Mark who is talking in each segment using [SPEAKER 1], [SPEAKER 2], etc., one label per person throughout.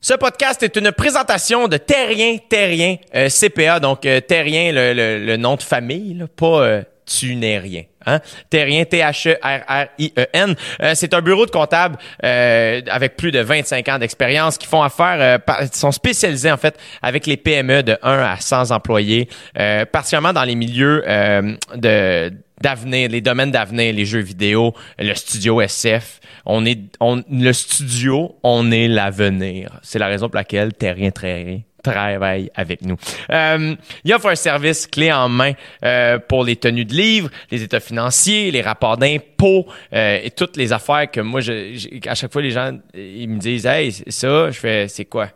[SPEAKER 1] Ce podcast est une présentation de Terrien Terrien euh, CPA, donc euh, Terrien, le, le- le nom de famille, là, pas euh, tu n'es rien. Hein? Terrien, T-H-E-R-R-I-E-N. Euh, c'est un bureau de comptable euh, avec plus de 25 ans d'expérience qui font affaire, euh, par- sont spécialisés en fait avec les PME de 1 à 100 employés, euh, particulièrement dans les milieux euh, de d'avenir, les domaines d'avenir, les jeux vidéo, le studio SF. On est, on, le studio, on est l'avenir. C'est la raison pour laquelle Terrien Terrien travaille avec nous. Euh, il offre un service clé en main euh, pour les tenues de livres, les états financiers, les rapports d'impôts euh, et toutes les affaires que moi, je, je- à chaque fois, les gens ils me disent Hey, ça, je fais c'est quoi?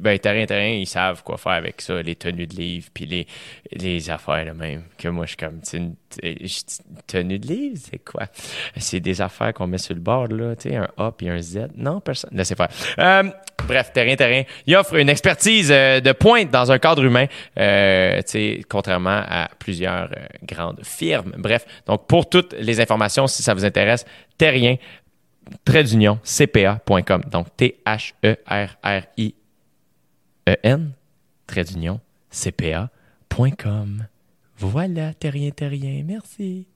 [SPEAKER 1] Ben, terrain, terrain, ils savent quoi faire avec ça, les tenues de livres, puis les, les affaires là même. Que moi, je suis comme, une tenue de livre, c'est quoi? C'est des affaires qu'on met sur le bord, là, tu sais, un A puis un Z. Non, personne. Laissez faire. Euh, bref, terrain, terrain. Il offre une expertise euh, de pointe dans un cadre humain, euh, tu sais, contrairement à plusieurs euh, grandes firmes. Bref, donc pour toutes les informations, si ça vous intéresse, terrien, trait d'union, cpa.com. Donc, T-H-E-R-R-I E-N, trait d'union, cpa.com. Voilà, terrien, terrien, merci.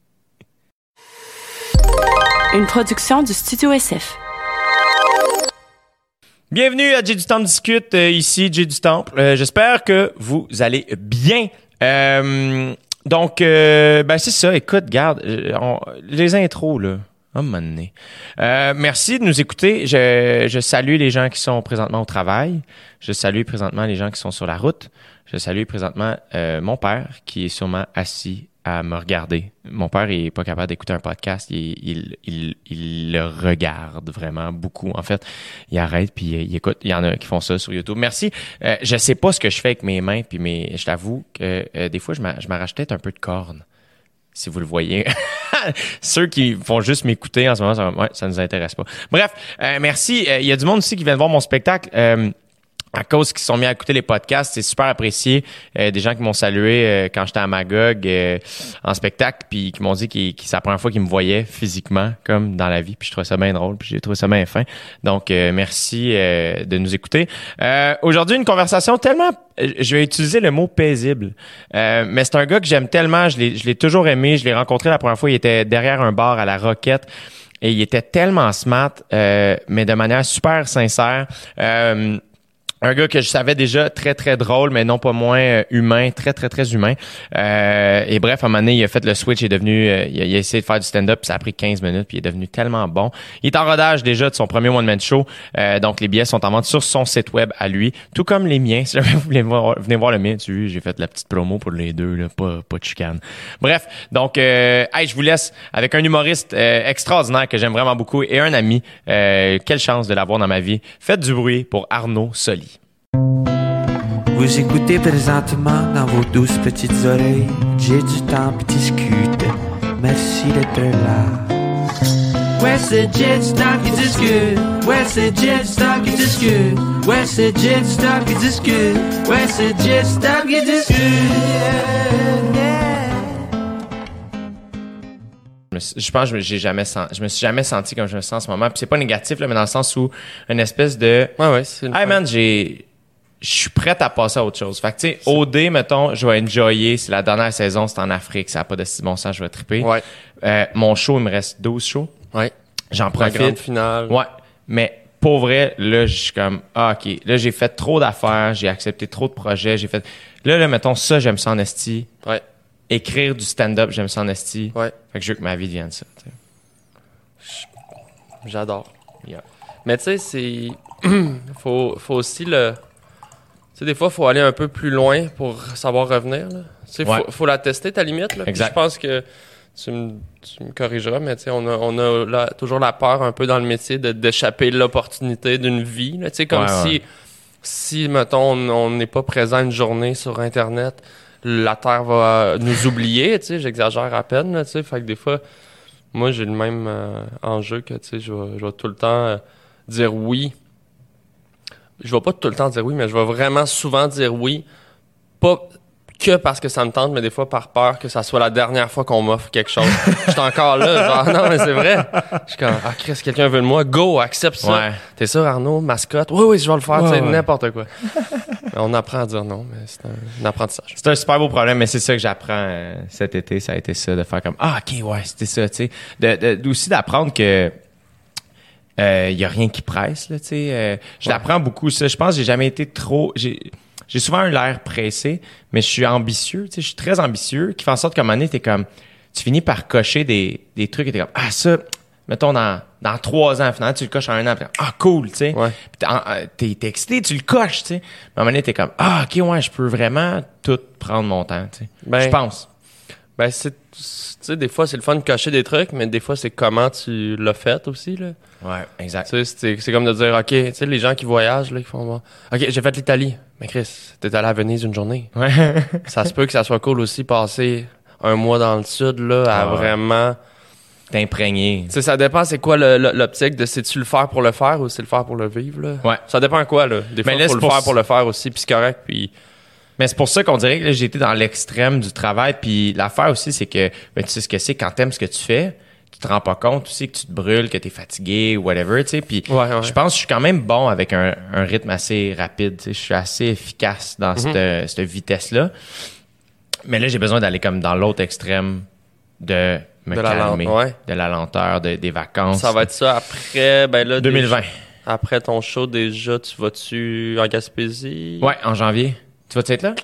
[SPEAKER 2] Une production du Studio SF.
[SPEAKER 1] Bienvenue à J'ai du Temple discute, euh, ici J'ai du Temple. Euh, J'espère que vous allez bien. Euh, donc, euh, ben c'est ça, écoute, garde, on- les intros, là. Oh, mon nez. Euh, merci de nous écouter. Je, je salue les gens qui sont présentement au travail. Je salue présentement les gens qui sont sur la route. Je salue présentement euh, mon père qui est sûrement assis à me regarder. Mon père est pas capable d'écouter un podcast. Il, il, il, il le regarde vraiment beaucoup. En fait, il arrête puis il, il écoute. Il y en a qui font ça sur YouTube. Merci. Euh, je sais pas ce que je fais avec mes mains puis mes. Je t'avoue que euh, des fois je m'arrache peut-être un peu de corne si vous le voyez. Ceux qui font juste m'écouter en ce moment, ça, ouais, ça nous intéresse pas. Bref, euh, merci. Euh, Il y a du monde aussi qui vient de voir mon spectacle. Euh, à cause qu'ils sont mis à écouter les podcasts, c'est super apprécié. Euh, des gens qui m'ont salué euh, quand j'étais à Magog euh, en spectacle, puis qui m'ont dit que c'est la première fois qu'ils me voyaient physiquement, comme dans la vie. Puis je trouvais ça bien drôle, puis j'ai trouvé ça bien fin. Donc, euh, merci euh, de nous écouter. Euh, Aujourd'hui, une conversation tellement... Je vais utiliser le mot paisible. Mais c'est un gars que j'aime tellement. Je l'ai toujours aimé. Je l'ai rencontré la première fois. Il était derrière un bar à la Roquette. Et il était tellement smart, mais de manière super sincère. Euh, un gars que je savais déjà très très drôle mais non pas moins euh, humain très très très humain. Euh, et bref à un moment donné il a fait le switch il est devenu euh, il, a, essayé de faire du stand-up puis ça a pris 15 minutes puis il est devenu tellement bon. Il est en rodage déjà de son premier one man show. Euh, donc les billets sont en vente sur son site web à lui tout comme les miens. Si jamais vous voulez voir, venez voir le mien tu j'ai fait la petite promo pour les deux là, pas pas de chicane. Bref donc hey, je vous laisse avec un humoriste extraordinaire que j'aime vraiment beaucoup et un ami. Quelle chance de l'avoir dans ma vie. Faites du bruit pour Arnaud Soli
[SPEAKER 3] Vous écoutez présentement dans vos douces petites oreilles. J'ai du temps puis discute. Merci d'être là. Ouais, c'est Jet Stop qui discute. Ouais, c'est Jet Stop qui discute. Ouais, c'est Jet Stop qui discute. Ouais, c'est Jet Stop qui discute. Yeah, yeah.
[SPEAKER 1] Je pense que je me- j'ai jamais senti, je me suis jamais senti comme je me sens en ce moment. Puis c'est pas négatif là, mais dans le sens où une espèce de
[SPEAKER 4] Ouais, ouais, c'est une
[SPEAKER 1] Hey man, j'ai je suis prête à passer à autre chose. Fait que tu sais, OD mettons, je vais enjoyer, c'est la dernière saison, c'est en Afrique, ça a pas de si bon sens, je vais triper.
[SPEAKER 4] Ouais,
[SPEAKER 1] Euh, mon show, il me reste 12 shows.
[SPEAKER 4] ouais.
[SPEAKER 1] J'en
[SPEAKER 4] La grande
[SPEAKER 1] profite.
[SPEAKER 4] finale.
[SPEAKER 1] Ouais, mais pour vrai, là, je suis comme ah OK, là j'ai fait trop d'affaires, j'ai accepté trop de projets, j'ai fait Là là mettons ça, j'aime ça en esti.
[SPEAKER 4] Ouais,
[SPEAKER 1] Écrire du stand-up, j'aime ça en esti.
[SPEAKER 4] ouais.
[SPEAKER 1] Fait que je veux que ma vie devienne ça.
[SPEAKER 4] J'adore.
[SPEAKER 1] Yeah.
[SPEAKER 4] Mais tu sais, c'est. faut, faut aussi le. Tu sais, des fois, il faut aller un peu plus loin pour savoir revenir. sais,
[SPEAKER 1] Ouais.
[SPEAKER 4] faut, faut la tester, ta limite. Là.
[SPEAKER 1] Exact.
[SPEAKER 4] Je pense que tu me, tu me corrigeras, mais tu sais, on a, on a la- toujours la peur un peu dans le métier de- d'échapper l'opportunité d'une vie. là. Tu sais, comme
[SPEAKER 1] Ouais,
[SPEAKER 4] si,
[SPEAKER 1] ouais.
[SPEAKER 4] si, mettons, on- on n'est pas présent une journée sur Internet, la Terre va nous oublier. Tu sais, j'exagère à peine. Là, tu sais, fait que des fois, moi, j'ai le même euh, enjeu que, tu sais, je vais, je vais tout le temps euh, dire oui. Je vais pas tout le temps dire oui, mais je vais vraiment souvent dire oui. Pas que parce que ça me tente, mais des fois par peur que ça soit la dernière fois qu'on m'offre quelque chose. Je suis encore là, genre, non, mais c'est vrai. Je suis comme, ah, Chris, quelqu'un veut de moi, go, accepte ça.
[SPEAKER 1] Ouais.
[SPEAKER 4] T'es sûr, Arnaud, mascotte? Oui, oui, je vais le faire,
[SPEAKER 1] Ouais,
[SPEAKER 4] tu sais,
[SPEAKER 1] ouais.
[SPEAKER 4] n'importe quoi. On apprend à dire non, mais c'est un, un apprentissage.
[SPEAKER 1] C'est un super beau problème, mais c'est ça que j'apprends euh, cet été. Ça a été ça, de faire comme Ah, ok, ouais, c'était ça, tu sais. De, de- aussi d'apprendre que il y a rien qui presse, là, tu sais. Euh, je l'apprends beaucoup, ça. Je pense que j'ai jamais été trop. J'ai j'ai souvent un l'air pressé, mais je suis ambitieux, tu sais. Je suis très ambitieux, qui fait en sorte qu'à un moment donné, t'es comme. Tu finis par cocher des, des trucs et t'es comme Ah, ça, mettons dans, dans trois ans, finalement, tu le coches en un an. puis ah, cool, tu sais.
[SPEAKER 4] Ouais.
[SPEAKER 1] T'es euh, T'es t'es excité, tu le coches, tu sais. Mais à un moment donné, t'es comme, ah, ok, ouais, je peux vraiment tout prendre mon temps, tu sais.
[SPEAKER 4] Ben,
[SPEAKER 1] je pense.
[SPEAKER 4] Ben, c'est, tu sais, des fois, c'est le fun de cocher des trucs, mais des fois, c'est comment tu l'as fait aussi, là.
[SPEAKER 1] Ouais, exact.
[SPEAKER 4] Tu sais, c'est, comme de dire, OK, tu sais, les gens qui voyagent, là, qui font, bon, OK, j'ai fait l'Italie. Mais Chris, t'es allé à Venise une journée.
[SPEAKER 1] Ouais.
[SPEAKER 4] ça se peut que ça soit cool aussi, passer un mois dans le sud, là, à
[SPEAKER 1] Ah ouais.
[SPEAKER 4] vraiment.
[SPEAKER 1] T'es imprégné.
[SPEAKER 4] Tu sais, ça dépend, c'est quoi l'optique de c'est-tu le faire pour le faire ou c'est le faire pour le vivre, là?
[SPEAKER 1] Ouais.
[SPEAKER 4] Ça dépend quoi, là. Des fois,
[SPEAKER 1] Mais là,
[SPEAKER 4] faut
[SPEAKER 1] c'est
[SPEAKER 4] le
[SPEAKER 1] pour
[SPEAKER 4] faire pour le faire aussi, puis c'est correct, puis.
[SPEAKER 1] Mais c'est pour ça qu'on dirait que j'ai été dans l'extrême du travail. Puis l'affaire aussi, c'est que ben, tu sais ce que c'est quand t'aimes ce que tu fais, te rends pas compte aussi que tu te brûles, que t'es fatigué, whatever, tu sais. Puis
[SPEAKER 4] Ouais, ouais.
[SPEAKER 1] je pense que je suis quand même bon avec un, un rythme assez rapide. tu sais. Je suis assez efficace dans
[SPEAKER 4] Mhm.
[SPEAKER 1] cette, cette vitesse-là. Mais là, j'ai besoin d'aller comme dans l'autre extrême de me
[SPEAKER 4] De la
[SPEAKER 1] calmer,
[SPEAKER 4] ouais.
[SPEAKER 1] de la lenteur, de- des vacances.
[SPEAKER 4] Ça va être ça après, ben là.
[SPEAKER 1] 2020.
[SPEAKER 4] déjà- après ton show, déjà, tu vas-tu en Gaspésie?
[SPEAKER 1] Ouais, en janvier. Tu vas-tu être là?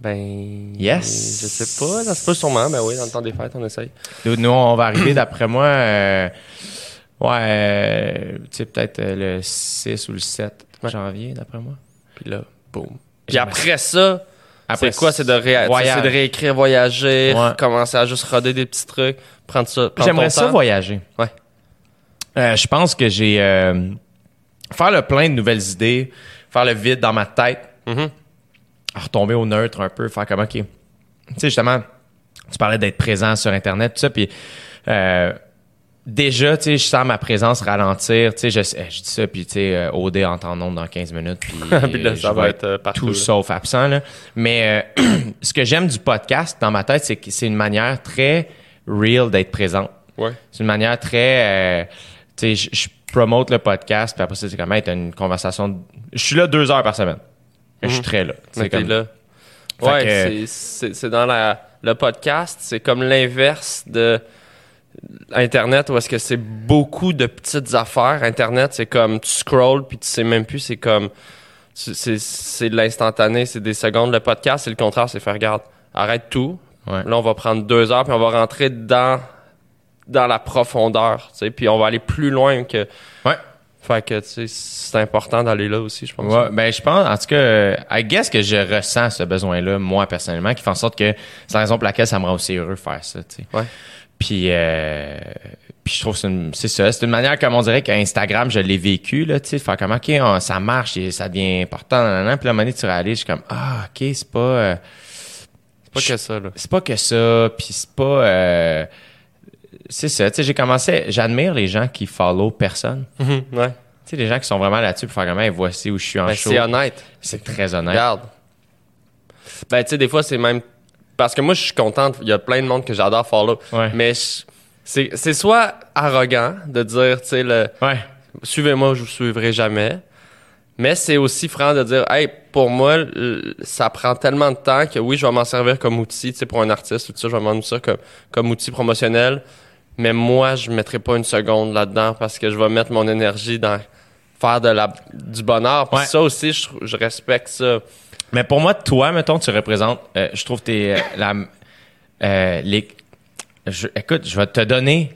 [SPEAKER 4] Ben.
[SPEAKER 1] Yes.
[SPEAKER 4] Je sais pas, ça se peut sûrement. Ben oui, dans le temps des fêtes, on essaye.
[SPEAKER 1] Nous, on va arriver, d'après moi, euh, ouais, euh, tu sais, peut-être euh, le 6 ou le 7
[SPEAKER 4] Ouais.
[SPEAKER 1] janvier, d'après moi.
[SPEAKER 4] Puis là, boum. Puis après ça,
[SPEAKER 1] Après,
[SPEAKER 4] quoi? C'est de, ré-
[SPEAKER 1] voyage.
[SPEAKER 4] c'est de réécrire, voyager,
[SPEAKER 1] Ouais.
[SPEAKER 4] commencer à juste roder des petits trucs, prendre ça.
[SPEAKER 1] J'aimerais ça voyager.
[SPEAKER 4] Ouais.
[SPEAKER 1] Euh, je pense que j'ai... faire le plein de nouvelles idées, faire le vide dans ma tête,
[SPEAKER 4] Mhm.
[SPEAKER 1] retomber au neutre un peu, faire comme, OK. Tu sais, justement, tu parlais d'être présent sur Internet, tout ça, puis... euh, Déjà, tu sais, je sens ma présence ralentir. Tu sais, je, je dis ça, puis tu sais, euh, OD en temps nombre dans 15 minutes. Puis,
[SPEAKER 4] Puis là,
[SPEAKER 1] euh,
[SPEAKER 4] ça
[SPEAKER 1] je
[SPEAKER 4] va être euh, partout.
[SPEAKER 1] tout
[SPEAKER 4] là.
[SPEAKER 1] sauf absent. Là. Mais euh, ce que j'aime du podcast dans ma tête, c'est que c'est une manière très real d'être présent.
[SPEAKER 4] Ouais.
[SPEAKER 1] C'est une manière très... euh, tu sais, je, je promote le podcast, puis après ça, c'est comme être une conversation... Je suis là deux heures par semaine. Je suis très là. C'est comme...
[SPEAKER 4] là. Ouais,
[SPEAKER 1] que-
[SPEAKER 4] c'est- dans la, le podcast, c'est comme l'inverse de Internet où est-ce que c'est beaucoup de petites affaires. Internet, c'est comme tu scrolls puis tu sais même plus, c'est comme c'est c'est de l'instantané, c'est des secondes. Le podcast, c'est le contraire, c'est faire regarde, arrête tout.
[SPEAKER 1] Ouais.
[SPEAKER 4] Là, on va prendre deux heures puis on va rentrer dans dans la profondeur, tu sais, puis on va aller plus loin que.
[SPEAKER 1] Ouais.
[SPEAKER 4] Fait que tu sais, c'est important d'aller là aussi, je pense.
[SPEAKER 1] Ouais, ben je pense, en tout cas, euh, I guess que je ressens ce besoin-là, moi, personnellement, qui fait en sorte que c'est la raison pour laquelle ça me rend aussi heureux de faire ça, tu sais.
[SPEAKER 4] Ouais.
[SPEAKER 1] Puis, euh, puis je trouve que c'est ça, c'est une manière comme on dirait qu'Instagram, je l'ai vécu, là, tu sais, faire comme, OK, on- ça marche, et ça devient important, nan, nan, nan. puis moment donné, tu réalises, je suis comme, ah, OK, c'est pas... euh,
[SPEAKER 4] C'est pas que ça, là.
[SPEAKER 1] c'est pas que ça, puis c'est pas... euh, c'est ça, tu sais, j'ai commencé... J'admire les gens qui follow personne.
[SPEAKER 4] ouais.
[SPEAKER 1] Tu sais, les gens qui sont vraiment là-dessus pour faire comme, hey, voici où je suis en
[SPEAKER 4] Ben,
[SPEAKER 1] show.
[SPEAKER 4] c'est honnête.
[SPEAKER 1] C'est très honnête.
[SPEAKER 4] Regarde. Ben, tu sais, des fois, c'est même. Parce que moi, je suis contente. Il y a plein de monde que j'adore follow.
[SPEAKER 1] Ouais.
[SPEAKER 4] Mais je- c'est c'est soit arrogant de dire, tu sais, le
[SPEAKER 1] Ouais.
[SPEAKER 4] suivez-moi, je vous suivrai jamais. Mais c'est aussi franc de dire, hey, pour moi, ça prend tellement de temps que oui, je vais m'en servir comme outil, tu sais, pour un artiste ou ça, je vais m'en servir comme, comme outil promotionnel. Mais moi, je mettrai pas une seconde là-dedans parce que je vais mettre mon énergie dans faire de la, du bonheur. Puis
[SPEAKER 1] Ouais.
[SPEAKER 4] ça aussi, je, je respecte ça.
[SPEAKER 1] Mais pour moi, toi, mettons, tu représentes, euh, je trouve que t'es euh, la, euh, les, je- écoute, je vais te donner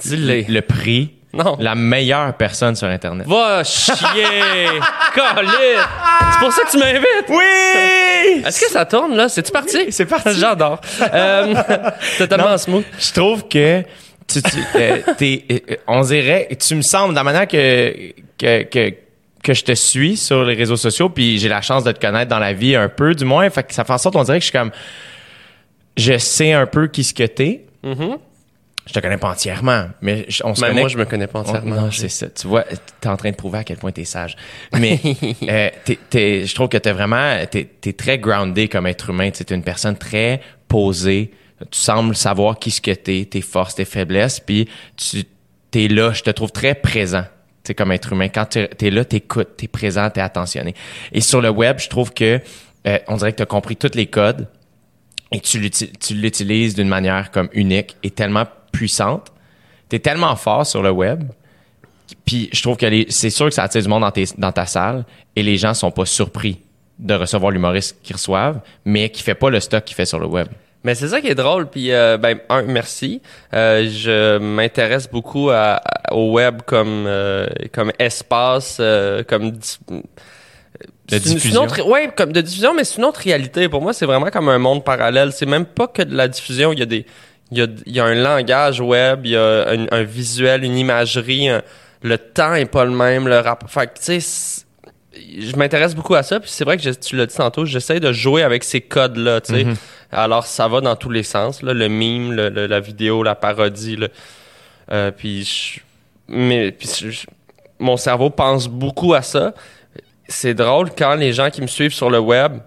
[SPEAKER 4] Dis-le.
[SPEAKER 1] le prix,
[SPEAKER 4] Non.
[SPEAKER 1] la meilleure personne sur Internet.
[SPEAKER 4] Va chier! Colin! C'est pour ça que tu m'invites!
[SPEAKER 1] Oui!
[SPEAKER 4] Est-ce que ça tourne, là? C'est-tu parti?
[SPEAKER 1] C'est parti.
[SPEAKER 4] J'adore. Euh, c'est tellement
[SPEAKER 1] Non.
[SPEAKER 4] smooth.
[SPEAKER 1] Je trouve que tu, tu, euh, t'es, euh, on dirait, tu me sembles, de la manière que, que, que, que je te suis sur les réseaux sociaux, puis j'ai la chance de te connaître dans la vie un peu, du moins, fait que ça fait en sorte, on dirait que je suis comme, je sais un peu qui ce que t'es.
[SPEAKER 4] Mhm.
[SPEAKER 1] je te connais pas entièrement, mais je- on se
[SPEAKER 4] Même
[SPEAKER 1] connaît.
[SPEAKER 4] moi, je me connais pas
[SPEAKER 1] On-
[SPEAKER 4] entièrement.
[SPEAKER 1] non, c'est ça. Tu vois, t'es en train de prouver à quel point t'es sage. Mais euh, t'es- t'es- je trouve que t'es vraiment, t'es es très groundé comme être humain. Tu es une personne très posée. Tu sembles savoir qui ce que t'es, tes forces, tes faiblesses, puis tu t'es là. Je te trouve très présent. Tu sais, comme être humain. Quand tu es là, t'écoutes, t'es présent, t'es attentionné. Et sur le web, je trouve que euh, on dirait que t'as compris tous les codes et tu l'uti- tu l'utilises d'une manière comme unique et tellement puissante. T'es tellement fort sur le web. Puis je trouve que c'est sûr que ça attire du monde dans ta salle et les gens sont pas surpris de recevoir l'humoriste qu'ils reçoivent, mais qui fait pas le stock qu'il fait sur le web.
[SPEAKER 4] Mais c'est ça qui est drôle. Puis, euh, ben, un, merci. Euh, je m'intéresse beaucoup à- à- au web comme euh, comme espace, euh, comme
[SPEAKER 1] De
[SPEAKER 4] c'est une-
[SPEAKER 1] diffusion.
[SPEAKER 4] autre- ouais, comme de diffusion, mais c'est une autre réalité. Pour moi, c'est vraiment comme un monde parallèle. C'est même pas que de la diffusion. Il y a des, il y a, il y a un langage web, il y a un, un visuel, une imagerie. un- le temps est pas le même. Le rapport. Fait que, tu sais, je m'intéresse beaucoup à ça. Puis c'est vrai que je- tu l'as dit tantôt, j'essaie de jouer avec ces codes-là. Tu sais,
[SPEAKER 1] Mhm.
[SPEAKER 4] Alors ça va dans tous les sens. Là, le mime, la vidéo, la parodie. là. Euh, puis, mon cerveau pense beaucoup à ça c'est drôle quand les gens qui me suivent sur le web,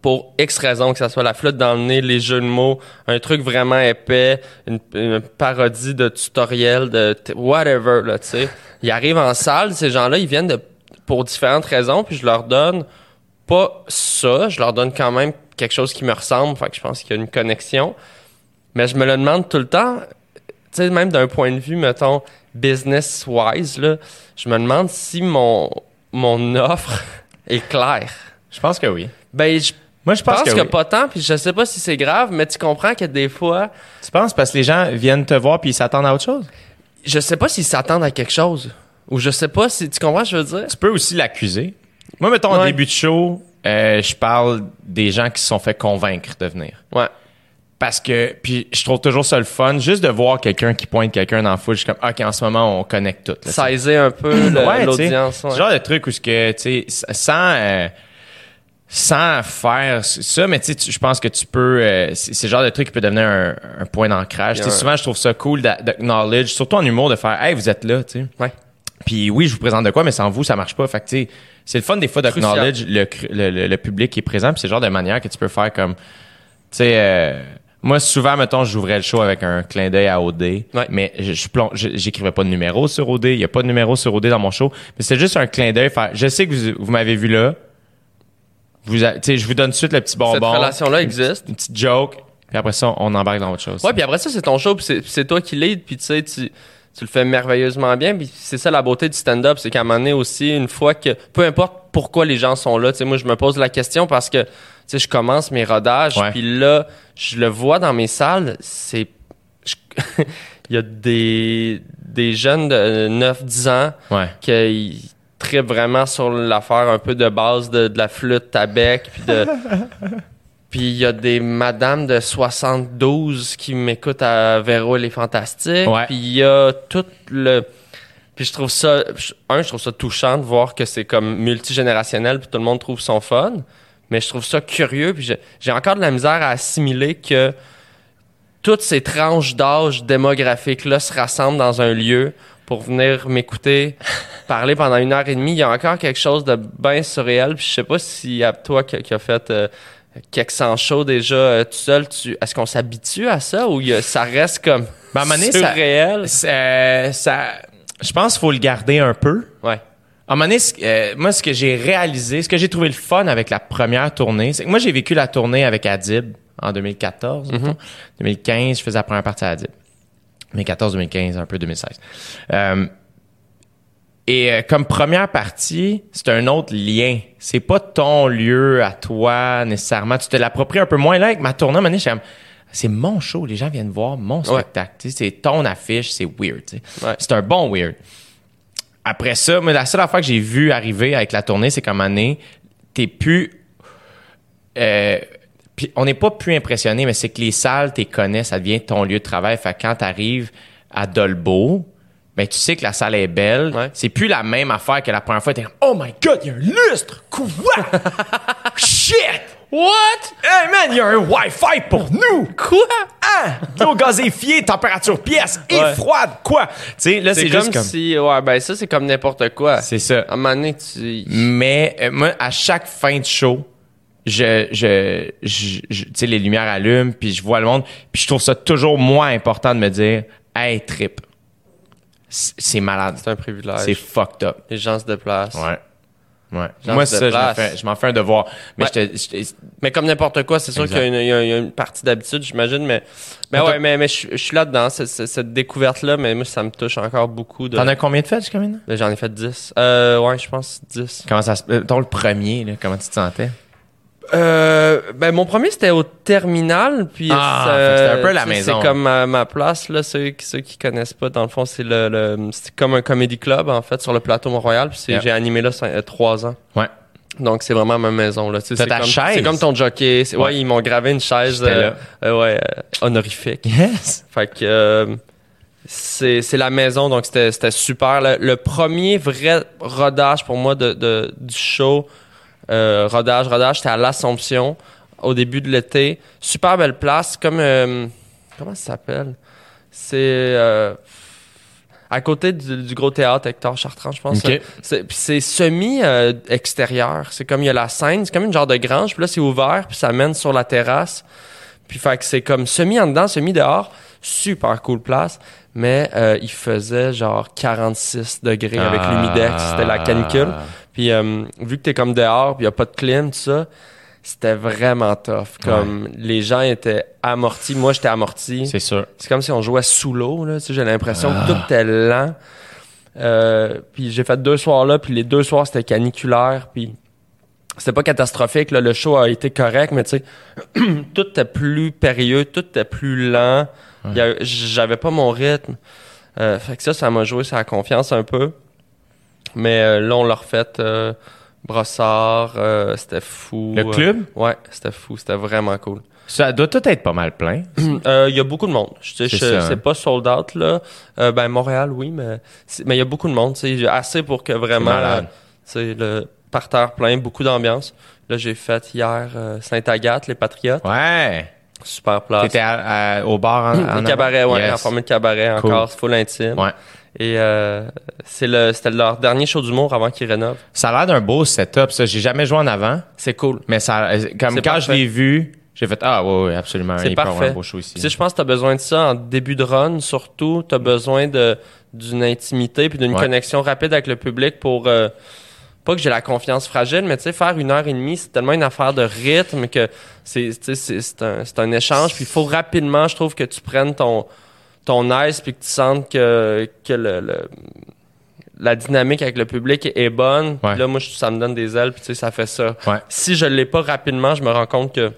[SPEAKER 4] pour X raisons, que ce soit la flotte dans le nez, les jeux de mots, un truc vraiment épais, une, parodie de tutoriel, de whatever, tu sais. Ils arrivent en salle, ces gens-là, ils viennent de, pour différentes raisons, puis je leur donne pas ça, je leur donne quand même quelque chose qui me ressemble, fait que je pense qu'il y a une connexion. Mais je me le demande tout le temps, tu sais, même d'un point de vue, mettons, business-wise, là, je me demande si mon, mon offre est claire.
[SPEAKER 1] Je pense que oui.
[SPEAKER 4] Ben, je
[SPEAKER 1] Moi, je pense,
[SPEAKER 4] pense,
[SPEAKER 1] que,
[SPEAKER 4] que,
[SPEAKER 1] oui.
[SPEAKER 4] pas tant, puis je sais pas si c'est grave, mais tu comprends que des fois,
[SPEAKER 1] Tu penses parce que les gens viennent te voir puis ils s'attendent à autre chose?
[SPEAKER 4] je sais pas s'ils s'attendent à quelque chose. Ou je sais pas si. Tu comprends ce que je veux dire?
[SPEAKER 1] Tu peux aussi l'accuser. Moi, mettons,
[SPEAKER 4] Ouais.
[SPEAKER 1] début de show, euh, je parle des gens qui se sont fait convaincre de venir.
[SPEAKER 4] Ouais.
[SPEAKER 1] Parce que, puis je trouve toujours ça le fun, juste de voir quelqu'un qui pointe quelqu'un dans la foule, je suis comme, OK, en ce moment, on connecte tout.
[SPEAKER 4] Sizer un peu le-
[SPEAKER 1] Ouais,
[SPEAKER 4] l'audience. ouais.
[SPEAKER 1] Ce genre de truc où ce que, tu sais, sans, euh, sans faire ça, mais tu sais, je pense que tu peux, euh, c'est le genre de truc qui peut devenir un, un point d'ancrage. Tu sais,
[SPEAKER 4] Ouais.
[SPEAKER 1] souvent, je trouve ça cool d'a- d'acknowledge, surtout en humour, de faire, hey, vous êtes là, tu sais.
[SPEAKER 4] Ouais.
[SPEAKER 1] Puis oui, je vous présente de quoi, mais sans vous, ça marche pas. Fait que, tu sais, c'est le fun des fois d'acknowledge le, le, le, le public qui est présent. Puis c'est le genre de manière que tu peux faire comme, tu sais, euh, moi, souvent, mettons, j'ouvrais le show avec un clin d'œil à OD.
[SPEAKER 4] Ouais.
[SPEAKER 1] Mais je, je plon- je- j'écrivais pas de numéro sur OD. Il y a pas de numéro sur OD dans mon show. Mais c'est juste un clin d'œil. Je sais que vous, vous m'avez vu là. Vous, a- tu sais, je vous donne tout de suite le petit bonbon.
[SPEAKER 4] Cette relation-là existe.
[SPEAKER 1] Une petite joke. Puis après ça, on embarque dans autre chose.
[SPEAKER 4] Ouais, puis après ça, c'est ton show, puis c'est toi qui lead, puis tu sais, tu, tu le fais merveilleusement bien, puis c'est ça la beauté du stand-up, c'est qu'à un moment donné aussi, une fois que, peu importe pourquoi les gens sont là, tu sais, moi, je me pose la question parce que, tu sais, je commence mes rodages, puis là, je le vois dans mes salles, c'est... je- Il y a des, des jeunes de 9-10 ans
[SPEAKER 1] Ouais.
[SPEAKER 4] qui trippent vraiment sur l'affaire un peu de base de, de la flûte à bec, puis de... Puis il y a des madames de 72 qui m'écoutent à Véro et les Fantastiques.
[SPEAKER 1] Ouais.
[SPEAKER 4] Puis il y a tout le... Puis je trouve ça... Un, je trouve ça touchant de voir que c'est comme multigénérationnel puis tout le monde trouve son fun. Mais je trouve ça curieux puis j'ai- encore de la misère à assimiler que toutes ces tranches d'âge démographiques-là se rassemblent dans un lieu pour venir m'écouter parler pendant une heure et demie. Il y a encore quelque chose de bien surréel. Puis je sais pas si y a toi qui, qui a fait euh, quelques cent shows déjà euh, tout seul, tu, est-ce qu'on s'habitue à ça ou y a- ça reste comme
[SPEAKER 1] Ben, à un moment donné, ça-
[SPEAKER 4] surréel?
[SPEAKER 1] Ça, ça, je pense qu'il faut le garder un peu.
[SPEAKER 4] Ouais.
[SPEAKER 1] À un moment donné, euh, moi, ce que j'ai réalisé, ce que j'ai trouvé le fun avec la première tournée, c'est que moi, j'ai vécu la tournée avec Adib en 2014. mettons. 2015, je faisais la première partie à Adib. 2014, 2015, un peu 2016. Et euh, comme première partie, c'est un autre lien. C'est pas ton lieu à toi nécessairement. Tu te l'appropries un peu moins. Là, avec ma tournée, à comme, c'est mon show. Les gens viennent voir mon spectacle. C'est ton affiche. C'est weird.
[SPEAKER 4] Ouais.
[SPEAKER 1] C'est un bon weird. Après ça, mais la seule affaire que j'ai vu arriver avec la tournée, c'est moment donné, t'es plus... euh, on n'est pas plus impressionné, mais c'est que les salles, t'es connais, ça devient ton lieu de travail. Fait que quand t'arrives à Dolbeau, ben tu sais que la salle est belle.
[SPEAKER 4] Ouais.
[SPEAKER 1] C'est plus la même affaire que la première fois. T'es comme, oh my god, il y a un lustre! Quoi? Shit!
[SPEAKER 4] What?
[SPEAKER 1] Hey man, il y a un Wi-Fi pour nous!
[SPEAKER 4] Quoi?
[SPEAKER 1] Hein? L'eau gazéfiée, température pièce et
[SPEAKER 4] Ouais.
[SPEAKER 1] froide, quoi? Tu sais, là, c'est juste comme.
[SPEAKER 4] si. Ouais, ben ça, c'est comme n'importe quoi.
[SPEAKER 1] C'est ça.
[SPEAKER 4] À un moment donné, tu.
[SPEAKER 1] Mais euh, moi, à chaque fin de show, je, je, je, je- tu sais, les lumières allument, puis je vois le monde, puis je trouve ça toujours moins important de me dire, hey, trip. C'est malade.
[SPEAKER 4] C'est un privilège.
[SPEAKER 1] C'est fucked up.
[SPEAKER 4] Les gens se déplacent.
[SPEAKER 1] Ouais. Ouais. Moi, ça, je m'en fais, fais un devoir. Mais
[SPEAKER 4] Ouais.
[SPEAKER 1] je te- je
[SPEAKER 4] Mais comme n'importe quoi, c'est sûr qu'il y, a une- il y y a une partie d'habitude, j'imagine, mais, mais
[SPEAKER 1] Mais
[SPEAKER 4] ouais, mais, mais je, suis là-dedans, cette découverte-là, mais moi, ça me touche encore beaucoup. De...
[SPEAKER 1] T'en as combien de fêtes?
[SPEAKER 4] Mais J'en ai fait 10. Euh, ouais, je pense 10.
[SPEAKER 1] Comment ça se. euh, Ton le premier, là, comment tu te sentais?
[SPEAKER 4] Euh, ben, mon premier, c'était au terminal, puis
[SPEAKER 1] Ah, c'était un peu la maison.
[SPEAKER 4] C'est comme ma, ma place, là, ceux, qui- ceux qui connaissent pas, dans le fond, c'est le, le c'est comme un comedy club, en fait, sur le plateau Mont-Royal, puis c'est- j'ai animé là euh, trois ans.
[SPEAKER 1] Ouais.
[SPEAKER 4] Donc, c'est vraiment ma maison, là. Tu sais, c'est
[SPEAKER 1] ta
[SPEAKER 4] comme,
[SPEAKER 1] chaise?
[SPEAKER 4] C'est comme ton jockey. C'est- Ouais,
[SPEAKER 1] Ouais.
[SPEAKER 4] ils m'ont gravé une chaise, euh, euh, ouais, euh, honorifique.
[SPEAKER 1] Yes!
[SPEAKER 4] Fait que euh, c'est c'est la maison, donc c'était c'était super. Le, le premier vrai rodage pour moi de, de- du show, euh, rodage, rodage, c'était à l'Assomption au début de l'été. Super belle place, comme euh, comment ça s'appelle? C'est euh, à côté du, du gros théâtre Hector Chartrand, je pense.
[SPEAKER 1] Ok.
[SPEAKER 4] C'est puis c'est semi euh, extérieur. C'est comme il y a la scène, c'est comme une genre de grange. Puis là, c'est ouvert, puis ça mène sur la terrasse. Puis fait que c'est comme semi en dedans, semi dehors. Super cool place. Mais euh, il faisait genre 46 degrés avec
[SPEAKER 1] Ah.
[SPEAKER 4] l'humidex. C'était la canicule. Puis euh, vu que t'es comme dehors, puis y a pas de clim, tout ça, c'était vraiment tough. Comme les gens étaient amortis. Moi, j'étais amorti.
[SPEAKER 1] C'est sûr.
[SPEAKER 4] C'est comme si on jouait sous l'eau, là. Tu sais, j'ai l'impression que tout était lent. Euh, puis j'ai fait deux soirs là, puis les deux soirs, c'était caniculaire, puis c'était pas catastrophique, là. Le show a été correct, mais tu sais, tout était plus périlleux, tout était plus lent. J'avais pas mon rythme. Euh, fait que ça, ça m'a joué sur la confiance un peu. Mais euh, là, on l'a refait euh, Brossard, euh, c'était fou.
[SPEAKER 1] Le club?
[SPEAKER 4] ouais, c'était fou, c'était vraiment cool.
[SPEAKER 1] Ça doit tout être pas mal plein.
[SPEAKER 4] Euh, Il y a beaucoup de monde. Je sais,
[SPEAKER 1] C'est
[SPEAKER 4] je-
[SPEAKER 1] ça, hein.
[SPEAKER 4] c'est pas sold out là. Euh, ben Montréal, oui, mais c'est- mais il y a beaucoup de monde. tu sais, assez pour que vraiment, sais, le parterre plein, beaucoup d'ambiance. Là, j'ai fait hier euh, Sainte-Agathe, les Patriotes,
[SPEAKER 1] Ouais.
[SPEAKER 4] super place.
[SPEAKER 1] T'étais au bar en, en
[SPEAKER 4] cabaret, ouais,
[SPEAKER 1] Yes.
[SPEAKER 4] en format de cabaret
[SPEAKER 1] Cool.
[SPEAKER 4] encore, full intime.
[SPEAKER 1] Ouais.
[SPEAKER 4] Et euh, c'est le, c'était leur dernier show d'humour avant qu'ils rénovent.
[SPEAKER 1] Ça a l'air d'un beau setup, ça. J'ai jamais joué en avant,
[SPEAKER 4] C'est cool.
[SPEAKER 1] mais ça, euh, comme quand je l'ai vu, j'ai fait ah ouais, ouais absolument.
[SPEAKER 4] C'est
[SPEAKER 1] il peut y avoir
[SPEAKER 4] parfait.
[SPEAKER 1] un beau show ici.
[SPEAKER 4] Tu sais, je pense que t'as besoin de ça en début de run, surtout. T'as besoin de d'une intimité puis d'une
[SPEAKER 1] Ouais.
[SPEAKER 4] connexion rapide avec le public pour euh, pas que j'ai la confiance fragile, mais tu sais, faire une heure et demie, c'est tellement une affaire de rythme que c'est tu c'est c'est un, c'est un échange. Puis il faut rapidement, je trouve, que tu prennes ton ton aise puis que tu sentes que que le, le- la dynamique avec le public est bonne.
[SPEAKER 1] Ouais.
[SPEAKER 4] là, moi, je- ça me donne des ailes, puis tu sais, ça fait ça.
[SPEAKER 1] Ouais.
[SPEAKER 4] Si je l'ai pas rapidement, je me rends compte que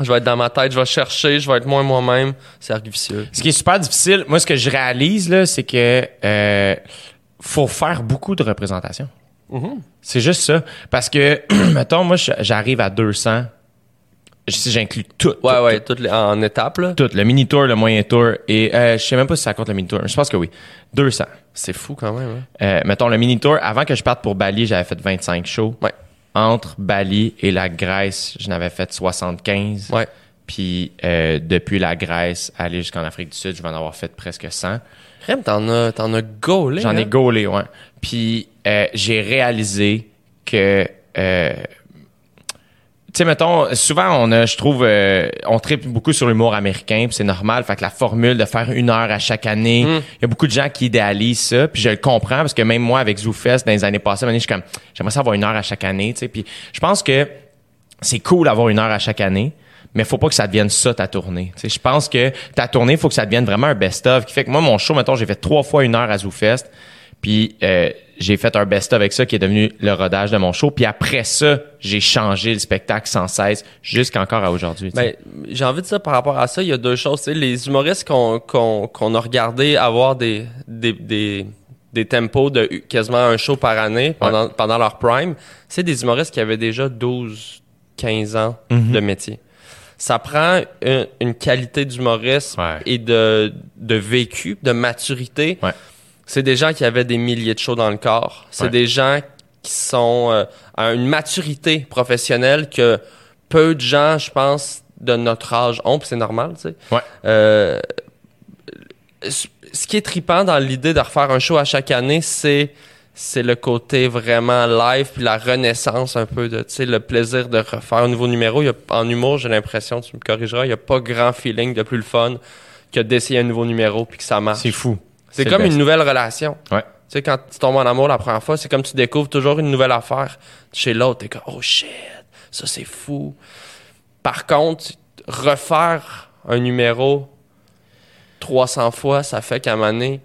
[SPEAKER 4] je vais être dans ma tête, je vais chercher, je vais être moins moi-même. C'est vicieux.
[SPEAKER 1] Ce qui est super difficile, moi, ce que je réalise, là, c'est que euh, faut faire beaucoup de représentation. C'est juste ça. Parce que, mettons, moi, j'arrive à 200. J'inclus tout.
[SPEAKER 4] Ouais,
[SPEAKER 1] tout,
[SPEAKER 4] ouais, toutes les, en étapes, là.
[SPEAKER 1] Tout, le mini tour, le moyen tour. Et euh, je sais même pas si ça compte le mini tour, mais je pense que oui. 200.
[SPEAKER 4] C'est fou quand même. hein.
[SPEAKER 1] Euh, mettons, le mini tour, avant que je parte pour Bali, j'avais fait 25 shows.
[SPEAKER 4] Ouais.
[SPEAKER 1] Entre Bali et la Grèce, je n'avais fait 75.
[SPEAKER 4] Ouais.
[SPEAKER 1] Puis euh, depuis la Grèce, aller jusqu'en Afrique du Sud, je vais en avoir fait presque 100.
[SPEAKER 4] Crème, t'en as, t'en as gaulé.
[SPEAKER 1] J'en ai
[SPEAKER 4] hein?
[SPEAKER 1] gaulé, ouais. Puis euh, j'ai réalisé que... tu sais, mettons, souvent, on a, je trouve, euh, on tripe beaucoup sur l'humour américain, puis c'est normal. Fait que la formule de faire une heure à chaque année, il y a beaucoup de gens qui idéalisent ça, puis je le comprends, parce que même moi, avec ZooFest, dans les années passées, je suis comme, j'aimerais ça avoir une heure à chaque année, tu sais. Puis je pense que c'est cool d'avoir une heure à chaque année, mais faut pas que ça devienne ça ta tournée. Tu sais, je pense que ta tournée, faut que ça devienne vraiment un best-of. Qui fait que moi, mon show, mettons, j'ai fait trois fois une heure à ZooFest, puis euh, j'ai fait un best-of avec ça qui est devenu le rodage de mon show. Puis après ça, j'ai changé le spectacle sans cesse jusqu'encore à aujourd'hui.
[SPEAKER 4] Ben, j'ai envie de dire par rapport à ça, il y a deux choses. Les humoristes qu'on qu'on qu'on a regardé avoir des, des, des, des tempos de quasiment un show par année pendant, pendant leur prime, c'est des humoristes qui avaient déjà 12, 15 ans
[SPEAKER 1] Mhm.
[SPEAKER 4] de métier. Ça prend une, une qualité d'humoriste
[SPEAKER 1] Ouais.
[SPEAKER 4] et de, de vécu, de maturité.
[SPEAKER 1] Ouais.
[SPEAKER 4] C'est des gens qui avaient des milliers de shows dans le corps. C'est
[SPEAKER 1] Ouais.
[SPEAKER 4] des gens qui sont euh, à une maturité professionnelle que peu de gens, je pense, de notre âge ont, puis c'est normal, tu sais.
[SPEAKER 1] Ouais.
[SPEAKER 4] Euh, ce qui est trippant dans l'idée de refaire un show à chaque année, c'est c'est le côté vraiment live puis la renaissance un peu de tu sais le plaisir de refaire un nouveau numéro. Il y a, en humour, j'ai l'impression, tu me corrigeras, il y a pas grand feeling de plus le fun que d'essayer un nouveau numéro puis que ça marche.
[SPEAKER 1] C'est fou.
[SPEAKER 4] C'est comme une nouvelle relation.
[SPEAKER 1] Ouais.
[SPEAKER 4] Tu sais, quand tu tombes en amour la première fois, c'est comme tu découvres toujours une nouvelle affaire chez l'autre. T'es comme, oh shit, ça c'est fou. Par contre, refaire un numéro 300 fois, ça fait qu'à un moment donné,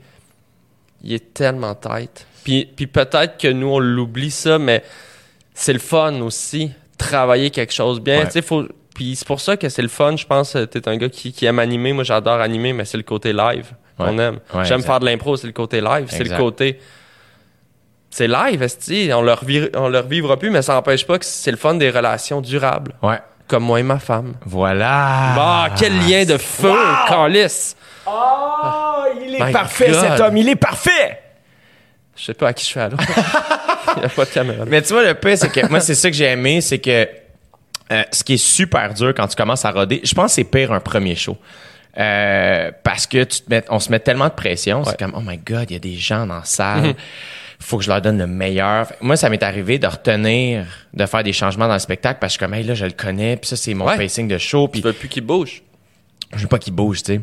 [SPEAKER 4] il est tellement tête. Puis, puis peut-être que nous, on l'oublie ça, mais c'est le fun aussi, travailler quelque chose bien.
[SPEAKER 1] Ouais.
[SPEAKER 4] Tu sais, faut... Puis c'est pour ça que c'est le fun, je pense. euh, T'es un gars qui, qui aime animer. Moi, j'adore animer, mais c'est le côté live qu'on
[SPEAKER 1] Ouais.
[SPEAKER 4] aime.
[SPEAKER 1] Ouais,
[SPEAKER 4] J'aime faire de l'impro, c'est le côté live. C'est le côté... C'est live, esti. On le revi- on le revivra plus, mais ça n'empêche pas que c'est le fun des relations durables.
[SPEAKER 1] Ouais.
[SPEAKER 4] Comme moi et ma femme.
[SPEAKER 1] Voilà.
[SPEAKER 4] Bah, quel lien de feu, calice!
[SPEAKER 1] Oh, il est
[SPEAKER 4] My
[SPEAKER 1] parfait,
[SPEAKER 4] God.
[SPEAKER 1] cet homme. Il est parfait.
[SPEAKER 4] Je sais pas à qui je fais alors. Il n'y a pas de caméra.
[SPEAKER 1] Mais tu vois, le pire, c'est que moi, c'est ça que j'ai aimé, c'est que euh, ce qui est super dur quand tu commences à roder, je pense que c'est pire un premier show. Euh, parce que tu te mets, on se met tellement de pression, c'est comme oh my god, il y a des gens dans la salle, faut que je leur donne le meilleur. Moi, ça m'est arrivé de retenir, de faire des changements dans le spectacle parce que je suis comme hey là, je le connais, puis ça c'est mon
[SPEAKER 4] Ouais.
[SPEAKER 1] pacing de show, puis
[SPEAKER 4] Tu veux plus qu'il bouge.
[SPEAKER 1] je veux pas qu'il bouge, tu sais.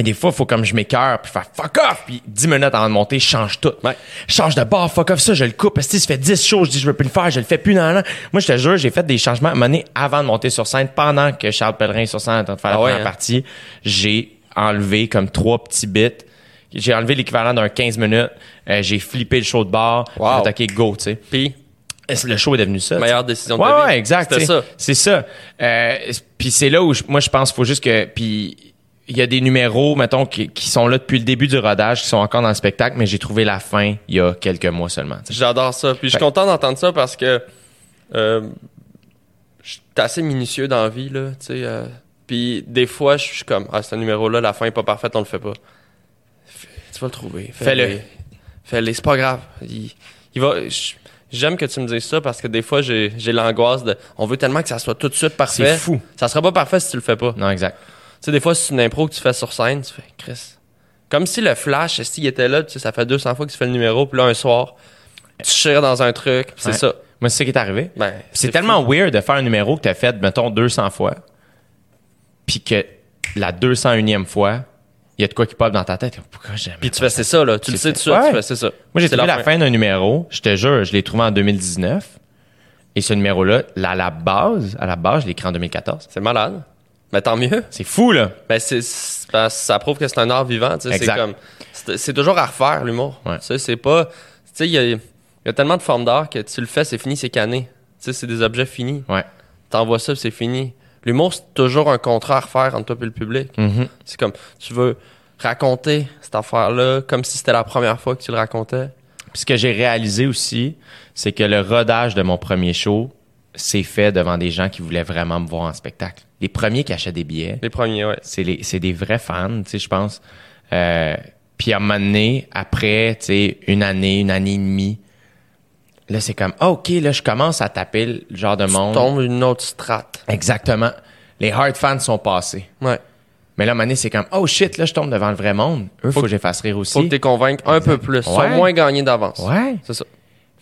[SPEAKER 1] Et des fois, il faut comme je m'écœure, puis faire fuck off, puis 10 minutes avant de monter, je change tout.
[SPEAKER 4] Ouais.
[SPEAKER 1] Je change de bord, fuck off ça, je le coupe. Parce que ça fait 10 shows, je dis je veux plus le faire, je le fais plus dans l'an. Moi, je te jure, j'ai fait des changements à donné avant de monter sur scène, pendant que Charles Pellerin est sur scène en train de faire la
[SPEAKER 4] Ah ouais,
[SPEAKER 1] première
[SPEAKER 4] hein?
[SPEAKER 1] partie. J'ai enlevé comme trois petits bits. J'ai enlevé l'équivalent d'un 15 minutes. Euh, j'ai flippé le show de bar.
[SPEAKER 4] Wow.
[SPEAKER 1] J'ai OK, go, tu sais.
[SPEAKER 4] Puis,
[SPEAKER 1] Le show est devenu ça.
[SPEAKER 4] meilleure décision de
[SPEAKER 1] Ouais,
[SPEAKER 4] ta vie.
[SPEAKER 1] ouais, exact. Sais.
[SPEAKER 4] ça.
[SPEAKER 1] C'est ça. Euh, puis c'est là où je- moi je pense qu'il faut juste que puis il y a des numéros mettons qui, qui sont là depuis le début du rodage qui sont encore dans le spectacle mais j'ai trouvé la fin il y a quelques mois seulement.
[SPEAKER 4] J'adore ça. Puis je suis content d'entendre ça parce que euh, je suis assez minutieux dans la vie, là. Tu sais, euh, puis des fois, je suis comme, ah, ce numéro-là, la fin est pas parfaite, on le fait pas. Fais- Tu vas le trouver.
[SPEAKER 1] Fais-le.
[SPEAKER 4] Fais-le. C'est pas grave. Il, il va. J'aime que tu me dises ça parce que des fois, j'ai j'ai l'angoisse de. On veut tellement que ça soit tout de suite parfait.
[SPEAKER 1] C'est fou.
[SPEAKER 4] Ça sera pas parfait si tu le fais pas.
[SPEAKER 1] Non exact.
[SPEAKER 4] Tu sais, des fois, c'est une impro que tu fais sur scène, tu fais, Chris. Comme si le flash, s'il était là, tu sais, ça fait 200 fois que tu fais le numéro, puis là, un soir, tu chires dans un truc, puis c'est
[SPEAKER 1] Ouais.
[SPEAKER 4] ça.
[SPEAKER 1] Moi c'est ça qui est arrivé.
[SPEAKER 4] Ben,
[SPEAKER 1] c'est tellement weird de faire un numéro que tu as fait mettons 200 fois puis que la 201e fois il y a de quoi qui pop dans ta tête. Pourquoi jamais
[SPEAKER 4] Puis tu fais, c'est ça, là. Tu le sais tout
[SPEAKER 1] Ouais.
[SPEAKER 4] tu fais, c'est ça.
[SPEAKER 1] Moi, j'ai trouvé la fin d'un numéro. Je te jure, je l'ai trouvé en 2019. Et ce numéro-là, là, à la base, à la base, je l'ai écrit en 2014.
[SPEAKER 4] C'est malade. Mais tant mieux.
[SPEAKER 1] C'est fou, là.
[SPEAKER 4] Ben, c'est, que ça prouve que c'est un art vivant. C'est comme, c'est, toujours à refaire, l'humour.
[SPEAKER 1] Ouais.
[SPEAKER 4] Tu sais, c'est pas, tu sais, il y a, y a tellement de formes d'art que tu le fais, c'est fini, c'est cané. Tu sais, c'est des objets finis.
[SPEAKER 1] Ouais.
[SPEAKER 4] T'envoies ça, c'est fini. L'humour, c'est toujours un contrat à refaire entre toi et le public.
[SPEAKER 1] Mhm.
[SPEAKER 4] C'est comme, tu veux raconter cette affaire-là comme si c'était la première fois que tu le racontais.
[SPEAKER 1] Puis ce que j'ai réalisé aussi, c'est que le rodage de mon premier show s'est fait devant des gens qui voulaient vraiment me voir en spectacle. Les premiers qui achetaient des billets,
[SPEAKER 4] Les premiers, ouais.
[SPEAKER 1] c'est les c'est des vrais fans, tu sais, je pense. Euh, puis à un moment donné, après, tu sais, une année, une année et demie, là, c'est comme, ah, OK, là, je commence à taper le genre de monde.
[SPEAKER 4] Tombe une autre strate.
[SPEAKER 1] Exactement. Les hard fans sont passés.
[SPEAKER 4] Ouais.
[SPEAKER 1] Mais là, à un moment donné, c'est comme, oh shit, là, je tombe devant le vrai monde. Eux, faut,
[SPEAKER 4] Faut
[SPEAKER 1] que je les fasse rire aussi.
[SPEAKER 4] Faut que tu convainques un peu plus. Ils sont
[SPEAKER 1] Ouais.
[SPEAKER 4] moins gagnés d'avance.
[SPEAKER 1] Ouais.
[SPEAKER 4] C'est ça.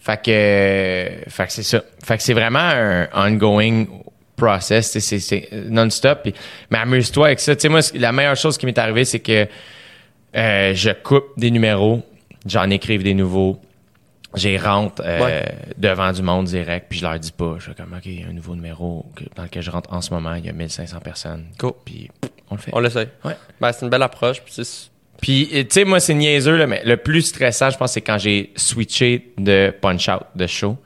[SPEAKER 1] Fait que, euh, fait que c'est ça. Fait que c'est vraiment un ongoing process, c'est c'est non-stop. Mais amuse-toi avec ça. Tu sais, moi, la meilleure chose qui m'est arrivée, c'est que euh, je coupe des numéros, j'en écrive des nouveaux, j'y rentre euh,
[SPEAKER 4] Ouais.
[SPEAKER 1] devant du monde direct, puis je leur dis pas. Je fais comme, OK, il y a un nouveau numéro dans lequel je rentre en ce moment, il y a 1500 personnes.
[SPEAKER 4] Cool.
[SPEAKER 1] Puis on le fait.
[SPEAKER 4] On l'essaye.
[SPEAKER 1] Ouais.
[SPEAKER 4] Ben, c'est une belle approche. Puis
[SPEAKER 1] Puis, tu sais, moi, c'est niaiseux, là, mais le plus stressant, je pense, c'est quand j'ai switché de punch-out, de show.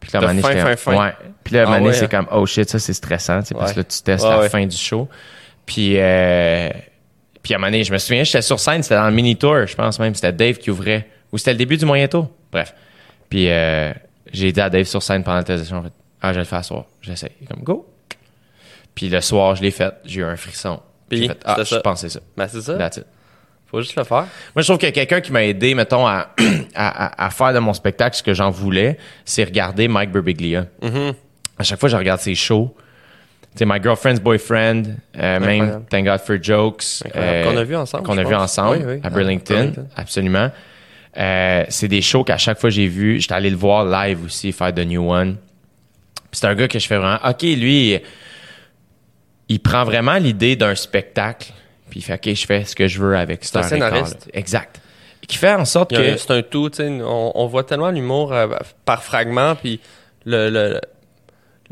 [SPEAKER 1] Puis là, à un
[SPEAKER 4] De
[SPEAKER 1] moment donné,
[SPEAKER 4] fin, fin, fin.
[SPEAKER 1] Ouais. Puis là, à un
[SPEAKER 4] Ah
[SPEAKER 1] moment donné,
[SPEAKER 4] ouais,
[SPEAKER 1] c'est
[SPEAKER 4] hein.
[SPEAKER 1] comme, oh shit, ça, c'est stressant, tu sais, parce que
[SPEAKER 4] Ouais.
[SPEAKER 1] là, tu testes
[SPEAKER 4] Ouais,
[SPEAKER 1] la
[SPEAKER 4] ouais.
[SPEAKER 1] fin du show. Puis, euh, puis à un moment donné, je me souviens, j'étais sur scène, c'était dans le mini-tour, je pense même, c'était Dave qui ouvrait. Ou c'était le début du moyen tour. Bref. Puis, euh, j'ai dit à Dave sur scène pendant la testation, en fait, ah, je vais le faire ce soir. J'essaie. Il est Comme, go. Puis le soir, je l'ai fait. J'ai eu un frisson. Puis fait, ah, je pensais ça.
[SPEAKER 4] Ben, c'est ça.
[SPEAKER 1] That's it.
[SPEAKER 4] Faut juste le faire.
[SPEAKER 1] Moi, je trouve que quelqu'un qui m'a aidé, mettons, à, à, à- à faire de mon spectacle ce que j'en voulais, c'est regarder Mike Birbiglia.
[SPEAKER 4] Mm-hmm.
[SPEAKER 1] À chaque fois, je regarde ses shows. Tu My Girlfriend's Boyfriend, euh, même. Thank God for Jokes. euh.
[SPEAKER 4] Qu'on a vu ensemble,
[SPEAKER 1] Qu'on a vu ensemble
[SPEAKER 4] Oui, oui,
[SPEAKER 1] à
[SPEAKER 4] à
[SPEAKER 1] Burlington. Absolument. Euh, c'est des shows qu'à chaque fois j'ai vu, j'étais allé le voir live aussi, faire The New One. C'est un gars que je fais vraiment, OK, lui, il prend vraiment l'idée d'un spectacle, puis il fait, OK, je fais ce que je veux avec cette
[SPEAKER 4] un
[SPEAKER 1] heure et. Exact. Qui fait en sorte que...
[SPEAKER 4] C'est un tout, tu sais. On, on voit tellement l'humour euh, par fragment, puis le, le,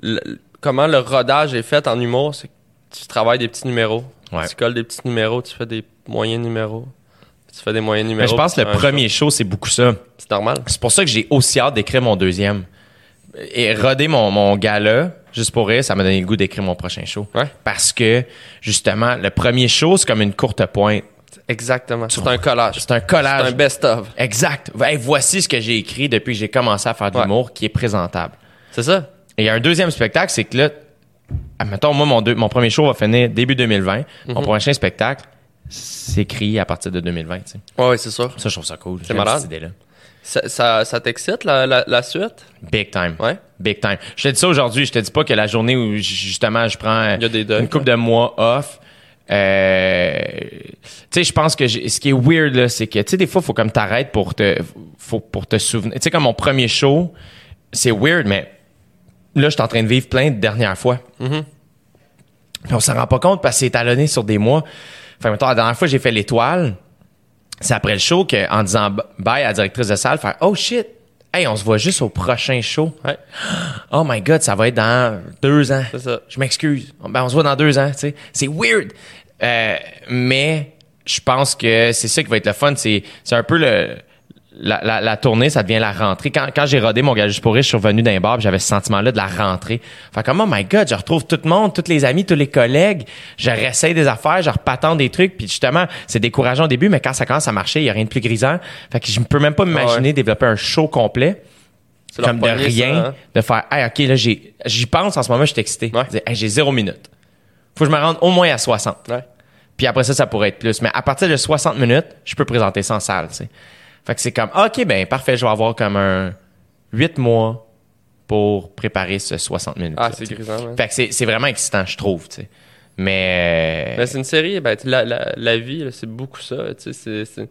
[SPEAKER 4] le- comment le rodage est fait en humour, c'est que tu travailles des petits numéros.
[SPEAKER 1] Ouais.
[SPEAKER 4] Tu colles des petits numéros, tu fais des moyens numéros. Tu fais des moyens numéros.
[SPEAKER 1] Mais je pense que le premier show, c'est beaucoup ça.
[SPEAKER 4] C'est normal.
[SPEAKER 1] C'est pour ça que j'ai aussi hâte d'écrire mon deuxième. Et roder mon, mon gala, juste pour rire, ça m'a donné le goût d'écrire mon prochain show.
[SPEAKER 4] Ouais.
[SPEAKER 1] Parce que, justement, le premier show, c'est comme une courte pointe.
[SPEAKER 4] Exactement. C'est un collage.
[SPEAKER 1] C'est un
[SPEAKER 4] C'est
[SPEAKER 1] collage.
[SPEAKER 4] un best-of.
[SPEAKER 1] Exact. Hey, voici ce que j'ai écrit depuis que j'ai commencé à faire de
[SPEAKER 4] Ouais.
[SPEAKER 1] l'humour qui est présentable.
[SPEAKER 4] C'est ça.
[SPEAKER 1] Et il y a un deuxième spectacle, c'est que là, admettons, moi, mon, deux- mon premier show va finir début 2020.
[SPEAKER 4] Mhm.
[SPEAKER 1] Mon prochain spectacle, c'est écrit à partir de 2020. tu sais.
[SPEAKER 4] Ouais, ouais, c'est sûr.
[SPEAKER 1] Ça, je trouve ça cool.
[SPEAKER 4] C'est malade.
[SPEAKER 1] cette idée-là.
[SPEAKER 4] Ça, ça, ça t'excite, la, la, la suite?
[SPEAKER 1] Big time.
[SPEAKER 4] Ouais.
[SPEAKER 1] Big time. Je te dis ça aujourd'hui. Je te dis pas que la journée où justement je prends
[SPEAKER 4] Il y a des deuils,
[SPEAKER 1] une couple de mois off. Euh, tu sais, je pense que ce qui est weird là, c'est que tu sais des fois faut comme t'arrêtes pour te faut pour te souvenir. Tu sais comme mon premier show, c'est weird mais là je suis en train de vivre plein de dernières fois. Puis on s'en rend pas compte parce que c'est étalonné sur des mois. Fait mettons, la dernière fois j'ai fait l'étoile, c'est après le show que en disant bye à la directrice de salle faire oh shit, hey on se voit juste au prochain show.
[SPEAKER 4] Ouais.
[SPEAKER 1] Oh my god, ça va être dans deux ans.
[SPEAKER 4] C'est ça.
[SPEAKER 1] Je m'excuse. Ben, on se voit dans deux ans, tu sais. C'est weird. Euh, mais je pense que c'est ça qui va être le fun. C'est, c'est un peu le, la, la, la tournée, ça devient la rentrée. Quand, quand j'ai rodé mon gars juste pour rire, je suis revenu d'un bar, j'avais ce sentiment-là de la rentrée. Fait comme, oh my god, je retrouve tout le monde, tous les amis, tous les collègues. Je réessaye des affaires, je repatente des trucs, puis justement, c'est décourageant au début, mais quand ça commence à marcher, il y a rien de plus grisant. Fait que je ne peux même pas m'imaginer
[SPEAKER 4] ouais.
[SPEAKER 1] développer un show complet comme de rien,
[SPEAKER 4] ça, hein?
[SPEAKER 1] de faire, hey, OK, là, j'ai, j'y pense en ce moment, je suis excité.
[SPEAKER 4] Ouais.
[SPEAKER 1] Hey, j'ai zéro minute. Faut que je me rende au moins à 60.
[SPEAKER 4] Ouais.
[SPEAKER 1] Puis après ça, ça pourrait être plus. Mais à partir de 60 minutes, je peux présenter ça en salle, tu sais. Fait que c'est comme, OK, ben, parfait, je vais avoir comme un 8 mois pour préparer ce 60 minutes.
[SPEAKER 4] Ah, c'est grisant, man.
[SPEAKER 1] Fait que c'est, c'est vraiment excitant, je trouve, tu sais. Mais,
[SPEAKER 4] Ben, c'est une série, ben, la, la, la vie, c'est beaucoup ça. tu sais, C'est,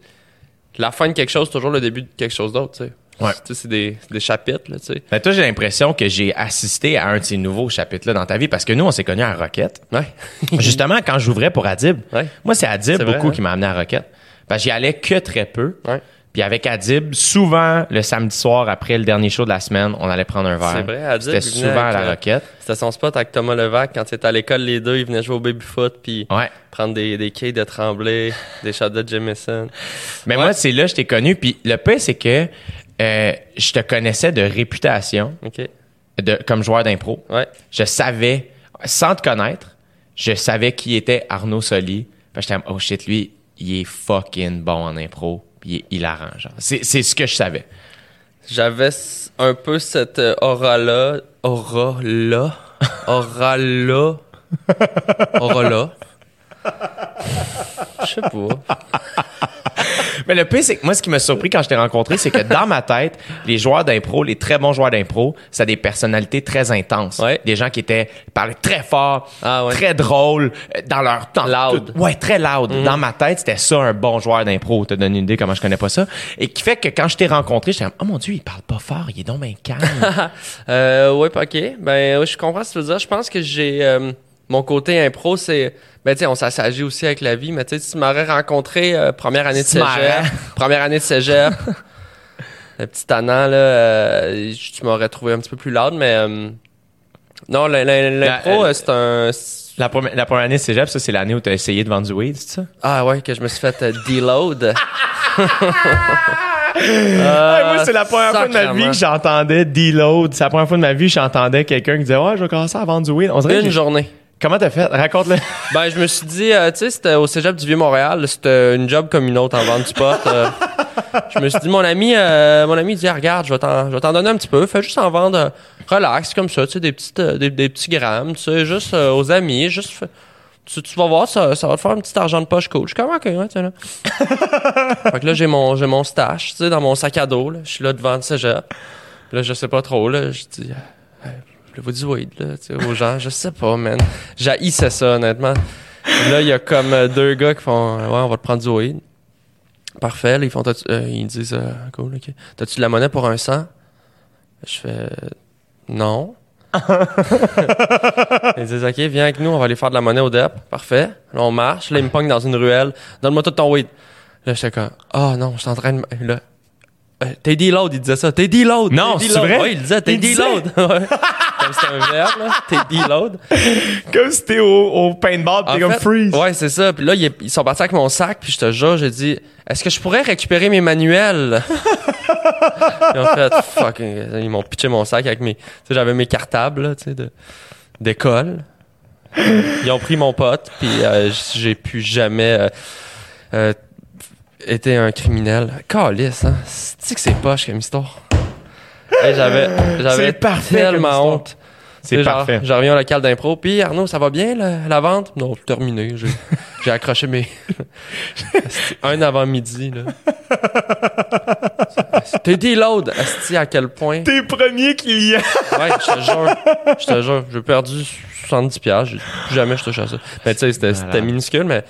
[SPEAKER 4] La fin de quelque chose, toujours le début de quelque chose d'autre. tu sais.
[SPEAKER 1] Ouais.
[SPEAKER 4] Tu sais, C'est des, c'est des chapitres. Là, tu sais.
[SPEAKER 1] ben, toi, j'ai l'impression que j'ai assisté à un de ces nouveaux chapitres-là dans ta vie parce que nous, on s'est connus à Roquette.
[SPEAKER 4] Ouais.
[SPEAKER 1] Justement, quand j'ouvrais pour Adib,
[SPEAKER 4] Ouais.
[SPEAKER 1] moi, c'est Adib
[SPEAKER 4] vrai,
[SPEAKER 1] beaucoup
[SPEAKER 4] hein?
[SPEAKER 1] qui m'a amené à Roquette. Parce que j'y allais que très peu.
[SPEAKER 4] Ouais.
[SPEAKER 1] Puis avec Adib, souvent, le samedi soir, après le dernier show de la semaine, on allait prendre un verre.
[SPEAKER 4] C'est vrai, Adib,
[SPEAKER 1] C'était souvent à la
[SPEAKER 4] euh,
[SPEAKER 1] Roquette.
[SPEAKER 4] C'était son spot avec Thomas Levac quand il était à l'école, les deux, ils venaient jouer au baby-foot puis
[SPEAKER 1] Ouais.
[SPEAKER 4] prendre des, des quilles de Tremblay, des shots de Jameson.
[SPEAKER 1] Mais
[SPEAKER 4] Ouais.
[SPEAKER 1] moi, c'est là que je t'ai connu. Puis le pire, c'est que euh, je te connaissais de réputation de, comme joueur d'impro.
[SPEAKER 4] Ouais.
[SPEAKER 1] Je savais, sans te connaître, je savais qui était Arnaud Soli. Fait que j'étais oh shit, lui, il est fucking bon en impro. Il est hilarant. C'est, c'est ce que je savais.
[SPEAKER 4] J'avais un peu cette euh, aura-là. Aura-là. Aura-là. Aura-là. Je sais pas.
[SPEAKER 1] Mais le pire, c'est que moi, ce qui m'a surpris quand je t'ai rencontré, c'est que dans ma tête, les joueurs d'impro, les très bons joueurs d'impro, c'est des personnalités très intenses.
[SPEAKER 4] Ouais.
[SPEAKER 1] Des gens qui étaient, parlaient très fort,
[SPEAKER 4] Ah ouais.
[SPEAKER 1] très drôles, euh, dans leur temps.
[SPEAKER 4] Loud.
[SPEAKER 1] Tout- ouais, très loud.
[SPEAKER 4] Mhm.
[SPEAKER 1] Dans ma tête, c'était ça, un bon joueur d'impro. T'as donné une idée comment je connais pas ça. Et qui fait que quand je t'ai rencontré, j'étais comme, oh mon Dieu, il parle pas fort, il est donc bien calme.
[SPEAKER 4] Euh, ouais, ok. Ben, ouais, je comprends ce que tu veux dire. Je pense que j'ai. euh, mon côté impro, c'est. Ben, tu sais, on s'assagit aussi avec la vie, mais tu sais, si tu m'aurais rencontré euh, première année de cégep. première année de cégep. le petit tannant, là, euh, tu m'aurais trouvé un petit peu plus loud, mais. euh, non, l'impro,
[SPEAKER 1] La-
[SPEAKER 4] euh, c'est un.
[SPEAKER 1] la, première, la première année de cégep, ça, c'est l'année où t'as essayé de vendre du weed, c'est ça?
[SPEAKER 4] Ah ouais, que je me suis fait euh, deload.
[SPEAKER 1] Ouais, moi, c'est la première fois de ma vie que j'entendais deload. C'est la première fois de ma vie que j'entendais quelqu'un qui disait, ouais, je vais commencer à vendre du weed. On dirait
[SPEAKER 4] Une journée.
[SPEAKER 1] Comment t'as fait? Raconte-le.
[SPEAKER 4] Ben, je me suis dit, euh, tu sais, c'était au cégep du Vieux-Montréal. C'était une job comme une autre en vente du pot. euh. je me suis dit, mon ami, euh, mon ami dit, Ah, regarde, je vais t'en, je vais t'en donner un petit peu. Fais juste en vendre, euh, relax, comme ça, tu sais, des petites, euh, des, des petits grammes, tu sais, juste aux amis, juste, tu, tu vas voir, ça, ça va te faire un petit argent de poche cool. Je suis comme, ok, ouais, tiens là. fait que là, j'ai mon, j'ai mon stash, tu sais, dans mon sac à dos, là. Je suis là devant le cégep. Là, je sais pas trop, là. Je dis, je vous du weed, là, tu sais, aux gens. Je sais pas, man. J'haïssais ça, honnêtement. Là, il y a comme euh, deux gars qui font, ouais, on va te prendre du weed. Parfait, là, ils font, euh, ils disent, euh, cool, ok. T'as-tu de la monnaie pour un cent? Je fais, non. ils disent, OK, viens avec nous, on va aller faire de la monnaie au DEP. Parfait. Là, on marche. Là, ils me pognent dans une ruelle. Donne-moi tout ton weed. Là, j'étais comme, oh non, je suis en train de. Là, euh, t'es D-load, il disait ça. T'es D-load.
[SPEAKER 1] Non, c'est vrai?
[SPEAKER 4] Ouais, il disait? D-load. Ouais. Comme c'était un verbe, là. T'es D-load.
[SPEAKER 1] Comme si t'es au, au paintball, t'es comme freeze.
[SPEAKER 4] Ouais, c'est ça. Puis là, ils, sont partis avec mon sac, puis je te jure, j'ai dit, est-ce que je pourrais récupérer mes manuels? ils ont fait, fuck. Ils m'ont pitché mon sac avec mes. Tu sais, j'avais mes cartables, là, tu sais, de- d'école. Ils ont pris mon pote, puis euh, j'ai plus jamais euh, euh, été un criminel. Calice, hein? C'est que c'est poche comme histoire? Hey, j'avais j'avais tellement honte.
[SPEAKER 1] C'est parfait.
[SPEAKER 4] Je reviens au local d'impro. Puis Arnaud, ça va bien la, la vente? Non, c'est terminé. J'ai, j'ai accroché mes. C'était un avant midi. Là. T'es D-load. Asti, à quel point?
[SPEAKER 1] Tes premiers clients.
[SPEAKER 4] Ouais, je te jure. Je te jure. J'ai perdu 70$. piastres. J'ai- Plus jamais je touche à ça. Mais tu sais, c'était, minuscule, mais.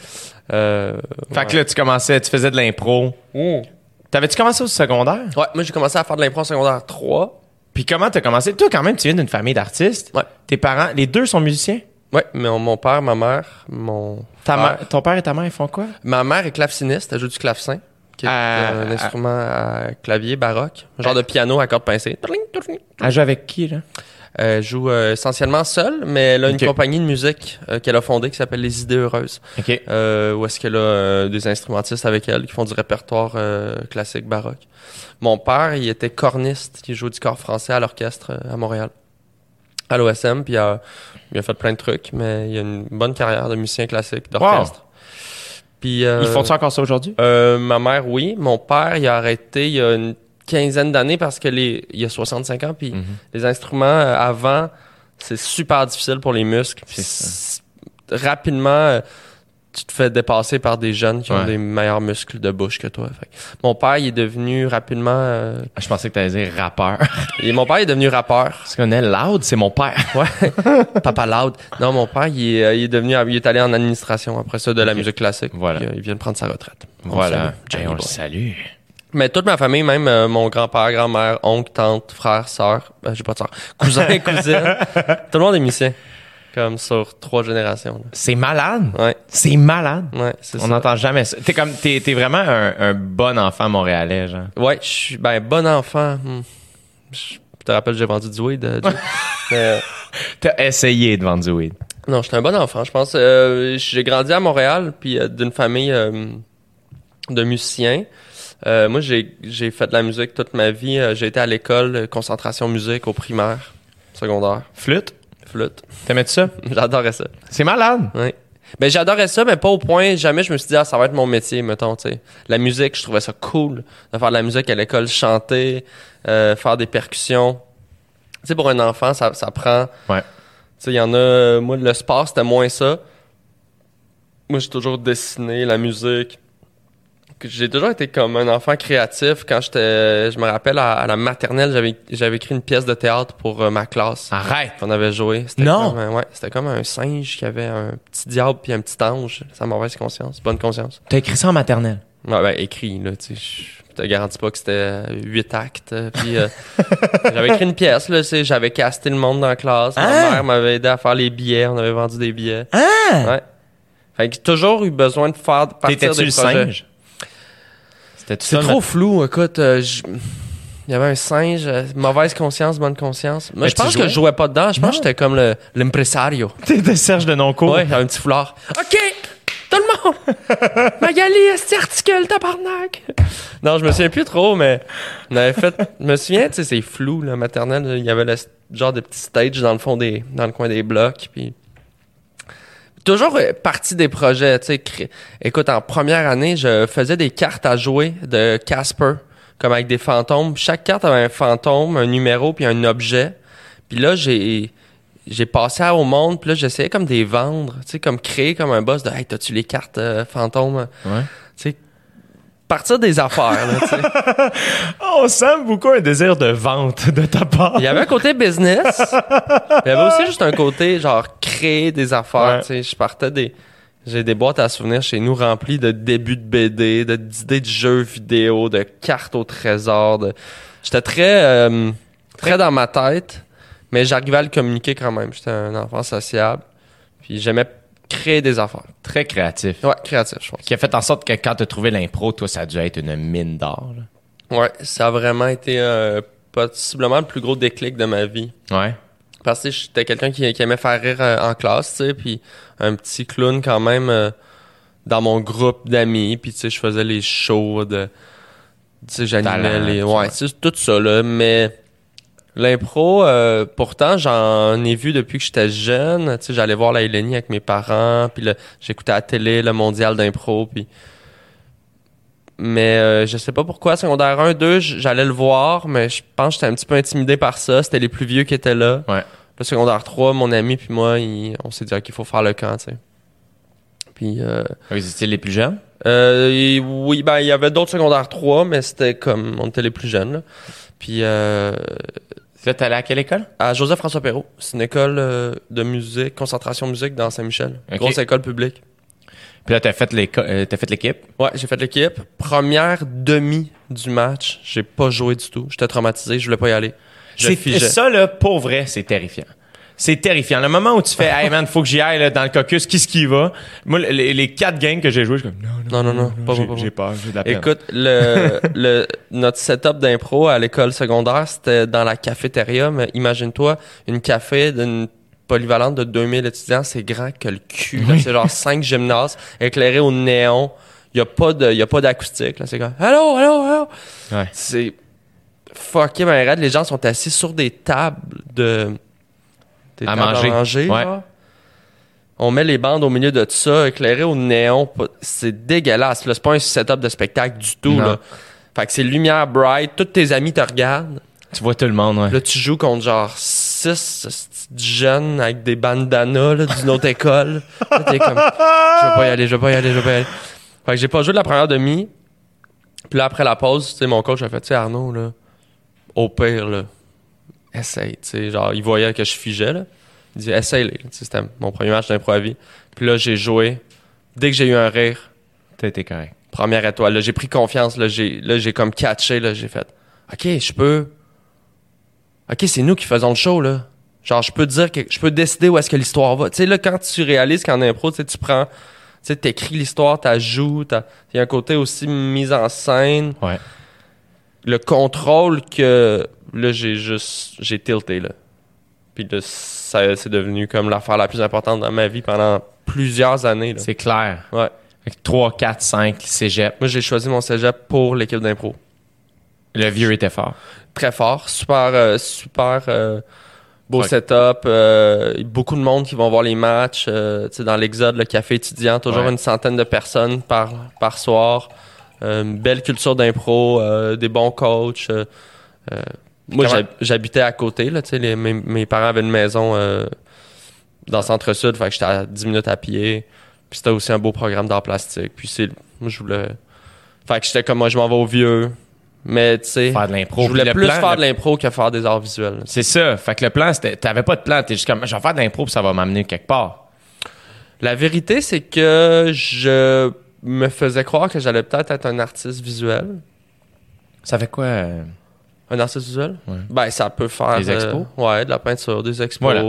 [SPEAKER 4] Euh,
[SPEAKER 1] Fait que là, tu commençais, tu faisais de l'impro.
[SPEAKER 4] ouais.
[SPEAKER 1] T'avais-tu commencé au secondaire?
[SPEAKER 4] Ouais, moi, j'ai commencé à faire de l'impro en secondaire 3.
[SPEAKER 1] Puis comment t'as commencé? Toi, quand même, tu viens d'une famille d'artistes.
[SPEAKER 4] Ouais.
[SPEAKER 1] Tes parents, les deux sont musiciens?
[SPEAKER 4] Ouais, mais mon, mon père, ma mère, mon.
[SPEAKER 1] Ta
[SPEAKER 4] frère.
[SPEAKER 1] mère- ton père et ta mère, ils font quoi?
[SPEAKER 4] Ma mère est claveciniste, elle joue du clavecin, qui est
[SPEAKER 1] Euh,
[SPEAKER 4] un instrument à clavier baroque, un genre de piano à cordes pincées.
[SPEAKER 1] Elle joue avec qui, là?
[SPEAKER 4] Elle joue euh, essentiellement seule, mais elle a une compagnie de musique euh, qu'elle a fondée qui s'appelle Les Idées Heureuses,
[SPEAKER 1] OK.
[SPEAKER 4] euh, où est-ce qu'elle a euh, des instrumentistes avec elle qui font du répertoire euh, classique baroque. Mon père, il était corniste, il joue du corps français à l'orchestre euh, à Montréal, à l'OSM, puis euh, il a fait plein de trucs, mais il a une bonne carrière de musicien classique, d'orchestre. Puis, euh,
[SPEAKER 1] Ils font-tu encore ça aujourd'hui?
[SPEAKER 4] euh, ma mère, oui. Mon père, il a arrêté il y a une quinzaine d'années parce que les, il a 65 ans, puis
[SPEAKER 1] Mhm.
[SPEAKER 4] les instruments euh, avant, c'est super difficile pour les muscles. Rapidement, euh, tu te fais dépasser par des jeunes qui ont des meilleurs muscles de bouche que toi. Fait mon père, il est devenu rapidement. euh,
[SPEAKER 1] Ah, Je pensais que t'allais dire rappeur.
[SPEAKER 4] et mon père est devenu rappeur.
[SPEAKER 1] Parce qu'on est loud, c'est mon père.
[SPEAKER 4] Ouais. Papa Loud. Non, mon père, il est, il est devenu, il est allé en administration après ça de la musique classique.
[SPEAKER 1] Voilà.
[SPEAKER 4] Il vient de prendre sa retraite. On le
[SPEAKER 1] Voilà.
[SPEAKER 4] salue,
[SPEAKER 1] Hey,
[SPEAKER 4] Johnny
[SPEAKER 1] on le salue.
[SPEAKER 4] Mais toute ma famille, même euh, mon grand-père, grand-mère, oncle, tante, frère, sœur, euh, j'ai pas de sœur, cousin, cousine, tout le monde est musicien. Comme sur trois générations.
[SPEAKER 1] C'est malade.
[SPEAKER 4] Ouais,
[SPEAKER 1] C'est malade.
[SPEAKER 4] ouais,
[SPEAKER 1] On n'entend jamais ça. T'es comme, t'es, t'es vraiment un, un bon enfant montréalais, genre.
[SPEAKER 4] Ouais, je suis, ben, bon enfant. hmm. Je te rappelle, j'ai vendu du weed. euh, euh,
[SPEAKER 1] T'as essayé de vendre du weed.
[SPEAKER 4] non, j'étais un bon enfant, je pense. Euh, j'ai grandi à Montréal, puis d'une famille de musiciens. Euh, moi, j'ai, j'ai fait de la musique toute ma vie. Euh, j'ai été à l'école, euh, concentration musique au primaire, secondaire,
[SPEAKER 1] Flûte?
[SPEAKER 4] flûte.
[SPEAKER 1] T'aimais-tu ça?
[SPEAKER 4] J'adorais ça.
[SPEAKER 1] C'est malade.
[SPEAKER 4] Oui. Ben j'adorais ça, mais pas au point, jamais je me suis dit, ah, ça va être mon métier, mettons, tu sais. La musique, je trouvais ça cool de faire de la musique à l'école, chanter, euh, faire des percussions. Tu sais, pour un enfant, ça, ça prend...
[SPEAKER 1] Ouais.
[SPEAKER 4] Tu sais, il y en a... Moi, le sport, c'était moins ça. Moi, j'ai toujours dessiné, la musique. J'ai toujours été comme un enfant créatif. Quand j'étais... Je me rappelle, à, à la maternelle, j'avais j'avais écrit une pièce de théâtre pour euh, ma classe.
[SPEAKER 1] Arrête.
[SPEAKER 4] On avait joué. C'était
[SPEAKER 1] Non.
[SPEAKER 4] Comme un, ouais, c'était comme un singe qui avait un petit diable puis un petit ange. Sa mauvaise conscience, bonne conscience.
[SPEAKER 1] T'as écrit ça en maternelle?
[SPEAKER 4] Ouais, ben, écrit, là, tu sais. Je te garantis pas que c'était huit actes. euh, Puis euh, j'avais écrit une pièce, là, j'avais casté le monde dans la classe.
[SPEAKER 1] Hein?
[SPEAKER 4] Ma mère m'avait aidé à faire les billets. On avait vendu des billets.
[SPEAKER 1] Ah!
[SPEAKER 4] Ouais. Fait que j'ai toujours eu besoin de faire partir
[SPEAKER 1] T'étais-tu
[SPEAKER 4] des
[SPEAKER 1] le
[SPEAKER 4] projets.
[SPEAKER 1] singe? C'était
[SPEAKER 4] C'est trop flou, écoute. euh, je- Il y avait un singe, euh, mauvaise conscience, bonne conscience. Moi,
[SPEAKER 1] Mais
[SPEAKER 4] je pense
[SPEAKER 1] jouais?
[SPEAKER 4] que je jouais pas dedans. Je pense
[SPEAKER 1] Non.
[SPEAKER 4] que j'étais comme le l'impresario.
[SPEAKER 1] T'étais Serge de Noncourt.
[SPEAKER 4] Ouais, un petit foulard. OK! Tout le monde! Magali, est articule, tabarnak? Non, je me souviens plus trop, mais on avait fait. Je me souviens, tu sais, c'est flou, la maternelle. Il y avait le genre de petit stage dans le fond des. dans le coin des blocs. Puis. Toujours euh, partie des projets, tu sais. cré- Écoute, en première année, je faisais des cartes à jouer de Casper, comme avec des fantômes. Chaque carte avait un fantôme, un numéro, puis un objet. Puis là, j'ai j'ai passé au monde, puis là, j'essayais comme des vendre, tu sais, comme créer comme un boss de Hey, t'as-tu les cartes euh, fantômes?
[SPEAKER 1] Ouais.
[SPEAKER 4] Tu sais, partir des affaires, là.
[SPEAKER 1] Oh, on sent beaucoup un désir de vente de ta part.
[SPEAKER 4] Il y avait un côté business. Il y avait aussi juste un côté, genre, créer des affaires,
[SPEAKER 1] Ouais.
[SPEAKER 4] tu sais. Je partais des. J'ai des boîtes à souvenirs chez nous remplies de débuts de BD, de- d'idées de jeux vidéo, de cartes au trésor. De... J'étais très, euh, très dans ma tête, mais j'arrivais à le communiquer quand même. J'étais un enfant sociable. Puis j'aimais créer des affaires.
[SPEAKER 1] Très créatif.
[SPEAKER 4] Ouais, créatif, je pense.
[SPEAKER 1] Qui a fait en sorte que quand t'as trouvé l'impro, toi, ça a dû être une mine d'or. là.
[SPEAKER 4] Ouais, ça a vraiment été euh, possiblement le plus gros déclic de ma vie.
[SPEAKER 1] Ouais.
[SPEAKER 4] Parce que j'étais quelqu'un qui, qui aimait faire rire euh, en classe, tu sais, puis un petit clown quand même euh, dans mon groupe d'amis, puis tu sais, je faisais les shows de... Tu sais, j'animais les... Ouais, c'est tout ça, là, mais... L'impro, euh, pourtant, j'en ai vu depuis que j'étais jeune. Tu sais, j'allais voir la Hélénie avec mes parents, puis j'écoutais à la télé le mondial d'impro, puis... Mais euh, je sais pas pourquoi, secondaire 1, 2, j- j'allais le voir, mais je pense que j'étais un petit peu intimidé par ça. C'était les plus vieux qui étaient là.
[SPEAKER 1] Ouais.
[SPEAKER 4] Le secondaire 3, mon ami puis moi, il- on s'est dit qu'il faut faire le camp, tu sais. Puis, euh,
[SPEAKER 1] Vous étiez les plus jeunes?
[SPEAKER 4] euh, et oui, ben, il y avait d'autres secondaires 3, mais c'était comme, on était les plus jeunes, là. Puis, euh,
[SPEAKER 1] Là, t'es allé à quelle école?
[SPEAKER 4] à Joseph-François Perrault, c'est une école euh, de musique, concentration musique dans Saint-Michel. Grosse école publique.
[SPEAKER 1] Puis là, t'as fait euh, t'as fait l'équipe?
[SPEAKER 4] Ouais, j'ai fait l'équipe. Première demi du match, j'ai pas joué du tout. J'étais traumatisé, je voulais pas y aller.
[SPEAKER 1] C'est ça, là, pour vrai, c'est terrifiant. C'est terrifiant. Le moment où tu fais, hey man, faut que j'y aille là, dans le caucus, qui ce qui va? Moi, les, les quatre games que j'ai joués, je suis comme, non,
[SPEAKER 4] Non, non, non, pas,
[SPEAKER 1] j'ai,
[SPEAKER 4] pas, pas.
[SPEAKER 1] j'ai peur, j'ai de la peine.
[SPEAKER 4] Écoute, le, le, notre setup d'impro à l'école secondaire, c'était dans la cafétéria, mais imagine-toi, une café d'une polyvalente de 2000 étudiants, c'est grand que le cul. là. C'est genre cinq gymnases éclairés au néon. Il y a pas de, y a pas d'acoustique, là. C'est comme, allô, allô, allô?
[SPEAKER 1] Ouais.
[SPEAKER 4] C'est ben raide. Les gens sont assis sur des tables de,
[SPEAKER 1] À manger.
[SPEAKER 4] à manger,
[SPEAKER 1] Ouais.
[SPEAKER 4] On met les bandes au milieu de tout ça, éclairé au néon. C'est dégueulasse. là. C'est pas un setup de spectacle du tout.
[SPEAKER 1] Non.
[SPEAKER 4] Là. Fait que c'est lumière bright. Tous tes amis te regardent.
[SPEAKER 1] Tu vois tout le monde, ouais.
[SPEAKER 4] Là, tu joues contre genre six jeunes avec des bandanas là, d'une autre école. Là, t'es comme, je vais pas y aller, je vais pas y aller, je vais pas y aller. Fait que j'ai pas joué de la première demi. Puis là, après la pause, tu sais, mon coach a fait, tu sais, Arnaud, là, au pire, là, essaye, tu sais, genre, il voyait que je figeais, là. Il dit, essaye, tu sais, c'était mon premier match d'impro à vie. Puis là, j'ai joué. Dès que j'ai eu un rire,
[SPEAKER 1] T'as été correct.
[SPEAKER 4] première étoile, là, j'ai pris confiance, là, j'ai, comme catché, là, j'ai fait, OK, je peux, OK, c'est nous qui faisons le show, là. Genre, je peux dire que, je peux décider où est-ce que l'histoire va. Tu sais, là, quand tu réalises qu'en impro, tu sais, tu prends, tu sais, t'écris l'histoire, t'ajoutes, t'as- il y a un côté aussi mise en scène.
[SPEAKER 1] Ouais.
[SPEAKER 4] Le contrôle que, là, j'ai juste, j'ai tilté, là. Puis là, ça, c'est devenu comme l'affaire la plus importante dans ma vie pendant plusieurs années.
[SPEAKER 1] C'est clair.
[SPEAKER 4] Ouais.
[SPEAKER 1] Que 3, 4, 5, cégep.
[SPEAKER 4] Moi, j'ai choisi mon cégep pour l'équipe d'impro.
[SPEAKER 1] Le vieux était fort.
[SPEAKER 4] très fort, super, euh, super euh, beau setup, euh, beaucoup de monde qui vont voir les matchs, tu sais, dans l'Exode, le café étudiant, toujours
[SPEAKER 1] Ouais.
[SPEAKER 4] une centaine de personnes par, par soir, une belle culture d'impro, euh, des bons coachs. euh, euh, moi, j'habitais à côté, là, les- mes, mes parents avaient une maison euh, dans le centre-sud, fait que j'étais à 10 minutes à pied, puis c'était aussi un beau programme d'art plastique, puis c'est, moi, je voulais... Fait que j'étais comme, moi, je m'en vais au vieux, mais, tu sais...
[SPEAKER 1] Faire de l'impro.
[SPEAKER 4] Je voulais
[SPEAKER 1] le
[SPEAKER 4] plus
[SPEAKER 1] plan,
[SPEAKER 4] faire de l'impro que faire des arts visuels.
[SPEAKER 1] C'est ça. Fait que le plan, c'était, t'avais pas de plan. T'es juste comme, je vais faire de l'impro puis ça va m'amener quelque part.
[SPEAKER 4] La vérité, c'est que je me faisais croire que j'allais peut-être être un artiste visuel.
[SPEAKER 1] Ça fait quoi? euh,
[SPEAKER 4] Un artiste visuel?
[SPEAKER 1] Ouais.
[SPEAKER 4] Ben, ça peut faire...
[SPEAKER 1] Des expos?
[SPEAKER 4] euh, ouais, de la peinture, des expos,
[SPEAKER 1] Voilà.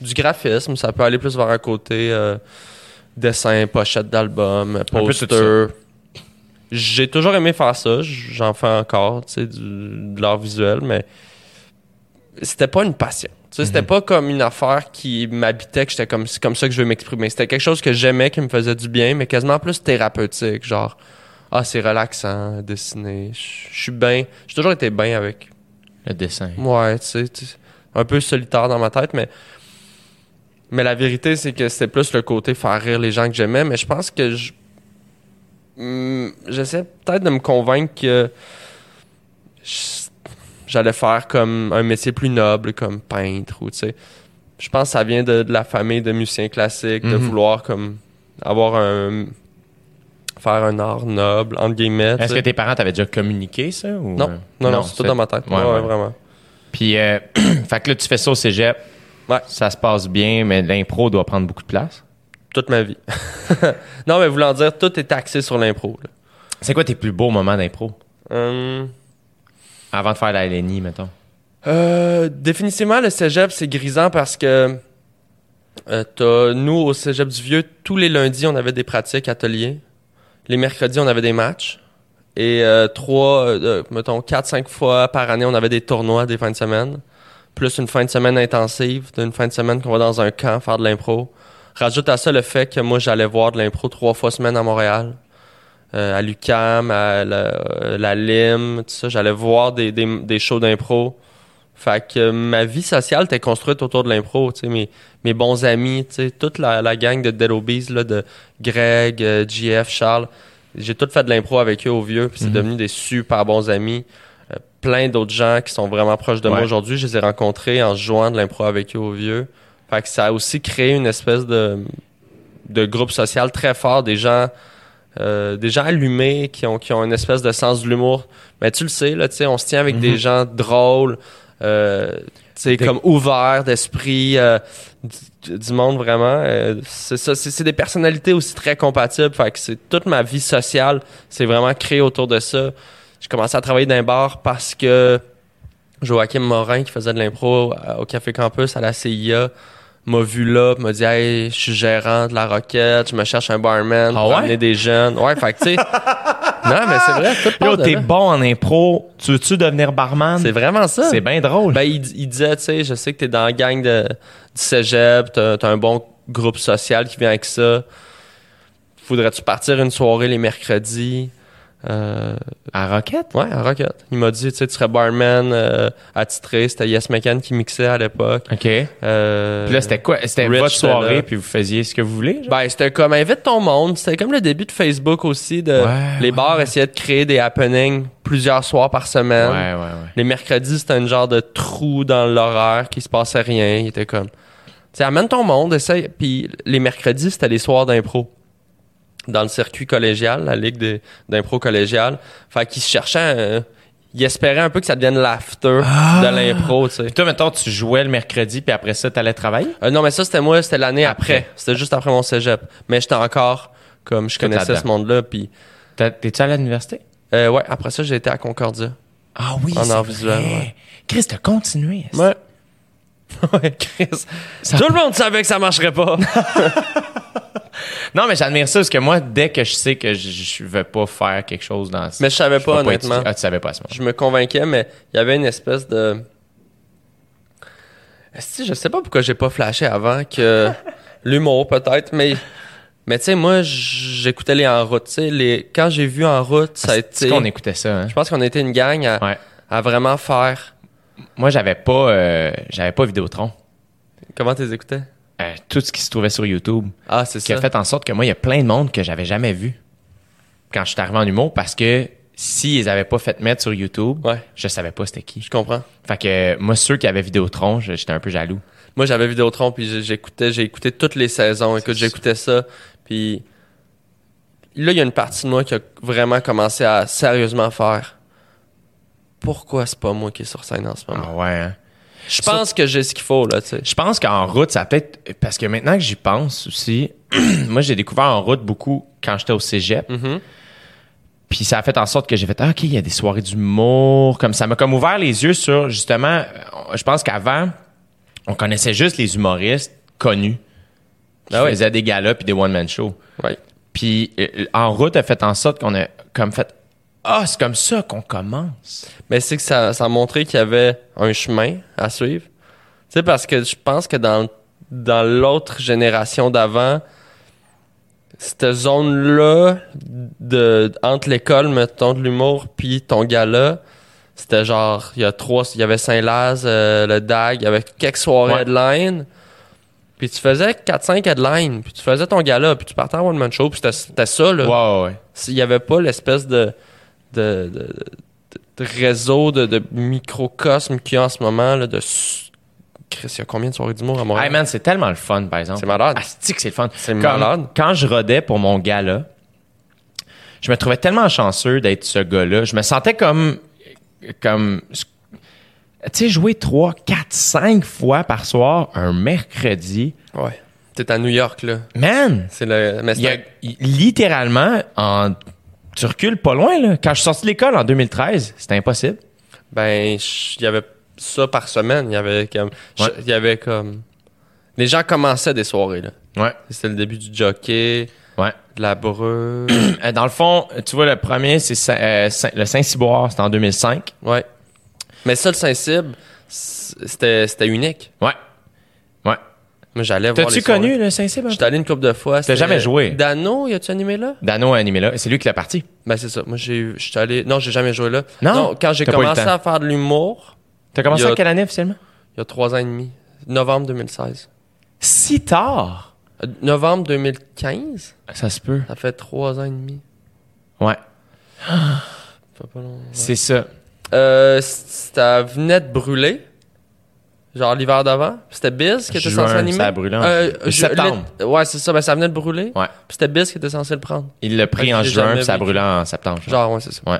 [SPEAKER 4] du graphisme. Ça peut aller plus vers un côté euh, dessin, pochette d'album, poster. J'ai toujours aimé faire ça. J'en fais encore, tu sais, de l'art visuel, mais c'était pas une passion. Tu sais,
[SPEAKER 1] Mhm.
[SPEAKER 4] C'était pas comme une affaire qui m'habitait, que j'étais comme, comme ça que je veux m'exprimer. C'était quelque chose que j'aimais, qui me faisait du bien, mais quasiment plus thérapeutique. Genre, ah, c'est relaxant, dessiner. Je suis bien. J'ai toujours été bien avec.
[SPEAKER 1] Le dessin.
[SPEAKER 4] Ouais, tu sais, tu sais, un peu solitaire dans ma tête, mais. Mais la vérité, c'est que c'était plus le côté faire rire les gens que j'aimais, mais je pense que je. Hmm, J'essaie peut-être de me convaincre que. je- J'allais faire comme un métier plus noble, comme peintre, ou tu sais. Je pense que ça vient de, de la famille de musiciens classiques, de
[SPEAKER 1] Mhm.
[SPEAKER 4] vouloir comme avoir un faire un art noble entre guillemets.
[SPEAKER 1] Est-ce que tes parents t'avaient déjà communiqué ça ou?
[SPEAKER 4] Non, non, non, c'est tout dans ma tête.
[SPEAKER 1] Ouais,
[SPEAKER 4] Ouais,
[SPEAKER 1] ouais.
[SPEAKER 4] ouais, vraiment.
[SPEAKER 1] Puis, euh, fait que là, tu fais ça au cégep.
[SPEAKER 4] Ouais.
[SPEAKER 1] Ça se passe bien, mais l'impro doit prendre beaucoup de place.
[SPEAKER 4] Toute ma vie. non, mais voulant dire, tout est axé sur l'impro.
[SPEAKER 1] C'est quoi tes plus beaux moments d'impro?
[SPEAKER 4] Hum,
[SPEAKER 1] Avant de faire la LNI, mettons.
[SPEAKER 4] Euh, définitivement, le cégep, c'est grisant parce que euh, nous, au cégep du Vieux, tous les lundis, on avait des pratiques, ateliers. Les mercredis, on avait des matchs. Et euh, trois, euh, mettons, quatre, cinq fois par année, on avait des tournois des fins de semaine. Plus une fin de semaine intensive, d'une fin de semaine qu'on va dans un camp faire de l'impro. Rajoute à ça le fait que moi, j'allais voir de l'impro trois fois semaine à Montréal. Euh, à l'UCAM, à la, euh, la LIM, tout ça. J'allais voir des, des, des shows d'impro. Fait que euh, ma vie sociale était construite autour de l'impro. Tu sais, mes, mes bons amis, tu sais, toute la, la gang de Dead Obies, là, de Greg, JF, Charles. J'ai tout fait de l'impro avec eux au vieux, puis c'est
[SPEAKER 1] Mhm.
[SPEAKER 4] devenu des super bons amis. Euh, plein d'autres gens qui sont vraiment proches de moi aujourd'hui, je les ai rencontrés en jouant de l'impro avec eux au vieux. Fait que ça a aussi créé une espèce de, de groupe social très fort, des gens, euh, des gens allumés qui ont, qui ont une espèce de sens de l'humour. Mais tu le sais, là, tu sais, on se tient avec
[SPEAKER 1] Mhm.
[SPEAKER 4] des gens drôles, euh, tu sais,
[SPEAKER 1] Des-
[SPEAKER 4] comme ouverts d'esprit, euh, du, du monde vraiment. euh, c'est ça, c'est c'est des personnalités aussi très compatibles. Fait que c'est toute ma vie sociale, c'est vraiment créé autour de ça. J'ai commencé à travailler dans un bar parce que Joachim Morin, qui faisait de l'impro euh, au Café Campus à la CIA, m'a vu là, pis m'a dit Hey, je suis gérant de la Roquette, je me cherche un barman
[SPEAKER 1] Ah
[SPEAKER 4] pour
[SPEAKER 1] ouais?
[SPEAKER 4] amener des jeunes. Ouais, fait que tu sais. non, mais c'est vrai,
[SPEAKER 1] Yo, t'es bon en impro. Tu veux-tu devenir barman?
[SPEAKER 4] C'est vraiment ça.
[SPEAKER 1] C'est bien drôle.
[SPEAKER 4] Ben, il, il disait, tu sais, je sais que t'es dans la gang de, du cégep, t'as t'as un bon groupe social qui vient avec ça. Faudrait-tu partir une soirée les mercredis? Euh,
[SPEAKER 1] à Rocket?
[SPEAKER 4] ouais, à Rocket. Il m'a dit, tu sais, tu serais barman euh, attitré. C'était Yes McCann qui mixait à l'époque.
[SPEAKER 1] OK.
[SPEAKER 4] Euh,
[SPEAKER 1] Puis là, c'était quoi? C'était votre soirée, puis vous faisiez ce que vous voulez? genre?
[SPEAKER 4] Ben, c'était comme invite ton monde. C'était comme le début de Facebook aussi. De,
[SPEAKER 1] Ouais,
[SPEAKER 4] les
[SPEAKER 1] ouais.
[SPEAKER 4] bars essayaient de créer des happenings plusieurs soirs par semaine.
[SPEAKER 1] ouais, ouais, ouais.
[SPEAKER 4] Les mercredis, c'était un genre de trou dans l'horaire qui se passait rien. Il était comme, tu sais, amène ton monde, essaye. Puis les mercredis, c'était les soirs d'impro. Dans le circuit collégial, la ligue des- d'impro collégial. Fait qu'ils se cherchaient, ils espéraient un peu que ça devienne l'after
[SPEAKER 1] Ah!
[SPEAKER 4] de l'impro, tu sais.
[SPEAKER 1] Puis toi, mettons, tu jouais le mercredi, puis après ça, t'allais travailler?
[SPEAKER 4] Euh, non, mais ça, c'était moi, c'était l'année
[SPEAKER 1] Après.
[SPEAKER 4] après. C'était juste après mon cégep. Mais j'étais encore, comme, je
[SPEAKER 1] Tout
[SPEAKER 4] connaissais ce monde-là. Puis,
[SPEAKER 1] T'es-tu à l'université?
[SPEAKER 4] euh, ouais, après ça, j'ai été à Concordia.
[SPEAKER 1] Ah oui,
[SPEAKER 4] En
[SPEAKER 1] c'est
[SPEAKER 4] art
[SPEAKER 1] vrai.
[SPEAKER 4] visuel, ouais.
[SPEAKER 1] Chris, t'as continué.
[SPEAKER 4] Ouais. ouais, Chris.
[SPEAKER 1] Ça-
[SPEAKER 4] Tout le monde savait que ça marcherait pas.
[SPEAKER 1] Non, mais j'admire ça, parce que moi, dès que je sais que je, je veux pas faire quelque chose dans...
[SPEAKER 4] Mais je savais
[SPEAKER 1] vais
[SPEAKER 4] pas, honnêtement.
[SPEAKER 1] Ah, tu savais pas à ce moment
[SPEAKER 4] je me convainquais, mais il y avait une espèce de. Que je sais pas pourquoi j'ai pas flashé avant que l'humour peut-être, mais mais tu sais moi j'écoutais les en route, tu sais les quand j'ai vu en route ça a
[SPEAKER 1] C'est
[SPEAKER 4] été.
[SPEAKER 1] qu'on écoutait ça, hein?
[SPEAKER 4] Je pense qu'on était une gang à,
[SPEAKER 1] Ouais.
[SPEAKER 4] à vraiment faire.
[SPEAKER 1] Moi, j'avais pas, euh, j'avais pas Vidéotron.
[SPEAKER 4] Comment t'es écoutais?
[SPEAKER 1] Euh, tout ce qui se trouvait sur YouTube.
[SPEAKER 4] Ah c'est
[SPEAKER 1] qui
[SPEAKER 4] ça.
[SPEAKER 1] a fait en sorte que moi, il y a plein de monde que j'avais jamais vu quand je suis arrivé en humour parce que s'ils les avaient pas fait mettre sur YouTube,
[SPEAKER 4] Ouais.
[SPEAKER 1] je savais pas c'était qui.
[SPEAKER 4] Je comprends.
[SPEAKER 1] Fait que euh, moi, ceux qui avaient Vidéotron, j'étais un peu jaloux.
[SPEAKER 4] Moi j'avais Vidéotron puis j'écoutais j'ai écouté toutes les saisons. Écoute j'écoutais ça puis là il y a une partie de moi qui a vraiment commencé à sérieusement faire. Pourquoi c'est pas moi qui est sur scène en ce moment?
[SPEAKER 1] Ah ouais, hein?
[SPEAKER 4] Je pense que j'ai ce qu'il faut, là, tu sais.
[SPEAKER 1] Je pense qu'en route, ça peut-être. Parce que maintenant que j'y pense aussi, moi, j'ai découvert en route beaucoup quand j'étais au cégep.
[SPEAKER 4] Mhm.
[SPEAKER 1] Puis ça a fait en sorte que j'ai fait, ah, OK, il y a des soirées d'humour. Comme ça m'a comme ouvert les yeux sur, justement, euh, je pense qu'avant, on connaissait juste les humoristes connus qui
[SPEAKER 4] Ah ouais.
[SPEAKER 1] faisaient des galas puis des one-man shows.
[SPEAKER 4] Ouais.
[SPEAKER 1] Puis euh, en route a fait en sorte qu'on a comme fait, ah, c'est comme ça qu'on commence.
[SPEAKER 4] Mais c'est que ça, ça a montré qu'il y avait un chemin à suivre. Tu sais, parce que je pense que dans, dans l'autre génération d'avant, cette zone-là, de, entre l'école, mettons, de l'humour, puis ton gala, c'était genre, il y a trois, il y avait Saint-Laz, euh, le DAG, il y avait quelques soirées
[SPEAKER 1] Ouais.
[SPEAKER 4] headline. Puis tu faisais 4-5 headlines, puis tu faisais ton gala, puis tu partais en one-man show, puis c'était ça, là.
[SPEAKER 1] Ouais, ouais, ouais.
[SPEAKER 4] S'il n'y avait pas l'espèce de, de, de, de- réseau, de, de microcosme qu'il y a en ce moment, là, de, Chris, il y a combien de soirées d'humour à Montréal?
[SPEAKER 1] Hey man, c'est tellement le fun, par exemple.
[SPEAKER 4] C'est malade.
[SPEAKER 1] Asti que c'est le fun.
[SPEAKER 4] C'est malade.
[SPEAKER 1] Quand je rodais pour mon gala, je me trouvais tellement chanceux d'être ce gars-là. Je me sentais comme, comme, tu sais, jouer 3, 4, 5 fois par soir un mercredi.
[SPEAKER 4] Ouais. T'es à New York, là.
[SPEAKER 1] Man!
[SPEAKER 4] C'est le. Mais
[SPEAKER 1] Il y a- littéralement, en, tu recules pas loin, là. Quand je suis sorti de l'école en 2013, c'était impossible.
[SPEAKER 4] Ben, il y avait ça par semaine. Il y avait comme.
[SPEAKER 1] Ouais.
[SPEAKER 4] Il y avait comme. Les gens commençaient des soirées, là.
[SPEAKER 1] Ouais.
[SPEAKER 4] C'était le début du jockey,
[SPEAKER 1] Ouais.
[SPEAKER 4] de la breu.
[SPEAKER 1] Dans le fond, tu vois, le premier, c'est euh, le Saint-Cyboire, c'était en 2005.
[SPEAKER 4] ouais. Mais ça, le Saint-Cybe, c'était unique.
[SPEAKER 1] Ouais.
[SPEAKER 4] Moi, j'allais voir.
[SPEAKER 1] T'as-tu
[SPEAKER 4] soirées.
[SPEAKER 1] connu le peu?
[SPEAKER 4] J'étais allé une couple de fois. T'as
[SPEAKER 1] jamais joué?
[SPEAKER 4] Dano, y a-tu animé là?
[SPEAKER 1] Dano a animé là. C'est lui qui l'a parti.
[SPEAKER 4] Ben, c'est ça. Moi, j'ai, j'étais allé. Non, j'ai jamais joué là.
[SPEAKER 1] Non?
[SPEAKER 4] quand j'ai commencé à faire de l'humour,
[SPEAKER 1] T'as commencé à quelle année officiellement?
[SPEAKER 4] il y a trois ans et demi. Novembre 2016.
[SPEAKER 1] Si tard?
[SPEAKER 4] Euh, novembre 2015?
[SPEAKER 1] Ça se peut.
[SPEAKER 4] Ça fait trois ans et demi.
[SPEAKER 1] Ouais.
[SPEAKER 4] Ça fait pas long.
[SPEAKER 1] C'est ça.
[SPEAKER 4] Euh, ça venait de brûler. Genre l'hiver d'avant. C'était Biz qui était
[SPEAKER 1] Juin,
[SPEAKER 4] censé animer.
[SPEAKER 1] ça a brûlé en
[SPEAKER 4] Euh,
[SPEAKER 1] ju- septembre.
[SPEAKER 4] l'é- Ouais, c'est ça. Ben, ça venait de brûler.
[SPEAKER 1] Ouais.
[SPEAKER 4] Puis c'était Biz qui était censé le prendre.
[SPEAKER 1] Il l'a pris en
[SPEAKER 4] j'ai
[SPEAKER 1] juin,
[SPEAKER 4] jamais
[SPEAKER 1] puis ça a
[SPEAKER 4] vécu.
[SPEAKER 1] brûlé en septembre. je
[SPEAKER 4] Genre, ouais, c'est ça.
[SPEAKER 1] Ouais.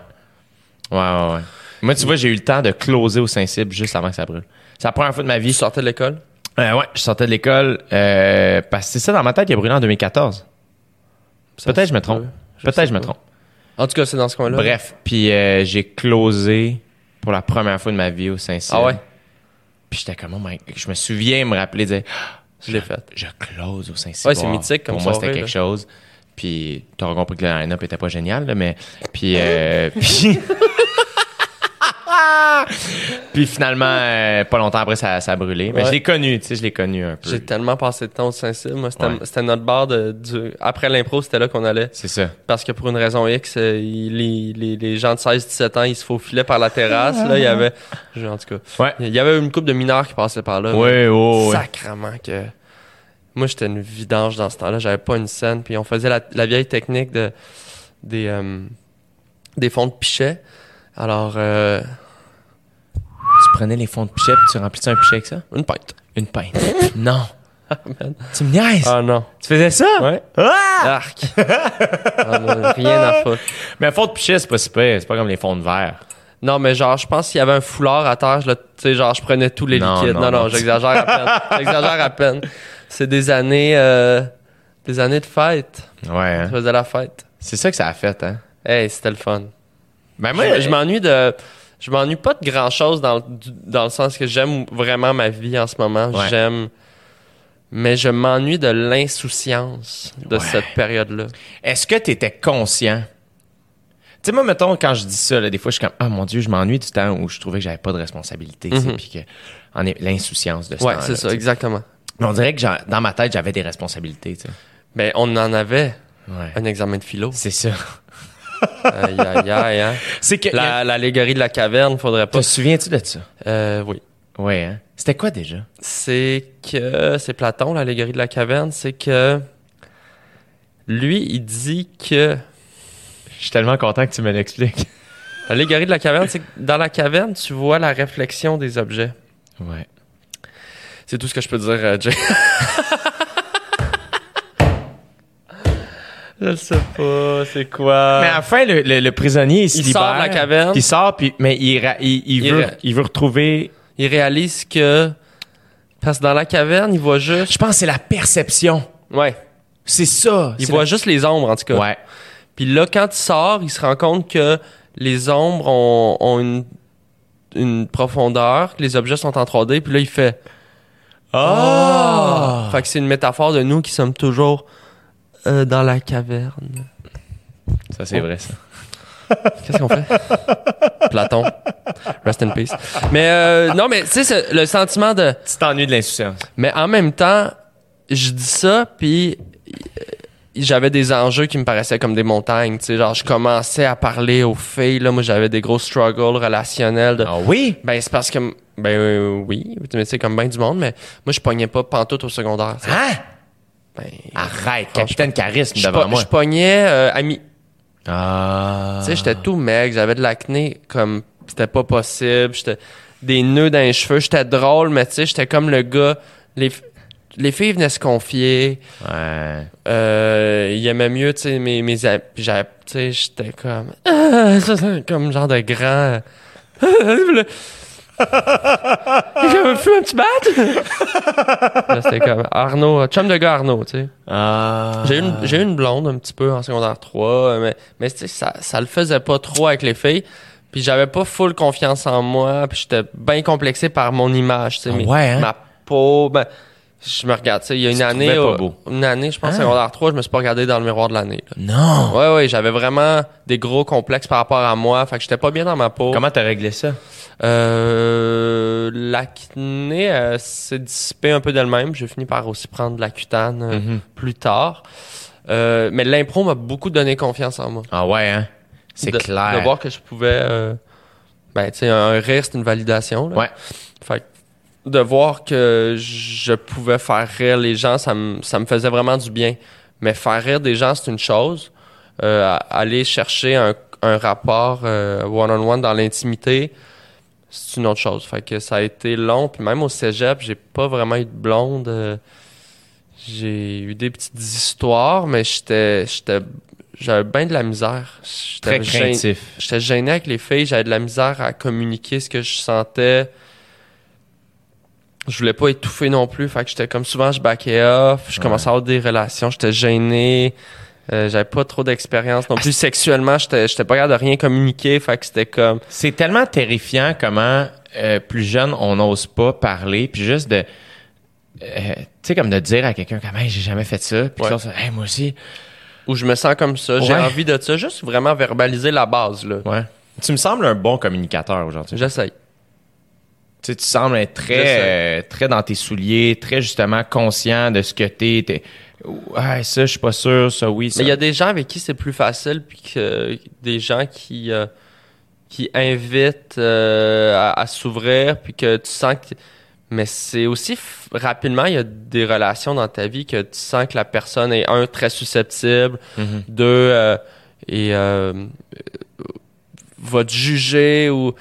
[SPEAKER 1] Ouais, ouais, ouais. Moi, tu vois, j'ai eu le temps de closer au Saint-Cyb juste avant que ça brûle. C'est la première fois de ma
[SPEAKER 4] Tu
[SPEAKER 1] vie.
[SPEAKER 4] sortais de l'école?
[SPEAKER 1] Euh, ouais, je sortais de l'école euh, parce que c'est ça dans ma tête, il a brûlé en 2014.
[SPEAKER 4] Ça
[SPEAKER 1] Peut-être je me trompe.
[SPEAKER 4] peut.
[SPEAKER 1] Peut-être
[SPEAKER 4] sais
[SPEAKER 1] je me
[SPEAKER 4] pas.
[SPEAKER 1] trompe.
[SPEAKER 4] En tout cas, c'est dans ce coin-là.
[SPEAKER 1] Bref, puis euh, j'ai closé pour la première fois de ma vie au Saint-Cyb.
[SPEAKER 4] Ah ouais?
[SPEAKER 1] Puis j'étais comme, oh my- je me souviens me rappeler dire,
[SPEAKER 4] Je l'ai fait.
[SPEAKER 1] je close au Saint-Cyboire.
[SPEAKER 4] Ouais, c'est mythique comme
[SPEAKER 1] Pour moi, c'était quelque
[SPEAKER 4] là.
[SPEAKER 1] chose. Puis t'auras compris que le line-up était pas génial, là, mais puis euh, puis puis finalement euh, pas longtemps après ça, ça a brûlé. Mais
[SPEAKER 4] Ouais.
[SPEAKER 1] je l'ai connu, tu sais, je l'ai connu un peu.
[SPEAKER 4] J'ai tellement passé de temps au Saint-Cyr. Moi, c'était,
[SPEAKER 1] Ouais.
[SPEAKER 4] notre bar de, du- après l'impro, c'était là qu'on allait.
[SPEAKER 1] C'est ça.
[SPEAKER 4] Parce que pour une raison X, euh, les, les, les gens de 16-17 ans, ils se faufilaient par la terrasse. là, il y avait, en tout cas,
[SPEAKER 1] Ouais.
[SPEAKER 4] il y avait une couple de mineurs qui passaient par là.
[SPEAKER 1] Ouais, ouais.
[SPEAKER 4] Sacrement que. Moi, j'étais une vidange dans ce temps-là. J'avais pas une scène. Puis on faisait la, la vieille technique de des euh, des fonds de pichet. Alors, euh,
[SPEAKER 1] Tu prenais les fonds de pichet puis tu remplissais un pichet avec ça?
[SPEAKER 4] une pinte.
[SPEAKER 1] Une pinte. non.
[SPEAKER 4] man.
[SPEAKER 1] Tu me niaises?
[SPEAKER 4] Ah non.
[SPEAKER 1] Tu faisais ça?
[SPEAKER 4] Ouais.
[SPEAKER 1] Ah!
[SPEAKER 4] Arc. Ah, non, rien à foutre.
[SPEAKER 1] Mais un fond de pichet, c'est pas super. C'est pas comme les fonds de verre.
[SPEAKER 4] Non, mais genre, je pense qu'il y avait un foulard à terre, je tu sais, genre, je prenais tous les
[SPEAKER 1] Non,
[SPEAKER 4] liquides.
[SPEAKER 1] non,
[SPEAKER 4] Non, j'exagère à peine. j'exagère à peine. C'est des années, euh, des années de fête.
[SPEAKER 1] Ouais,
[SPEAKER 4] Je
[SPEAKER 1] hein?
[SPEAKER 4] faisais la fête.
[SPEAKER 1] C'est ça que ça a fait, hein?
[SPEAKER 4] Hey, c'était le fun.
[SPEAKER 1] Ben
[SPEAKER 4] je je m'ennuie de, je m'ennuie pas de grand chose dans, dans le sens que j'aime vraiment ma vie en ce moment.
[SPEAKER 1] Ouais.
[SPEAKER 4] J'aime, mais je m'ennuie de l'insouciance de
[SPEAKER 1] Ouais.
[SPEAKER 4] cette période-là.
[SPEAKER 1] Est-ce que tu étais conscient? Tu sais, moi, mettons, quand je dis ça, là, des fois, je suis comme, ah mon Dieu, je m'ennuie du temps où je trouvais que j'avais pas de responsabilité,
[SPEAKER 4] Mhm.
[SPEAKER 1] puis que, en est, l'insouciance de ce
[SPEAKER 4] Ouais,
[SPEAKER 1] temps-là,
[SPEAKER 4] c'est ça, exactement.
[SPEAKER 1] Mais on dirait que dans ma tête, j'avais des responsabilités, tu sais.
[SPEAKER 4] Mais on en avait
[SPEAKER 1] Ouais.
[SPEAKER 4] un examen de philo.
[SPEAKER 1] C'est ça.
[SPEAKER 4] Aïe, aïe, aïe, hein.
[SPEAKER 1] C'est que.
[SPEAKER 4] La- L'allégorie de la caverne, faudrait pas.
[SPEAKER 1] Te souviens-tu de ça?
[SPEAKER 4] Euh, oui.
[SPEAKER 1] Ouais, hein? C'était quoi déjà?
[SPEAKER 4] C'est que c'est Platon, l'allégorie de la caverne, c'est que lui, il dit que
[SPEAKER 1] Je suis tellement content que tu me l'expliques.
[SPEAKER 4] l'allégorie de la caverne, c'est que dans la caverne, tu vois la réflexion des objets.
[SPEAKER 1] Ouais.
[SPEAKER 4] C'est tout ce que je peux dire, euh, Jay. je le sais pas, c'est quoi?
[SPEAKER 1] Mais à la fin, le, le- le prisonnier, il se
[SPEAKER 4] Il
[SPEAKER 1] libère.
[SPEAKER 4] sort de la caverne.
[SPEAKER 1] Il sort, puis, mais il, il, il
[SPEAKER 4] Il
[SPEAKER 1] veut, il veut retrouver.
[SPEAKER 4] Il réalise que parce que dans la caverne, il voit juste.
[SPEAKER 1] Je pense que c'est la perception.
[SPEAKER 4] Ouais.
[SPEAKER 1] C'est ça.
[SPEAKER 4] Il voit
[SPEAKER 1] la-
[SPEAKER 4] juste les ombres en tout cas.
[SPEAKER 1] Ouais.
[SPEAKER 4] Puis là, quand il sort, il se rend compte que les ombres ont, ont une, une profondeur, que les objets sont en 3D, puis là, il fait
[SPEAKER 1] Ah!
[SPEAKER 4] Fait que c'est une métaphore de nous qui sommes toujours euh, dans la caverne.
[SPEAKER 1] Ça, c'est vrai, ça.
[SPEAKER 4] Qu'est-ce qu'on fait? Platon. Rest in peace. Mais euh, non, mais tu sais, c'est le sentiment de...
[SPEAKER 1] Tu t'ennuies de l'insouciance.
[SPEAKER 4] Mais en même temps, je dis ça, puis euh, j'avais des enjeux qui me paraissaient comme des montagnes. Tu sais, genre, je commençais à parler aux filles. Là, moi, j'avais des gros struggles relationnels. De...
[SPEAKER 1] Ah oui?
[SPEAKER 4] Ben, c'est parce que... Ben euh, oui, tu sais, comme bien du monde, mais moi, je pognais pas pantoute au secondaire. tu sais.
[SPEAKER 1] Hein?
[SPEAKER 4] Ben,
[SPEAKER 1] Arrête, capitaine charisme devant moi.
[SPEAKER 4] je pognais euh, ami.
[SPEAKER 1] Ah.
[SPEAKER 4] Tu sais, j'étais tout mec, j'avais de l'acné comme c'était pas possible. J'étais des nœuds dans les cheveux. J'étais drôle, mais tu sais, j'étais comme le gars. Les, les filles venaient se confier.
[SPEAKER 1] Ouais.
[SPEAKER 4] Euh, ils aimaient mieux, tu sais, mes, mes tu sais, j'étais comme. Ah, ça, comme genre de grand. Je fais un petit bat! Là, c'était comme Arnaud, chum de gars Arnaud, tu sais.
[SPEAKER 1] Ah.
[SPEAKER 4] J'ai eu une, j'ai eu une blonde un petit peu en secondaire 3, euh, mais, mais tu sais, ça, ça le faisait pas trop avec les filles. Puis j'avais pas full confiance en moi, puis j'étais bien complexé par mon image, tu sais,
[SPEAKER 1] Ah ouais, hein?
[SPEAKER 4] ma peau, ben, je me regarde, tu sais, il y a une année,
[SPEAKER 1] trouvais pas beau.
[SPEAKER 4] une année, je pense,
[SPEAKER 1] Ah.
[SPEAKER 4] secondaire 3, je me suis pas regardé dans le miroir de l'année. là.
[SPEAKER 1] Non.
[SPEAKER 4] Ouais, ouais, j'avais vraiment des gros complexes par rapport à moi, fait que j'étais pas bien dans ma peau.
[SPEAKER 1] Comment t'as réglé ça?
[SPEAKER 4] Euh, l'acné euh, s'est dissipé un peu d'elle-même. J'ai fini par aussi prendre de l'accutane euh,
[SPEAKER 1] Mhm.
[SPEAKER 4] plus tard. Euh, mais l'impro m'a beaucoup donné confiance en moi.
[SPEAKER 1] Ah ouais, hein? C'est clair.
[SPEAKER 4] De voir que je pouvais... euh, ben, tu sais, un rire, c'est une validation. Là.
[SPEAKER 1] Ouais.
[SPEAKER 4] Fait que de voir que je pouvais faire rire les gens, ça me, ça me faisait vraiment du bien. Mais faire rire des gens, c'est une chose. Euh, aller chercher un, un rapport euh, one-on-one dans l'intimité, c'est une autre chose. Fait que ça a été long. Puis même au cégep, j'ai pas vraiment eu de blonde. euh, j'ai eu des petites histoires, mais j'étais, j'étais, j'avais bien de la misère. J'étais
[SPEAKER 1] Très craintif.
[SPEAKER 4] J'étais gêné avec les filles, j'avais de la misère à communiquer ce que je sentais. Je voulais pas étouffer non plus, fait que j'étais comme souvent je backais off, je commençais à avoir des relations, j'étais gêné. Euh, j'avais pas trop d'expérience non plus sexuellement, j'étais j'étais pas capable de rien communiquer, fait que c'était comme
[SPEAKER 1] C'est tellement terrifiant comment euh, plus jeune on n'ose pas parler, puis juste de, euh, tu sais comme de dire à quelqu'un comme hey, j'ai jamais fait ça, puis
[SPEAKER 4] Ouais.
[SPEAKER 1] hey, moi aussi.
[SPEAKER 4] où je me sens comme ça, j'ai
[SPEAKER 1] Ouais.
[SPEAKER 4] envie de ça, juste vraiment verbaliser la base là.
[SPEAKER 1] Ouais. Tu me sembles un bon communicateur aujourd'hui.
[SPEAKER 4] J'essaye.
[SPEAKER 1] Tu sais, tu sembles être très, euh, très dans tes souliers, très justement conscient de ce que t'es. t'es. Ouais, ça, je suis pas sûr, ça, oui. Ça.
[SPEAKER 4] Mais il y a des gens avec qui c'est plus facile, puis que des gens qui euh, qui invitent euh, à, à s'ouvrir, puis que tu sens que. Mais c'est aussi rapidement, il y a des relations dans ta vie que tu sens que la personne est un très susceptible,
[SPEAKER 1] Mhm.
[SPEAKER 4] deux et va te juger ou.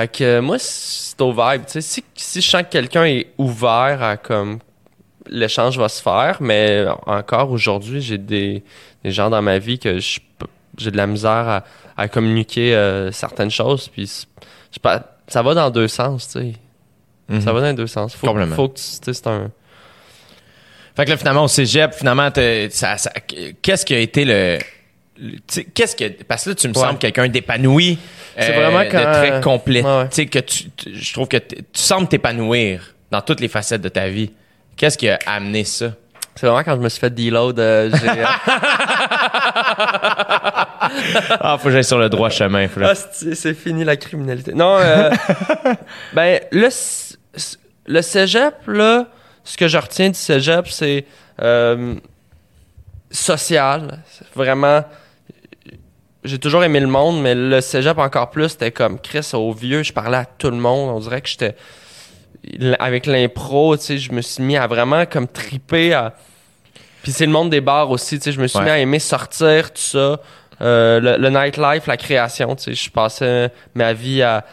[SPEAKER 4] Fait que euh, moi, c'est au vibe. Si, si je sens que quelqu'un est ouvert à comme l'échange va se faire, mais encore aujourd'hui, j'ai des, des gens dans ma vie que j'ai de la misère à, à communiquer euh, certaines choses. Puis pas, ça va dans deux sens, tu sais.
[SPEAKER 1] Mhm.
[SPEAKER 4] Ça va dans les deux sens. Faut,
[SPEAKER 1] Complètement.
[SPEAKER 4] faut que tu, c'est un.
[SPEAKER 1] Fait que là, finalement, au cégep, finalement, ça, ça- qu'est-ce qui a été le. Qu'est-ce que. Parce que là, tu me
[SPEAKER 4] Ouais.
[SPEAKER 1] sembles quelqu'un d'épanoui.
[SPEAKER 4] C'est
[SPEAKER 1] euh,
[SPEAKER 4] vraiment
[SPEAKER 1] de
[SPEAKER 4] quand-
[SPEAKER 1] très complet.
[SPEAKER 4] Ouais, ouais.
[SPEAKER 1] Tu sais, que tu. tu- Je trouve que tu sembles t'épanouir dans toutes les facettes de ta vie. Qu'est-ce qui a amené ça?
[SPEAKER 4] C'est vraiment quand je me suis fait deload, euh, j'ai. euh,
[SPEAKER 1] Ah, faut que j'aille sur le droit chemin. faut
[SPEAKER 4] Ah, c'est c'est fini la criminalité. Non, euh, ben, le, le cégep, là, ce que je retiens du cégep, c'est euh, social. C'est Vraiment, j'ai toujours aimé le monde, mais le cégep encore plus, c'était comme Chris au vieux, je parlais à tout le monde. On dirait que j'étais. Avec l'impro, tu sais, je me suis mis à vraiment comme triper à. Puis c'est le monde des bars aussi, tu sais, je me suis
[SPEAKER 1] Ouais.
[SPEAKER 4] mis à aimer sortir, tout ça. Euh, le, le nightlife, la création, tu sais, je passais ma vie à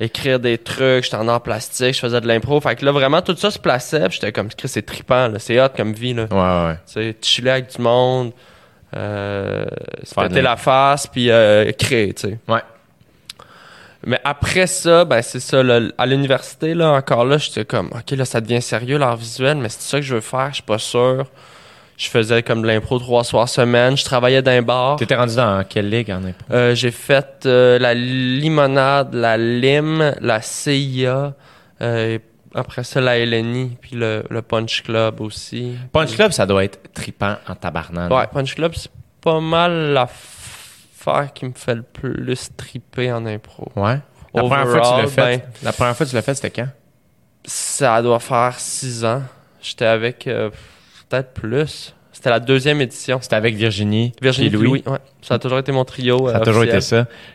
[SPEAKER 4] écrire des trucs, j'étais en art plastique, je faisais de l'impro. Fait que là, vraiment, tout ça se plaçait, j'étais comme, Chris, c'est trippant, là, c'est hot comme vie, là.
[SPEAKER 1] Ouais, ouais.
[SPEAKER 4] Tu sais, chiller avec du monde, euh, se péter la face, puis euh, créer, tu sais.
[SPEAKER 1] Ouais.
[SPEAKER 4] Mais après ça, ben c'est ça, là, à l'université, là, encore là, j'étais comme, OK, là, ça devient sérieux, l'art visuel, mais c'est ça que je veux faire, je suis pas sûr. Je faisais comme de l'impro trois soirs semaine, je travaillais dans un bar.
[SPEAKER 1] T'étais rendu dans quelle ligue en impro?
[SPEAKER 4] Euh, j'ai fait euh, la limonade, la lime, la CIA, euh, après ça, la LNI, puis le, le Punch Club aussi.
[SPEAKER 1] Punch Club, ça doit être tripant en tabarnane.
[SPEAKER 4] Ouais, Punch Club, c'est pas mal l'affaire qui me fait le plus triper en impro.
[SPEAKER 1] Ouais. La première fois que tu l'as fait,
[SPEAKER 4] ben-
[SPEAKER 1] la première fois que tu l'as fait, c'était quand?
[SPEAKER 4] Ça doit faire six ans. J'étais avec euh, peut-être plus. C'était la deuxième édition.
[SPEAKER 1] C'était avec Virginie,
[SPEAKER 4] Virginie
[SPEAKER 1] puis
[SPEAKER 4] Louis.
[SPEAKER 1] Louis.
[SPEAKER 4] ouais. Ça a toujours été mon trio.
[SPEAKER 1] Ça a
[SPEAKER 4] euh,
[SPEAKER 1] toujours
[SPEAKER 4] officiel.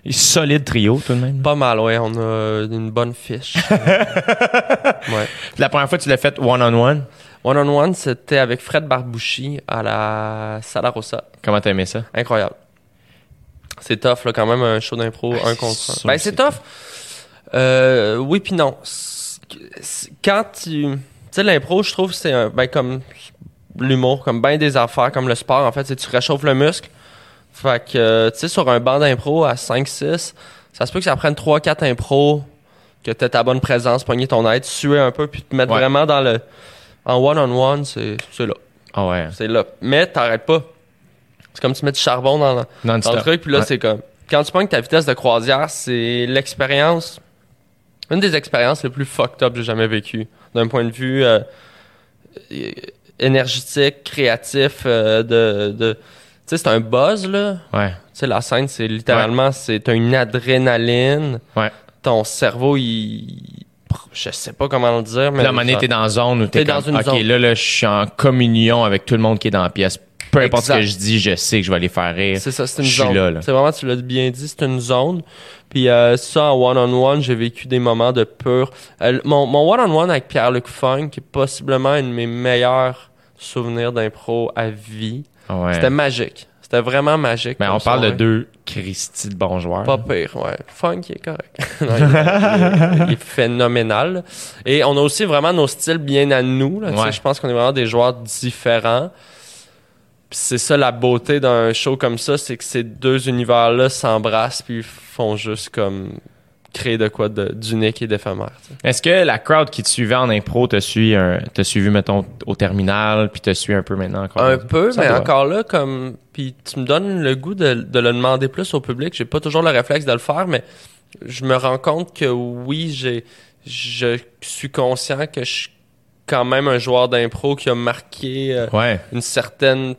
[SPEAKER 1] été ça. Solide trio, tout de même.
[SPEAKER 4] Pas mal, ouais. On a une bonne fiche. ouais.
[SPEAKER 1] La première fois tu l'as fait one-on-one,
[SPEAKER 4] One on one, c'était avec Fred Barbouchi à la Sala Rossa.
[SPEAKER 1] comment t'as aimé ça?
[SPEAKER 4] Incroyable. C'est tough, là, quand même, un show d'impro,
[SPEAKER 1] Ah,
[SPEAKER 4] un contre un. Ben, c'est tough. Euh, oui puis non. Quand tu... Tu sais, l'impro, je trouve, c'est un, ben, comme l'humour, comme bien des affaires, comme le sport, en fait, c'est que tu réchauffes le muscle. Fait que, euh, tu sais, sur un banc d'impro à 5-6, ça se peut que ça prenne 3-4 impros, que tu ta bonne présence, pogner ton aide, suer un peu, puis te mettre
[SPEAKER 1] Ouais.
[SPEAKER 4] vraiment dans le... En one-on-one, c'est c'est là.
[SPEAKER 1] Ah ouais.
[SPEAKER 4] C'est là. Mais t'arrêtes pas. C'est comme tu mets du charbon dans, le- dans le truc, puis là,
[SPEAKER 1] Ouais.
[SPEAKER 4] c'est comme. Quand tu pognes ta vitesse de croisière, c'est l'expérience. Une des expériences les plus fucked up que j'ai jamais vécues. D'un point de vue euh, euh, énergétique, créatif, euh, de. de tu sais, c'est un buzz, là.
[SPEAKER 1] Ouais.
[SPEAKER 4] Tu sais, la scène, c'est littéralement, c'est une adrénaline.
[SPEAKER 1] Ouais.
[SPEAKER 4] Ton cerveau, il. Je sais pas comment le dire, mais.
[SPEAKER 1] Donné,
[SPEAKER 4] ça-
[SPEAKER 1] t'es dans une zone où t'es
[SPEAKER 4] dans une
[SPEAKER 1] OK,
[SPEAKER 4] zone.
[SPEAKER 1] là, là, je suis en communion avec tout le monde qui est dans la pièce. Peu importe
[SPEAKER 4] Exact.
[SPEAKER 1] ce que je dis, je sais que je vais les faire rire.
[SPEAKER 4] C'est ça, c'est une
[SPEAKER 1] Je suis
[SPEAKER 4] zone.
[SPEAKER 1] là, là.
[SPEAKER 4] C'est vraiment, tu l'as bien dit, c'est une zone. Puis euh, ça, en one-on-one, j'ai vécu des moments de pur... Euh, mon, mon one-on-one avec Pierre-Luc Funk, qui est possiblement un de mes meilleurs souvenirs d'impro à vie.
[SPEAKER 1] Ouais.
[SPEAKER 4] C'était magique. C'était vraiment magique.
[SPEAKER 1] Mais on parle de
[SPEAKER 4] ouais.
[SPEAKER 1] deux Christy de bons joueurs.
[SPEAKER 4] Pas pire, ouais. Funk, il est correct. Non, il, est, il est- il est phénoménal. Et on a aussi vraiment nos styles bien à nous. là.
[SPEAKER 1] Ouais.
[SPEAKER 4] Je pense qu'on est vraiment des joueurs différents. C'est ça la beauté d'un show comme ça, c'est que ces deux univers-là s'embrassent puis font juste comme créer de quoi d'unique et d'éphémère.
[SPEAKER 1] Est-ce que la crowd qui te suivait en impro te suit, un- suivi, mettons, au terminal, puis te suit un peu maintenant encore?
[SPEAKER 4] Un peu,
[SPEAKER 1] Ça
[SPEAKER 4] mais encore là, comme. Puis tu me donnes le goût de, de le demander plus au public. J'ai pas toujours le réflexe de le faire, mais je me rends compte que oui, j'ai, je suis conscient que je suis quand même un joueur d'impro qui a marqué euh,
[SPEAKER 1] Ouais.
[SPEAKER 4] une certaine.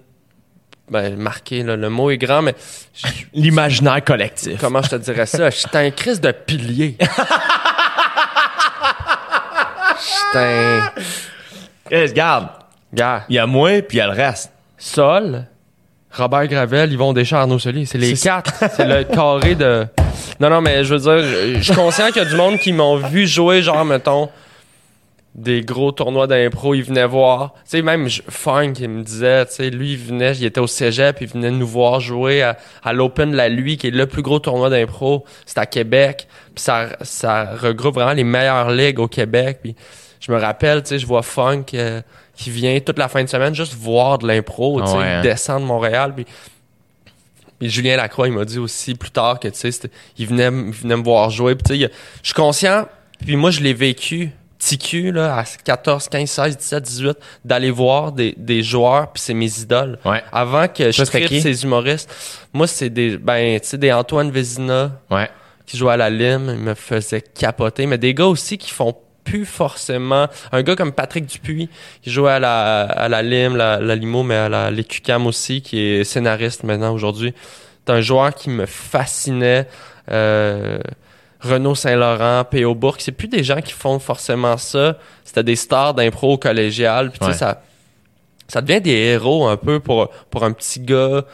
[SPEAKER 4] Ben, marqué, là, le mot est grand, mais
[SPEAKER 1] L'imaginaire collectif.
[SPEAKER 4] comment je te dirais ça? J'étais un crise de pilier. J'étais un.
[SPEAKER 1] Chris, regarde. Il y a moi, puis il y a le reste.
[SPEAKER 4] Sol, Robert Gravel, Yvon Deschamps, Arnaud Soli. C'est les quatre. C'est le carré de. Non, non, mais je veux dire, je suis conscient qu'il y a du monde qui m'ont vu jouer, genre, mettons, des gros tournois d'impro. Ils venaient voir. Tu sais, même Funk, il me disait, tu sais, lui, il venait, il était au cégep, il venait nous voir jouer à, à l'Open de la Lui, qui est le plus gros tournoi d'impro. C'est à Québec. Puis ça, ça regroupe vraiment les meilleures ligues au Québec. Puis je me rappelle, tu sais, je vois Funk euh, qui vient toute la fin de semaine juste voir de l'impro, tu sais,
[SPEAKER 1] Ah ouais, hein.
[SPEAKER 4] descendre de Montréal. Puis, puis Julien Lacroix, il m'a dit aussi plus tard que, tu sais, il venait, il venait me voir jouer. Puis, tu sais, il- je suis conscient, puis moi, je l'ai vécu, là, à 14, 15, 16, 17, 18, d'aller voir des, des joueurs, puis c'est mes idoles.
[SPEAKER 1] Ouais.
[SPEAKER 4] Avant que je tripe ces humoristes, moi, c'est des, ben, tu sais, des Antoine Vézina,
[SPEAKER 1] Ouais.
[SPEAKER 4] qui jouait à la lime, il me faisait capoter. Mais des gars aussi qui font plus forcément. Un gars comme Patrick Dupuis, qui jouait à la, à la lime, la, la limo, mais à la l'EQCAM aussi, qui est scénariste maintenant aujourd'hui. C'est un joueur qui me fascinait. Euh, Renaud Saint-Laurent, P.O. Bourque, c'est plus des gens qui font forcément ça. C'était des stars d'impro au collégial. Puis tu sais,
[SPEAKER 1] Ouais.
[SPEAKER 4] ça, ça devient des héros un peu pour, pour un petit gars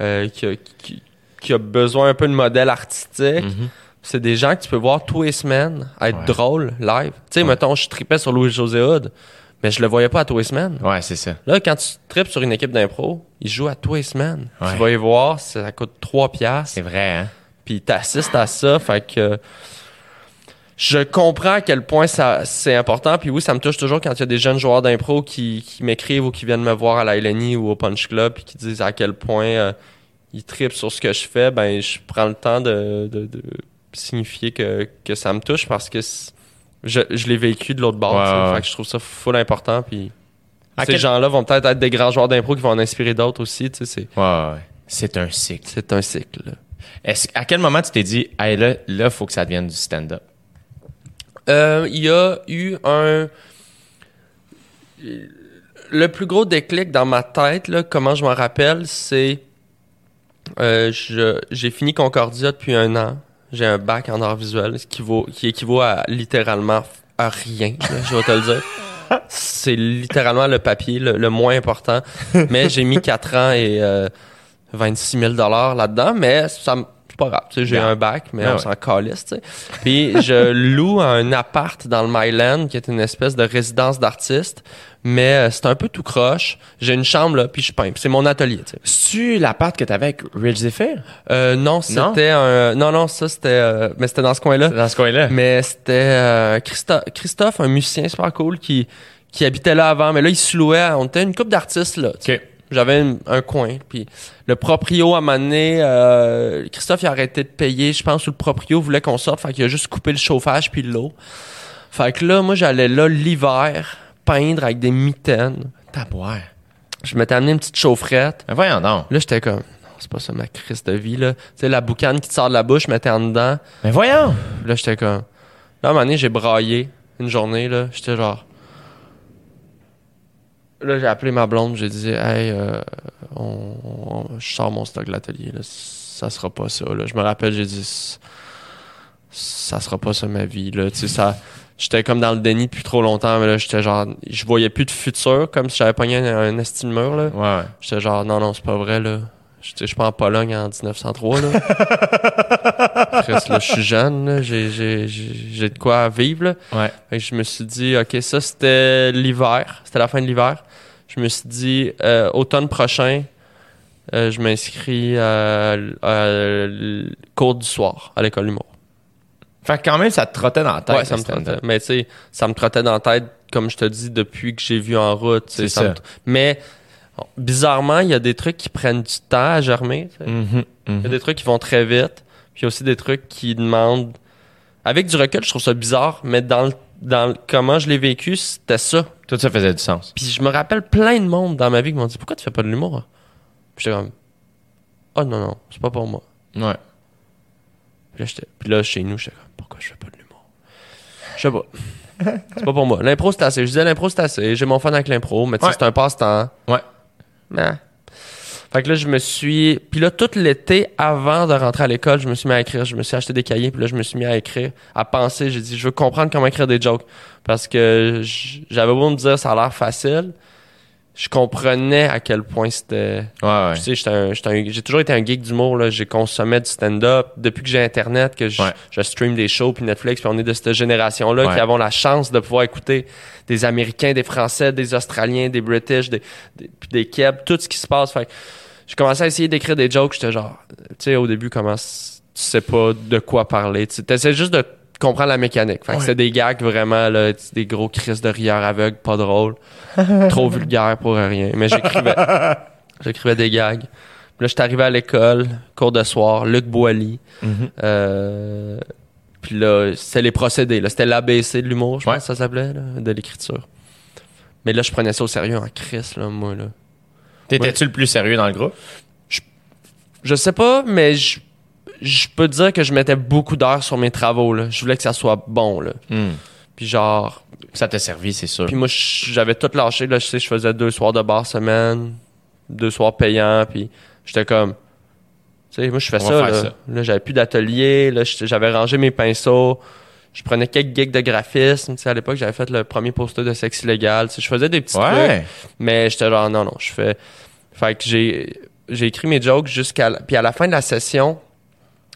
[SPEAKER 4] euh, qui, a, qui, qui a besoin un peu de modèle artistique.
[SPEAKER 1] Mhm.
[SPEAKER 4] C'est des gens que tu peux voir tous les semaines être
[SPEAKER 1] Ouais.
[SPEAKER 4] drôles live. Tu sais,
[SPEAKER 1] Ouais.
[SPEAKER 4] mettons, je tripais sur Louis-José Hood, mais je le voyais pas à tous les semaines.
[SPEAKER 1] Ouais, c'est ça.
[SPEAKER 4] Là, quand tu tripes sur une équipe d'impro, ils jouent à tous les semaines. Tu vas y voir, ça coûte 3 piastres,
[SPEAKER 1] C'est vrai, hein?
[SPEAKER 4] Puis t'assistes à ça, fait que... Je comprends à quel point ça c'est important, puis oui, ça me touche toujours quand il y a des jeunes joueurs d'impro qui, qui m'écrivent ou qui viennent me voir à la LNI ou au Punch Club, puis qui disent à quel point euh, ils tripent sur ce que je fais, ben je prends le temps de, de, de signifier que, que ça me touche parce que je, je l'ai vécu de l'autre bord. Fait que je trouve ça full important. Puis
[SPEAKER 1] À
[SPEAKER 4] ces
[SPEAKER 1] quel-
[SPEAKER 4] gens-là vont peut-être être des grands joueurs d'impro qui vont en inspirer d'autres aussi. tu sais, C'est,
[SPEAKER 1] Ouais, ouais, ouais. C'est un cycle.
[SPEAKER 4] c'est un cycle.
[SPEAKER 1] À quel moment tu t'es dit, hey, là, là, faut que ça devienne du stand-up?
[SPEAKER 4] Euh, Il y a eu un. Le plus gros déclic dans ma tête, là, comment je m'en rappelle, c'est. euh, j'ai fini Concordia depuis un an. J'ai un bac en art visuel ce qui, vaut, qui équivaut à littéralement à rien, je vais te le dire. C'est littéralement le papier le, moins important. Mais j'ai mis 4 ans et euh, 26 000 là-dedans. Mais ça, me- pas grave. Tu sais, j'ai
[SPEAKER 1] Yeah.
[SPEAKER 4] un bac, mais
[SPEAKER 1] Ah
[SPEAKER 4] on
[SPEAKER 1] ouais.
[SPEAKER 4] s'en calisse, tu sais. Puis je loue un appart dans le Myland, qui est une espèce de résidence d'artiste. Mais euh, c'est un peu tout croche. J'ai une chambre, là, puis je peins. C'est mon atelier, tu sais.
[SPEAKER 1] C'est-tu l'appart que t'avais avec Rich Zephyr?
[SPEAKER 4] Euh, non, c'était un... Non, non, ça, c'était... euh, Mais c'était dans ce coin-là.
[SPEAKER 1] Dans ce coin-là?
[SPEAKER 4] Mais c'était euh, Christo- Christophe, un musicien super cool qui, qui habitait là avant. Mais là, il se louait. On était une couple d'artistes, là. tu sais.
[SPEAKER 1] OK.
[SPEAKER 4] J'avais un, un coin. Puis le proprio, à un moment donné, euh, Christophe, il a arrêté de payer. Je pense que le proprio voulait qu'on sorte. Fait qu'il a juste coupé le chauffage puis l'eau. Fait que là, moi, j'allais là l'hiver peindre avec des mitaines.
[SPEAKER 1] Tabouère.
[SPEAKER 4] Je m'étais amené une petite chaufferette.
[SPEAKER 1] Mais voyons donc.
[SPEAKER 4] Là, j'étais comme... Non, c'est pas ça ma crise de vie, là. Tu sais, la boucane qui te sort de la bouche, je mettais en dedans.
[SPEAKER 1] Mais voyons!
[SPEAKER 4] Là, j'étais comme. Là, à un moment donné, j'ai braillé une journée, là. J'étais genre. Là, j'ai appelé ma blonde, j'ai dit, hey, euh, on, on- je sors mon stock de l'atelier, là. Ça sera pas ça, là. Je me rappelle, j'ai dit, ça sera pas ça ma vie, là. Tu sais, ça. J'étais comme dans le déni depuis trop longtemps, mais là, j'étais genre. Je voyais plus de futur, comme si j'avais pogné un, un esti de mur, là.
[SPEAKER 1] Ouais, ouais.
[SPEAKER 4] J'étais genre, non, non, c'est pas vrai, là. Je je suis pas en Pologne en 1903, là. Là, je suis jeune, là. J'ai, j'ai, j'ai j'ai de quoi vivre, là.
[SPEAKER 1] Ouais.
[SPEAKER 4] Fait que je me suis dit, OK, ça, c'était l'hiver. C'était la fin de l'hiver. Je me suis dit, euh, automne prochain, euh, je m'inscris à, à cours du soir à l'école d'humour.
[SPEAKER 1] Fait que quand même, ça te trottait dans la tête.
[SPEAKER 4] Ouais, ça me trottait. Mais tu sais, ça me trottait dans la tête, comme je te dis, depuis que j'ai vu en route.
[SPEAKER 1] C'est ça.
[SPEAKER 4] Mais bizarrement, il y a des trucs qui prennent du temps à germer. sais.
[SPEAKER 1] Mhm,
[SPEAKER 4] Il y a des trucs qui vont très vite. Puis il y a aussi des trucs qui demandent. Avec du recul, je trouve ça bizarre, mais dans le, dans le- comment je l'ai vécu, c'était ça.
[SPEAKER 1] Tout ça faisait du sens.
[SPEAKER 4] Puis je me rappelle plein de monde dans ma vie qui m'ont dit Pourquoi tu fais pas de l'humour hein? Puis j'étais comme Oh non, non, c'est pas pour moi.
[SPEAKER 1] Ouais.
[SPEAKER 4] Puis là, puis là, chez nous, j'étais comme Pourquoi je fais pas de l'humour? Je sais pas. c'est pas pour moi. L'impro, c'est assez. Je disais l'impro, c'est assez. J'ai mon fun avec l'impro, mais tu sais,
[SPEAKER 1] Ouais.
[SPEAKER 4] c'est un passe-temps.
[SPEAKER 1] Ouais.
[SPEAKER 4] Mais. Fait que là, je me suis. Puis là, tout l'été, avant de rentrer à l'école, je me suis mis à écrire. Je me suis acheté des cahiers, puis là, je me suis mis à écrire, à penser. J'ai dit, je veux comprendre comment écrire des jokes. Parce que j'avais beau me dire, ça a l'air facile. Je comprenais à quel point c'était.
[SPEAKER 1] Ouais, ouais.
[SPEAKER 4] Tu sais, j'étais un- j'étais un- j'ai toujours été un geek d'humour. là. J'ai consommé du stand-up. Depuis que j'ai Internet, que je,
[SPEAKER 1] Ouais.
[SPEAKER 4] je stream des shows, puis Netflix, puis on est de cette génération-là qui avons la chance de pouvoir écouter des Américains, des Français, des Australiens, des British, des, des, des Keb, tout ce qui se passe. Fait j'ai commencé à essayer d'écrire des jokes. J'étais genre, tu sais, au début, comment tu sais pas de quoi parler. Tu essaies juste de comprendre la mécanique. Fait que
[SPEAKER 1] Ouais.
[SPEAKER 4] c'était des gags vraiment, là, des gros cris de rieurs aveugles, pas drôles. trop vulgaire pour rien. Mais j'écrivais. j'écrivais des gags. Puis là, j'étais arrivé à l'école, cours de soir, Luc Boilly.
[SPEAKER 1] Mhm.
[SPEAKER 4] Euh, puis là, c'était les procédés. C'était l'ABC de l'humour, je
[SPEAKER 1] Ouais.
[SPEAKER 4] pense que ça s'appelait, de l'écriture. Mais là, je prenais ça au sérieux en crise, là, moi. Là.
[SPEAKER 1] T'étais-tu le plus sérieux dans le groupe?
[SPEAKER 4] Je sais pas, mais je, je peux te dire que je mettais beaucoup d'heures sur mes travaux. Là. Je voulais que ça soit bon. Là.
[SPEAKER 1] Hmm.
[SPEAKER 4] Puis genre,
[SPEAKER 1] Ça t'a servi, c'est sûr.
[SPEAKER 4] Puis moi, je- j'avais tout lâché. Là, je sais, je faisais deux soirs de bar semaine, deux soirs payants. Puis j'étais comme, tu sais, moi, je fais ça là. Là, j'avais plus d'atelier. Là, j'avais rangé mes pinceaux. Je prenais quelques gigs de graphisme. Tu sais, à l'époque, j'avais fait le premier poster de sexe illégal. Tu sais, je faisais des petits trucs.
[SPEAKER 1] Ouais.
[SPEAKER 4] Mais j'étais genre, non, non, je fais. Fait que j'ai, j'ai écrit mes jokes jusqu'à. Puis à la fin de la session,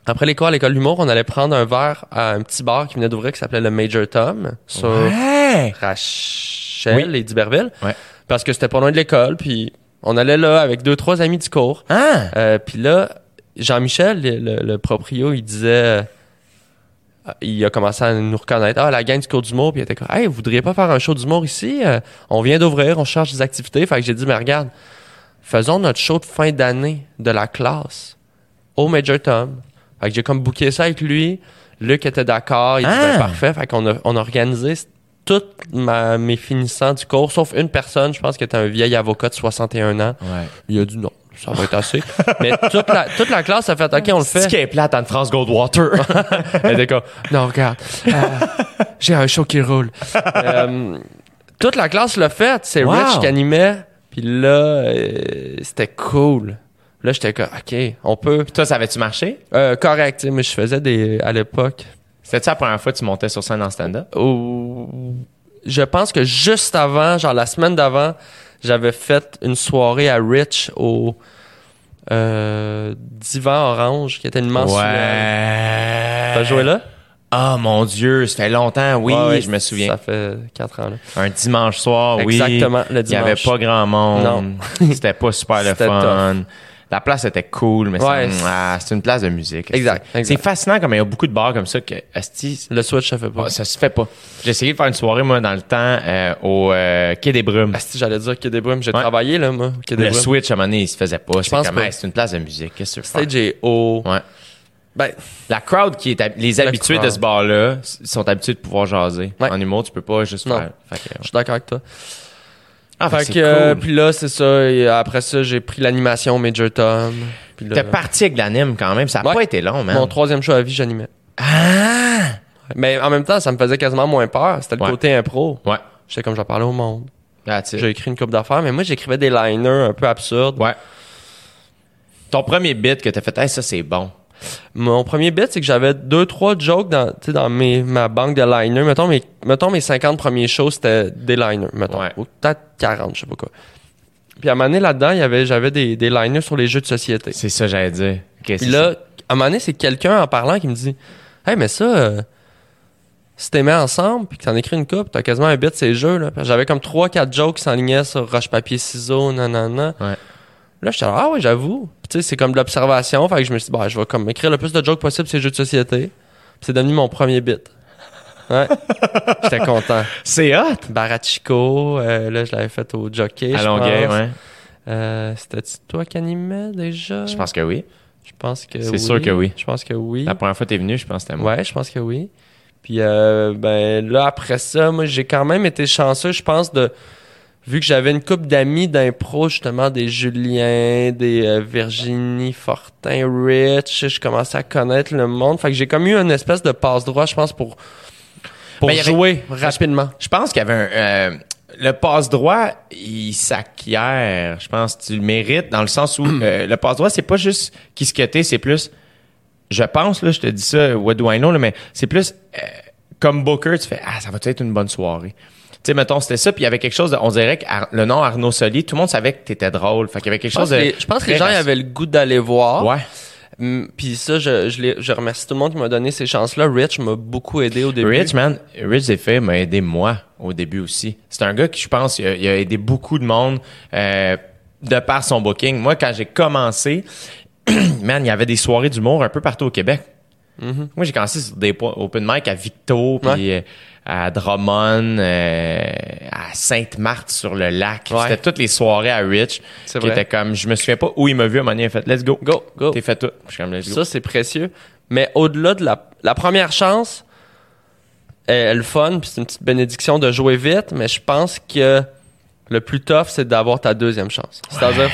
[SPEAKER 4] après les cours à l'école d'humour, on allait prendre un verre à un petit bar qui venait d'ouvrir qui s'appelait le Major Tom sur
[SPEAKER 1] Ouais.
[SPEAKER 4] Rachel
[SPEAKER 1] Oui.
[SPEAKER 4] et d'Iberville.
[SPEAKER 1] Ouais.
[SPEAKER 4] Parce que c'était pas loin de l'école. Puis on allait là avec deux, trois amis du cours.
[SPEAKER 1] Ah!
[SPEAKER 4] Euh, puis là, Jean-Michel, le, le- le proprio, il disait. Euh, Il a commencé à nous reconnaître. Ah, la gang du cours d'humour. Puis il était comme, hey, vous voudriez pas faire un show d'humour ici? Euh, on vient d'ouvrir, on cherche des activités. Fait que j'ai dit, mais regarde, faisons notre show de fin d'année de la classe au Major Tom. Fait que j'ai comme booké ça avec lui. Luc était d'accord. Il dit,
[SPEAKER 1] Ah!
[SPEAKER 4] ben, parfait. Fait qu'on a, on a organisé toutes mes finissants du cours, sauf une personne, je pense, qui était un vieil avocat de 61 ans.
[SPEAKER 1] Ouais.
[SPEAKER 4] Il a dit non, ça va être assez. Mais toute la, toute la classe a fait OK, on le
[SPEAKER 1] C'est
[SPEAKER 4] fait.
[SPEAKER 1] qui est plate Anne-France Goldwater.
[SPEAKER 4] Elle était comme non, regarde, euh, j'ai un show qui roule. Euh, toute la classe l'a fait. C'est
[SPEAKER 1] Wow.
[SPEAKER 4] Rich qui animait. Puis là, euh, c'était cool. Là, j'étais comme OK, on peut.
[SPEAKER 1] Toi, ça avait-tu marché?
[SPEAKER 4] Euh, correct, mais je faisais des. À l'époque.
[SPEAKER 1] C'était-tu la première fois que tu montais sur scène en stand-up?
[SPEAKER 4] au- je pense que juste avant, genre la semaine d'avant, j'avais fait une soirée à Rich au Euh, Divan Orange, qui était une mensuelle.
[SPEAKER 1] Ouais.
[SPEAKER 4] T'as joué là?
[SPEAKER 1] Ah, mon Dieu, ça fait longtemps, oui,
[SPEAKER 4] Ouais,
[SPEAKER 1] je me souviens.
[SPEAKER 4] Ça fait 4 ans, là.
[SPEAKER 1] Un dimanche soir, oui.
[SPEAKER 4] Exactement, le
[SPEAKER 1] Il y avait
[SPEAKER 4] dimanche.
[SPEAKER 1] pas grand monde. C'était pas super le fun. La place était cool, mais
[SPEAKER 4] Ouais,
[SPEAKER 1] c'est
[SPEAKER 4] c'est-
[SPEAKER 1] ah, c'est une place de musique.
[SPEAKER 4] Exact, exact.
[SPEAKER 1] C'est fascinant comme il y a beaucoup de bars comme ça que esti,
[SPEAKER 4] Le Switch, ça fait pas.
[SPEAKER 1] ah, ça se fait pas. J'ai essayé de faire une soirée moi dans le temps euh, au euh, Quai des Brumes.
[SPEAKER 4] Asti, j'allais dire Quai des Brumes. J'ai
[SPEAKER 1] Ouais.
[SPEAKER 4] travaillé, là, moi, Quai des
[SPEAKER 1] Le
[SPEAKER 4] Brumes.
[SPEAKER 1] Switch à un moment donné, il se faisait pas. C'est
[SPEAKER 4] pense
[SPEAKER 1] comme
[SPEAKER 4] pas.
[SPEAKER 1] hey, c'est une place de musique. Qu'est-ce que tu?
[SPEAKER 4] Stage est haut.
[SPEAKER 1] Ouais.
[SPEAKER 4] Ben,
[SPEAKER 1] La crowd qui est hab- les habitués de ce bar-là s- sont habitués de pouvoir jaser.
[SPEAKER 4] Ouais.
[SPEAKER 1] En humour, tu peux pas juste
[SPEAKER 4] Non.
[SPEAKER 1] faire. Fait que,
[SPEAKER 4] je suis d'accord avec toi.
[SPEAKER 1] Ah,
[SPEAKER 4] fait que, euh,
[SPEAKER 1] cool.
[SPEAKER 4] puis là, c'est ça. Et après ça, j'ai pris l'animation Major Tom. Puis là,
[SPEAKER 1] T'es parti avec l'anime quand même. Ça a
[SPEAKER 4] Ouais.
[SPEAKER 1] pas été long, man.
[SPEAKER 4] mon troisième show à vie, j'animais.
[SPEAKER 1] Ah!
[SPEAKER 4] Mais en même temps, ça me faisait quasiment moins peur. C'était le
[SPEAKER 1] Ouais.
[SPEAKER 4] côté impro.
[SPEAKER 1] Ouais.
[SPEAKER 4] J'étais comme, je vais parler au monde.
[SPEAKER 1] That's it.
[SPEAKER 4] J'ai écrit une coupe d'affaires, mais moi, j'écrivais des liners un peu absurdes.
[SPEAKER 1] Ouais. Ton premier bit que t'as fait, hey, ça c'est bon.
[SPEAKER 4] Mon premier bit, c'est que j'avais deux, trois jokes dans, dans mes, ma banque de liners. Mettons mes, mettons mes 50 premiers shows, c'était des liners, mettons.
[SPEAKER 1] Ouais.
[SPEAKER 4] Ou peut-être 40, je sais pas quoi. Puis à un moment donné, là-dedans, il y avait, j'avais des, des liners sur les jeux de société.
[SPEAKER 1] C'est ça, j'allais dire.
[SPEAKER 4] Puis là, à un moment donné, c'est quelqu'un en parlant qui me dit Hey, mais ça, euh, si t'es mis ensemble, puis que t'en écris une coupe, t'as quasiment un bit ces jeux. là. J'avais comme 3-4 jokes qui s'enlignaient sur roche-papier-ciseaux, nanana.
[SPEAKER 1] Ouais.
[SPEAKER 4] Là, j'étais là, ah ouais, j'avoue. Tu sais, c'est comme de l'observation. Fait que je me suis dit, bah, je vais comme écrire le plus de jokes possible ces jeux de société. Puis c'est devenu mon premier bit. Ouais. J'étais content.
[SPEAKER 1] C'est hot.
[SPEAKER 4] Barachico, euh, là, je l'avais fait au jockey.
[SPEAKER 1] À Longueuil, ouais.
[SPEAKER 4] Euh, C'était toi qui animais déjà?
[SPEAKER 1] Je pense que oui.
[SPEAKER 4] Je pense que
[SPEAKER 1] C'est
[SPEAKER 4] oui.
[SPEAKER 1] sûr que oui.
[SPEAKER 4] Je pense que oui.
[SPEAKER 1] La première fois que t'es venu, je pense que c'était moi.
[SPEAKER 4] Ouais, je pense que oui. Puis euh, ben là après ça, moi j'ai quand même été chanceux, je pense de vu que j'avais une couple d'amis d'impro justement des Julien, des euh, Virginie Fortin, Rich, je commençais à connaître le monde, fait que j'ai comme eu une espèce de passe droit, je pense pour pour
[SPEAKER 1] Ben, avait-
[SPEAKER 4] jouer rapidement.
[SPEAKER 1] Je pense qu'il y avait un. euh, le passe-droit, il s'acquiert. Je pense que tu le mérites dans le sens où euh, le passe-droit, c'est pas juste qui se c'est plus. Je pense, là, je te dis ça, what do I know, là, mais c'est plus euh, comme Booker, tu fais Ah, ça va être une bonne soirée. Tu sais, mettons, c'était ça, puis il y avait quelque chose de. On dirait que Ar- le nom Arnaud Soli, tout le monde savait que t'étais drôle. Fait qu'il y avait quelque chose de.
[SPEAKER 4] les, je pense que les gens avaient le goût d'aller voir.
[SPEAKER 1] Ouais.
[SPEAKER 4] Hum, Puis ça, je, je, je remercie tout le monde qui m'a donné ces chances-là. Rich m'a beaucoup aidé au début.
[SPEAKER 1] Rich, man, Rich Zephyr m'a aidé moi au début aussi. C'est un gars qui, je pense, il a, il a aidé beaucoup de monde euh, de par son booking. Moi, quand j'ai commencé, man, il y avait des soirées d'humour un peu partout au Québec.
[SPEAKER 4] Mhm.
[SPEAKER 1] Moi, j'ai commencé sur des open mic à Victo, puis euh, à Drummond, euh, à Sainte-Marthe sur le lac.
[SPEAKER 4] Ouais.
[SPEAKER 1] C'était toutes les soirées à Rich. Qui
[SPEAKER 4] vrai.
[SPEAKER 1] étaient comme, je me souviens pas où il m'a vu à un moment donné, il a fait, let's go.
[SPEAKER 4] Go, go.
[SPEAKER 1] T'es fait tout. Comme.
[SPEAKER 4] Ça, c'est précieux. Mais au-delà de la, la première chance, elle est le fun, puis c'est une petite bénédiction de jouer vite, mais je pense que le plus tough, c'est d'avoir ta deuxième chance. C'est-à-dire,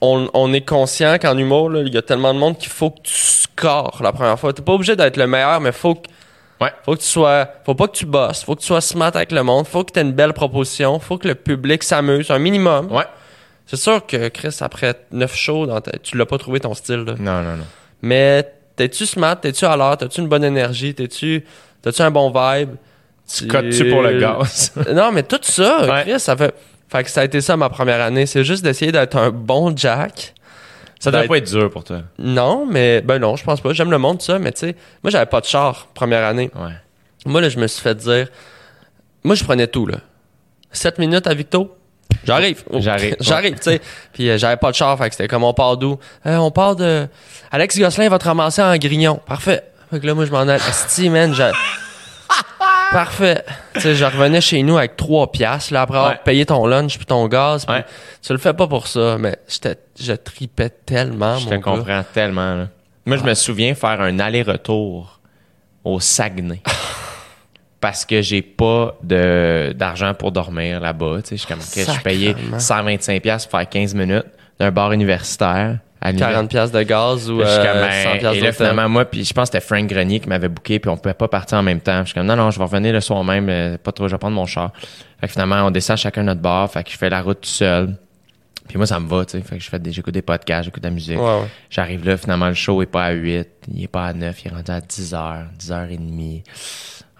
[SPEAKER 4] on, on est conscient qu'en humour, là, il y a tellement de monde qu'il faut que tu scores la première fois. T'es pas obligé d'être le meilleur, mais faut que,
[SPEAKER 1] Ouais.
[SPEAKER 4] faut que tu sois, faut pas que tu bosses, faut que tu sois smart avec le monde, faut que tu aies une belle proposition, faut que le public s'amuse, un minimum.
[SPEAKER 1] Ouais.
[SPEAKER 4] C'est sûr que Chris, après neuf shows, dans ta- tu l'as pas trouvé ton style. Là.
[SPEAKER 1] Non, non, non.
[SPEAKER 4] Mais t'es-tu smart? T'es-tu à l'heure? T'as-tu une bonne énergie? T'es-tu, t'as-tu un bon vibe?
[SPEAKER 1] Tu cotes-tu pour le gaz?
[SPEAKER 4] non, mais tout ça,
[SPEAKER 1] Ouais.
[SPEAKER 4] Chris, ça fait. Fait que ça a été ça ma première année. C'est juste d'essayer d'être un bon Jack.
[SPEAKER 1] Ça doit pas être dur pour toi.
[SPEAKER 4] Non, mais ben non, je pense pas. J'aime le monde, ça, mais tu sais, moi j'avais pas de char première année.
[SPEAKER 1] Ouais.
[SPEAKER 4] Moi, là, je me suis fait dire. Moi, je prenais tout, là. 7 minutes à Victo. J'arrive. Oh,
[SPEAKER 1] J'arrive.
[SPEAKER 4] J'arrive, tu sais. Puis euh, j'avais pas de char, fait que c'était comme on part d'où? Euh, on part de. Alex Gosselin va te ramasser en grignon. Parfait. Fait que là, moi, je m'en allais. Asti, man, j'ai- Parfait. Tu sais, je revenais chez nous avec 3 piastres, là, après avoir
[SPEAKER 1] Ouais.
[SPEAKER 4] payé ton lunch puis ton gaz. puis
[SPEAKER 1] Ouais.
[SPEAKER 4] Tu le fais pas pour ça, mais je tripais tellement,
[SPEAKER 1] Je te
[SPEAKER 4] gars.
[SPEAKER 1] comprends tellement. là. Moi, je me souviens faire un aller-retour au Saguenay. parce que j'ai pas de d'argent pour dormir là-bas. Tu sais, je suis comme, je payais
[SPEAKER 4] Sacrement.
[SPEAKER 1] 125$ pièces pour faire 15 minutes d'un bar universitaire.
[SPEAKER 4] 40 piastres de gaz ou euh,
[SPEAKER 1] comme,
[SPEAKER 4] 100
[SPEAKER 1] ben,
[SPEAKER 4] piastres
[SPEAKER 1] et là,
[SPEAKER 4] d'hôtel.
[SPEAKER 1] finalement, moi, puis je pense que c'était Frank Grenier qui m'avait booké, puis on pouvait pas partir en même temps. Je suis comme, non, non, je vais revenir le soir même, euh, pas trop, je vais prendre mon char. Fait que finalement, on descend chacun notre bar, fait que je fais la route tout seul. Puis moi, ça me va, tu sais. Fait que je fais des, j'écoute des podcasts, j'écoute de la musique.
[SPEAKER 4] Ouais, ouais.
[SPEAKER 1] J'arrive là, finalement, le show est pas à 8, il est pas à 9, il est rendu à 10 h 10 h 30.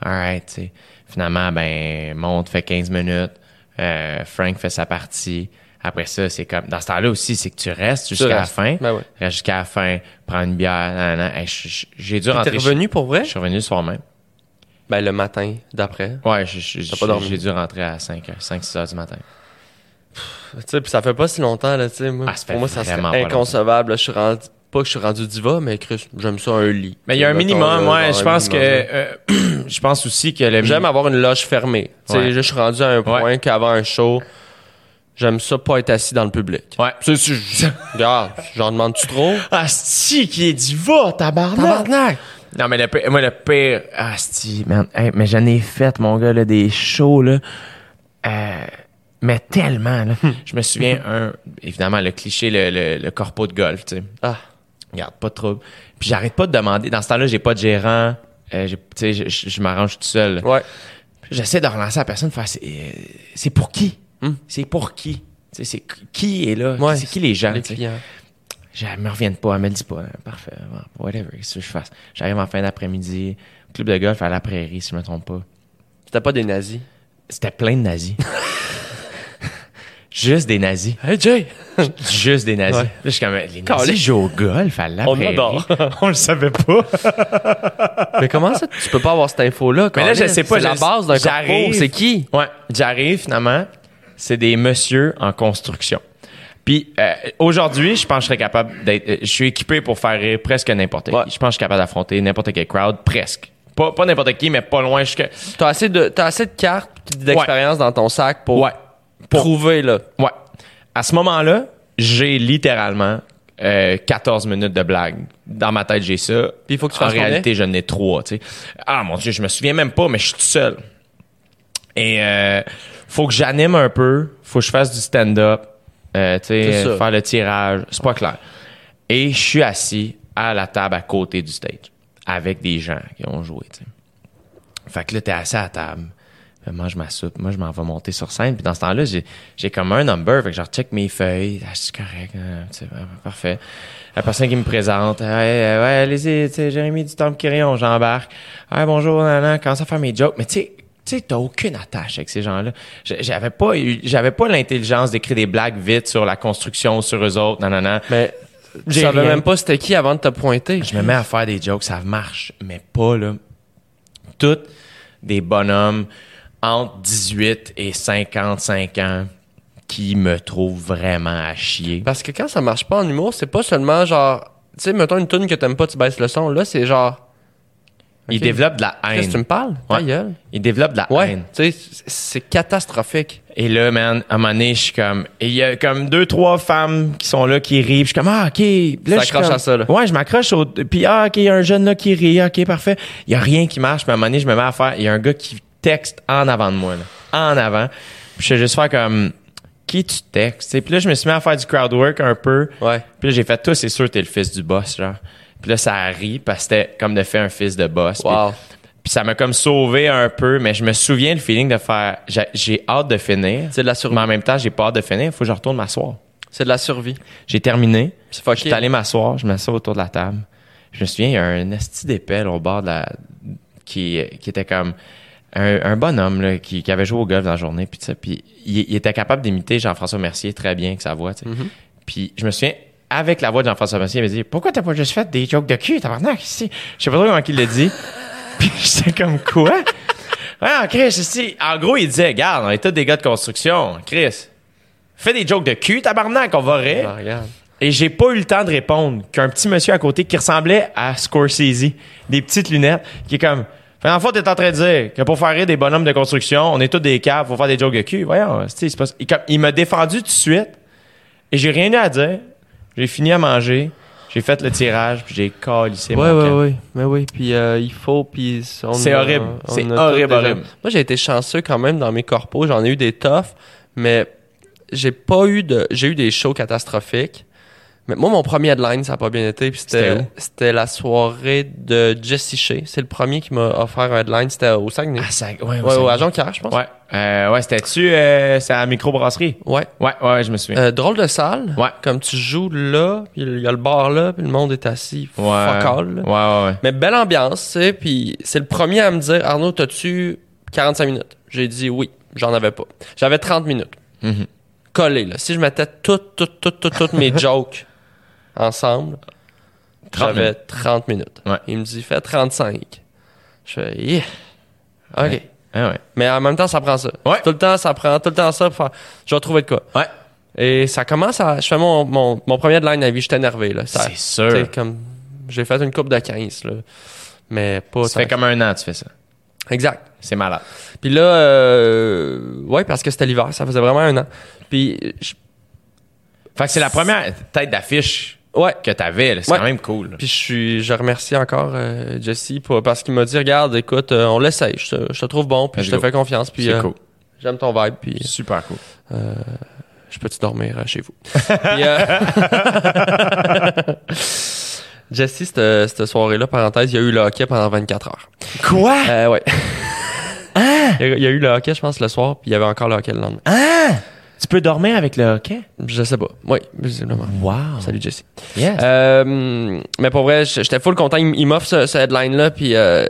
[SPEAKER 1] Alright, tu sais. Finalement, ben, monte, fait 15 minutes. Euh, Frank fait sa partie. Après ça, c'est comme. Dans ce temps-là aussi, c'est que tu restes jusqu'à la fin.
[SPEAKER 4] Ben ouais.
[SPEAKER 1] Reste jusqu'à la fin, prends une bière. Hey, J'ai dû
[SPEAKER 4] T'es
[SPEAKER 1] rentrer.
[SPEAKER 4] revenu pour vrai?
[SPEAKER 1] Je suis revenu le soir même.
[SPEAKER 4] Ben, le matin d'après.
[SPEAKER 1] Ouais, j'ai dû rentrer à 5, 5 6 heures du matin.
[SPEAKER 4] Tu sais, puis ça fait pas si longtemps, là, tu sais. Moi,
[SPEAKER 1] Ah,
[SPEAKER 4] pour moi, ça serait inconcevable. là. Je suis rendu, pas que je suis rendu diva, mais Chris, j'aime ça un lit.
[SPEAKER 1] Mais il y a un minimum,
[SPEAKER 4] là,
[SPEAKER 1] ouais. Je pense que. euh, je pense aussi que le.
[SPEAKER 4] J'aime avoir une loge fermée. Tu sais,
[SPEAKER 1] Ouais.
[SPEAKER 4] je suis rendu à un point
[SPEAKER 1] Ouais.
[SPEAKER 4] qu'avant un show, j'aime ça pas être assis dans le public.
[SPEAKER 1] Ouais.
[SPEAKER 4] Tu sais, si- regarde, j'en demande-tu trop?
[SPEAKER 1] Ah, si, qui est diva, tabarnak! Non, mais le pire, moi, le pire, ah, si, man, Hey, mais j'en ai fait, mon gars, là, des shows, là, euh, mais tellement, là. Je me souviens, un, évidemment, le cliché, le, le, le corpo de golf, tu sais.
[SPEAKER 4] Ah,
[SPEAKER 1] Regarde, pas de trouble. Puis j'arrête pas de demander. Dans ce temps-là, j'ai pas de gérant. Euh, j'ai- tu sais, je, je- je m'arrange tout seul.
[SPEAKER 4] ouais.
[SPEAKER 1] J'essaie de relancer la personne, faire, c'est, euh, c'est pour qui?
[SPEAKER 4] Hmm.
[SPEAKER 1] C'est pour qui? C'est qui est là?
[SPEAKER 4] Ouais,
[SPEAKER 1] c'est qui les gens?
[SPEAKER 4] Les clients.
[SPEAKER 1] Je- Elle me revienne pas, elle me le dit pas. Parfait, bon, whatever, qu'est-ce que je fasse? J'arrive en fin d'après-midi, club de golf à la prairie, si je me trompe pas.
[SPEAKER 4] C'était pas des nazis?
[SPEAKER 1] C'était plein de nazis. Juste des nazis.
[SPEAKER 4] Hey, Jay!
[SPEAKER 1] Juste des nazis.
[SPEAKER 4] Ouais.
[SPEAKER 1] Là, je suis comme, les nazis jouent au golf à la
[SPEAKER 4] On
[SPEAKER 1] prairie.
[SPEAKER 4] adore.
[SPEAKER 1] On le savait pas.
[SPEAKER 4] mais comment ça, tu peux pas avoir cette info-là?
[SPEAKER 1] Mais là, je sais pas,
[SPEAKER 4] C'est la base d'un
[SPEAKER 1] j'arrive.
[SPEAKER 4] corpo. C'est qui?
[SPEAKER 1] Ouais, j'arrive finalement. C'est des messieurs en construction. Puis euh, aujourd'hui, je pense que je serais capable d'être. euh, je suis équipé pour faire rire presque n'importe qui.
[SPEAKER 4] Ouais.
[SPEAKER 1] Je pense que je suis capable d'affronter n'importe quel crowd, presque. Pas, pas n'importe qui, mais pas loin jusqu'à.
[SPEAKER 4] T'as assez de, t'as assez de cartes d'expérience dans ton sac pour
[SPEAKER 1] Ouais. Pour-
[SPEAKER 4] prouver, là.
[SPEAKER 1] Ouais. À ce moment-là, j'ai littéralement euh, 14 minutes de blague. Dans ma tête, j'ai ça.
[SPEAKER 4] Puis il faut que tu
[SPEAKER 1] En
[SPEAKER 4] fasses combien?
[SPEAKER 1] réalité, j'en ai trois, tu sais. Ah mon Dieu, je me souviens même pas, mais je suis tout seul. Et euh, faut que j'anime un peu. Faut que je fasse du stand-up. Euh, faire le tirage. C'est pas clair. Et je suis assis à la table à côté du stage. Avec des gens qui ont joué, tu sais. Fait que là, t'es assis à la table. Fait, Mange ma soupe. Moi, je m'en vais monter sur scène. Puis dans ce temps-là, j'ai, j'ai comme un number. Fait que je recheck mes feuilles. Ah, c'est correct. hein, tu sais, ah, parfait. La personne qui me présente. Ouais, euh, ouais, allez-y. Tu sais, Jérémy du Temple Quirion, j'embarque. Ouais, bonjour, nan, commence à faire mes jokes. Mais tu sais, tu sais, t'as aucune attache avec ces gens-là. J'avais pas eu, j'avais pas l'intelligence d'écrire des blagues vite sur la construction, sur eux autres, non, non, non.
[SPEAKER 4] Mais
[SPEAKER 1] J'ai
[SPEAKER 4] savais même pas c'était qui avant de te pointer.
[SPEAKER 1] Je me mets à faire des jokes, ça marche, mais pas là. Toutes des bonhommes entre 18 et 55 ans qui me trouvent vraiment à chier.
[SPEAKER 4] Parce que quand ça marche pas en humour, c'est pas seulement genre, tu sais, mettons une tune que t'aimes pas, tu baisses le son. Là, c'est genre,
[SPEAKER 1] Ils
[SPEAKER 4] Ok.
[SPEAKER 1] développent de la
[SPEAKER 4] qu'est-ce que tu me
[SPEAKER 1] haine.
[SPEAKER 4] parles? Ta gueule.
[SPEAKER 1] Ils développent de la
[SPEAKER 4] Ouais,
[SPEAKER 1] haine.
[SPEAKER 4] tu sais, c'est- catastrophique.
[SPEAKER 1] Et là, man, à un moment donné, je suis comme... Et il y a comme deux, trois femmes qui sont là, qui rient. Je suis comme, ah, OK. Là, je comme-
[SPEAKER 4] à ça, là.
[SPEAKER 1] Ouais, je m'accroche au... Puis, ah, OK, il y a un jeune là qui rit. OK, parfait. Il y a rien qui marche. Puis à un moment donné, je me mets à faire... Il y a un gars qui texte en avant de moi, là. En avant. Puis je fais juste faire comme... Qui tu textes? Puis là, je me suis mis à faire du crowd work un peu.
[SPEAKER 4] Ouais.
[SPEAKER 1] Puis là, j'ai fait, toi, c'est sûr, t'es le fils du boss, genre. Puis là, ça a ri parce que c'était comme de faire un fils de boss. Puis-
[SPEAKER 4] Wow.
[SPEAKER 1] Puis ça m'a comme sauvé un peu, mais je me souviens le feeling de faire. J'ai, hâte de finir.
[SPEAKER 4] C'est de la survie.
[SPEAKER 1] Mais en même temps, j'ai pas hâte de finir. Il faut que je retourne m'asseoir.
[SPEAKER 4] C'est de la survie.
[SPEAKER 1] J'ai terminé.
[SPEAKER 4] C'est
[SPEAKER 1] Je
[SPEAKER 4] fucké.
[SPEAKER 1] suis allé m'asseoir. Je m'assois autour de la table. Je me souviens, il y a un esti d'épelle au bord de la. qui, qui était comme. Un, un bonhomme là, qui, qui avait joué au golf dans la journée. Puis, puis il, il était capable d'imiter Jean-François Mercier très bien avec sa voix.
[SPEAKER 4] Mm-hmm.
[SPEAKER 1] Puis je me souviens, avec la voix de Jean-François il m'a dit Pourquoi t'as pas juste fait des jokes de cul, tabarnak, ici? Je sais pas trop comment il l'a dit. Puis j'étais comme quoi? Ouais, Chris, ici. En gros, il disait Regarde, on est tous des gars de construction. Chris, fais des jokes de cul, tabarnak, on va rire.
[SPEAKER 4] Ah, regarde.
[SPEAKER 1] Et j'ai pas eu le temps de répondre qu'un petit monsieur à côté qui ressemblait à Scorsese, des petites lunettes, qui est comme. Fait, en fait, t'es en train de dire que pour faire rire des bonhommes de construction, on est tous des caves, faut faire des jokes de cul. Voyons, c'est pas... il, il m'a défendu tout de suite et j'ai rien eu à dire. J'ai fini à manger, j'ai fait le tirage, puis j'ai calissé
[SPEAKER 4] Ouais,
[SPEAKER 1] mon
[SPEAKER 4] ouais, ouais. Mais oui, puis euh, il faut, puis on
[SPEAKER 1] C'est horrible. C'est horrible,
[SPEAKER 4] déjà-
[SPEAKER 1] horrible.
[SPEAKER 4] Moi, j'ai été chanceux quand même dans mes corpos. J'en ai eu des toughs, mais j'ai pas eu de. J'ai eu des shows catastrophiques. Mais moi, mon premier headline, ça a pas bien été. Puis
[SPEAKER 1] C'était
[SPEAKER 4] c'était, la soirée de Jesse Shea. C'est le premier qui m'a offert un headline. C'était au Saguenay.
[SPEAKER 1] Ah, ça, ouais,
[SPEAKER 4] ouais, ouais, à Jonquière, je pense.
[SPEAKER 1] Ouais, euh, ouais, c'était-tu, euh, c'est à la microbrasserie?
[SPEAKER 4] Ouais.
[SPEAKER 1] Ouais, ouais, je me souviens.
[SPEAKER 4] Euh, drôle de salle.
[SPEAKER 1] Ouais.
[SPEAKER 4] Comme tu joues là, puis il y a le bar là, puis le monde est assis.
[SPEAKER 1] ouais.
[SPEAKER 4] Fuck all. là.
[SPEAKER 1] Ouais, ouais, ouais.
[SPEAKER 4] Mais belle ambiance, tu sais. Puis c'est le premier à me dire Arnaud, t'as-tu 45 minutes? J'ai dit oui. j'en avais pas. J'avais 30 minutes.
[SPEAKER 1] Mhm.
[SPEAKER 4] Collé, là. Si je mettais toutes, toutes, toutes, toutes, toutes mes jokes ensemble,
[SPEAKER 1] 30
[SPEAKER 4] j'avais
[SPEAKER 1] minutes.
[SPEAKER 4] 30 minutes.
[SPEAKER 1] Ouais.
[SPEAKER 4] Il me dit, fais 35. Je fais, yeah. OK.
[SPEAKER 1] Ouais. Ah ouais.
[SPEAKER 4] Mais en même temps, ça prend ça. Tout le temps, ça prend tout le temps ça pour faire, je vais trouver de quoi.
[SPEAKER 1] Ouais.
[SPEAKER 4] Et ça commence à, je fais mon, mon, mon premier deadline à vie, j'étais énervé, là. Ça-
[SPEAKER 1] C'est sûr.
[SPEAKER 4] comme, j'ai fait une coupe de 15, là. Mais pas
[SPEAKER 1] Ça fait comme un an que tu fais ça.
[SPEAKER 4] Exact.
[SPEAKER 1] C'est malade.
[SPEAKER 4] Puis là, euh, ouais, parce que c'était l'hiver, ça faisait vraiment un an. Puis, je-
[SPEAKER 1] Fait que c'est la première tête d'affiche
[SPEAKER 4] ouais.
[SPEAKER 1] que t'avais. là. C'est
[SPEAKER 4] Ouais.
[SPEAKER 1] quand même cool.
[SPEAKER 4] Puis je suis, je remercie encore euh, Jesse pour, parce qu'il m'a dit, regarde, écoute, euh, on l'essaye, je te, je te trouve bon, puis je te fais confiance, puis
[SPEAKER 1] C'est
[SPEAKER 4] euh,
[SPEAKER 1] cool.
[SPEAKER 4] j'aime ton vibe, puis
[SPEAKER 1] Super cool.
[SPEAKER 4] je peux-tu dormir euh, chez vous? Puis, euh, Jesse, cette, cette soirée-là, parenthèse, il y a eu le hockey pendant 24 heures.
[SPEAKER 1] Quoi?
[SPEAKER 4] Euh, ouais. Il y a- il y a eu le hockey, je pense, le soir, puis il y avait encore le hockey le lendemain.
[SPEAKER 1] Ah! Tu peux dormir avec le hockey?
[SPEAKER 4] Je sais pas. Oui, visiblement.
[SPEAKER 1] Wow.
[SPEAKER 4] Salut Jesse.
[SPEAKER 1] Yes.
[SPEAKER 4] Euh, mais pour vrai, j'étais full content. Il, m'offre ce, ce headline-là, puis euh,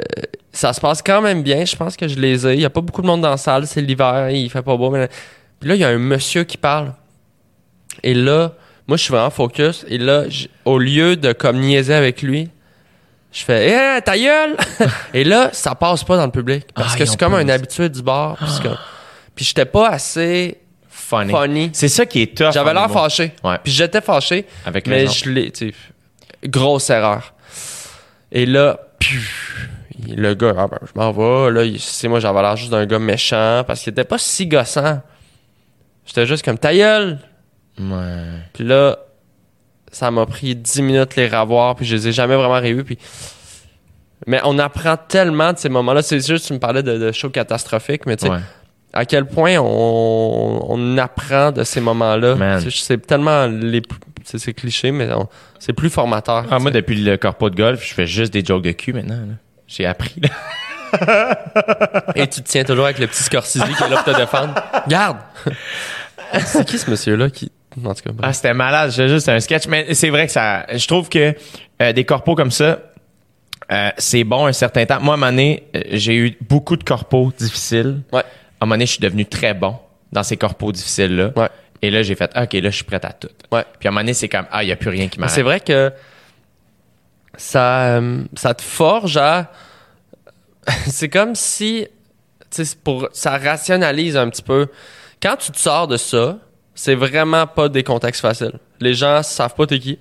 [SPEAKER 4] ça se passe quand même bien. Je pense que je les ai. Il y a pas beaucoup de monde dans la salle. C'est l'hiver, il fait pas beau. Mais... Puis là, il y a un monsieur qui parle. Et là, moi, je suis vraiment focus. Et là, au lieu de comme niaiser avec lui, je fais Eh, ta gueule! Et là, ça passe pas dans le public. Parce
[SPEAKER 1] Ah,
[SPEAKER 4] que c'est comme un habitué du bar. Comme- puis j'étais pas assez
[SPEAKER 1] Funny.
[SPEAKER 4] funny.
[SPEAKER 1] C'est ça qui est tough.
[SPEAKER 4] J'avais l'air fâché.
[SPEAKER 1] Ouais.
[SPEAKER 4] Puis j'étais fâché.
[SPEAKER 1] Avec
[SPEAKER 4] Mais je l'ai, grosse erreur. Et là, piou, le gars, ah ben, je m'en vais. Là, il- c'est moi, j'avais l'air juste d'un gars méchant parce qu'il était pas si gossant. J'étais juste comme ta gueule.
[SPEAKER 1] Ouais.
[SPEAKER 4] Puis là, ça m'a pris 10 minutes les revoir, puis je les ai jamais vraiment revus. Puis... Mais on apprend tellement de ces moments-là. C'est juste, tu me parlais de, de show catastrophique, mais tu sais,
[SPEAKER 1] Ouais.
[SPEAKER 4] À quel point on, on apprend de ces moments-là. C'est- tellement les c'est cliché, mais on- c'est plus formateur.
[SPEAKER 1] Ah, moi, depuis le corpo de golf, je fais juste des jokes de cul maintenant. J'ai appris. Là.
[SPEAKER 4] Et tu te tiens toujours avec le petit Scorsese qui est là pour te défendre. Garde! c'est qui ce monsieur-là qui. En tout cas.
[SPEAKER 1] Ah, c'était malade. C'est juste un sketch. Mais c'est vrai que ça. Je trouve que euh, des corpos comme ça, euh, c'est bon un certain temps. Moi, à un moment donné, euh, j'ai eu beaucoup de corpos difficiles.
[SPEAKER 4] Ouais.
[SPEAKER 1] À un moment donné, je suis devenu très bon dans ces corpos difficiles-là.
[SPEAKER 4] Ouais.
[SPEAKER 1] Et là, j'ai fait, OK, là, je suis prêt à tout.
[SPEAKER 4] Ouais.
[SPEAKER 1] Puis à un moment donné, c'est comme, ah, il n'y a plus rien qui m'arrête.
[SPEAKER 4] c'est vrai que ça, euh, ça te forge à. c'est comme si. tu sais, c'est pour, ça rationalise un petit peu. Quand tu te sors de ça, c'est vraiment pas des contextes faciles. Les gens savent pas t'es qui,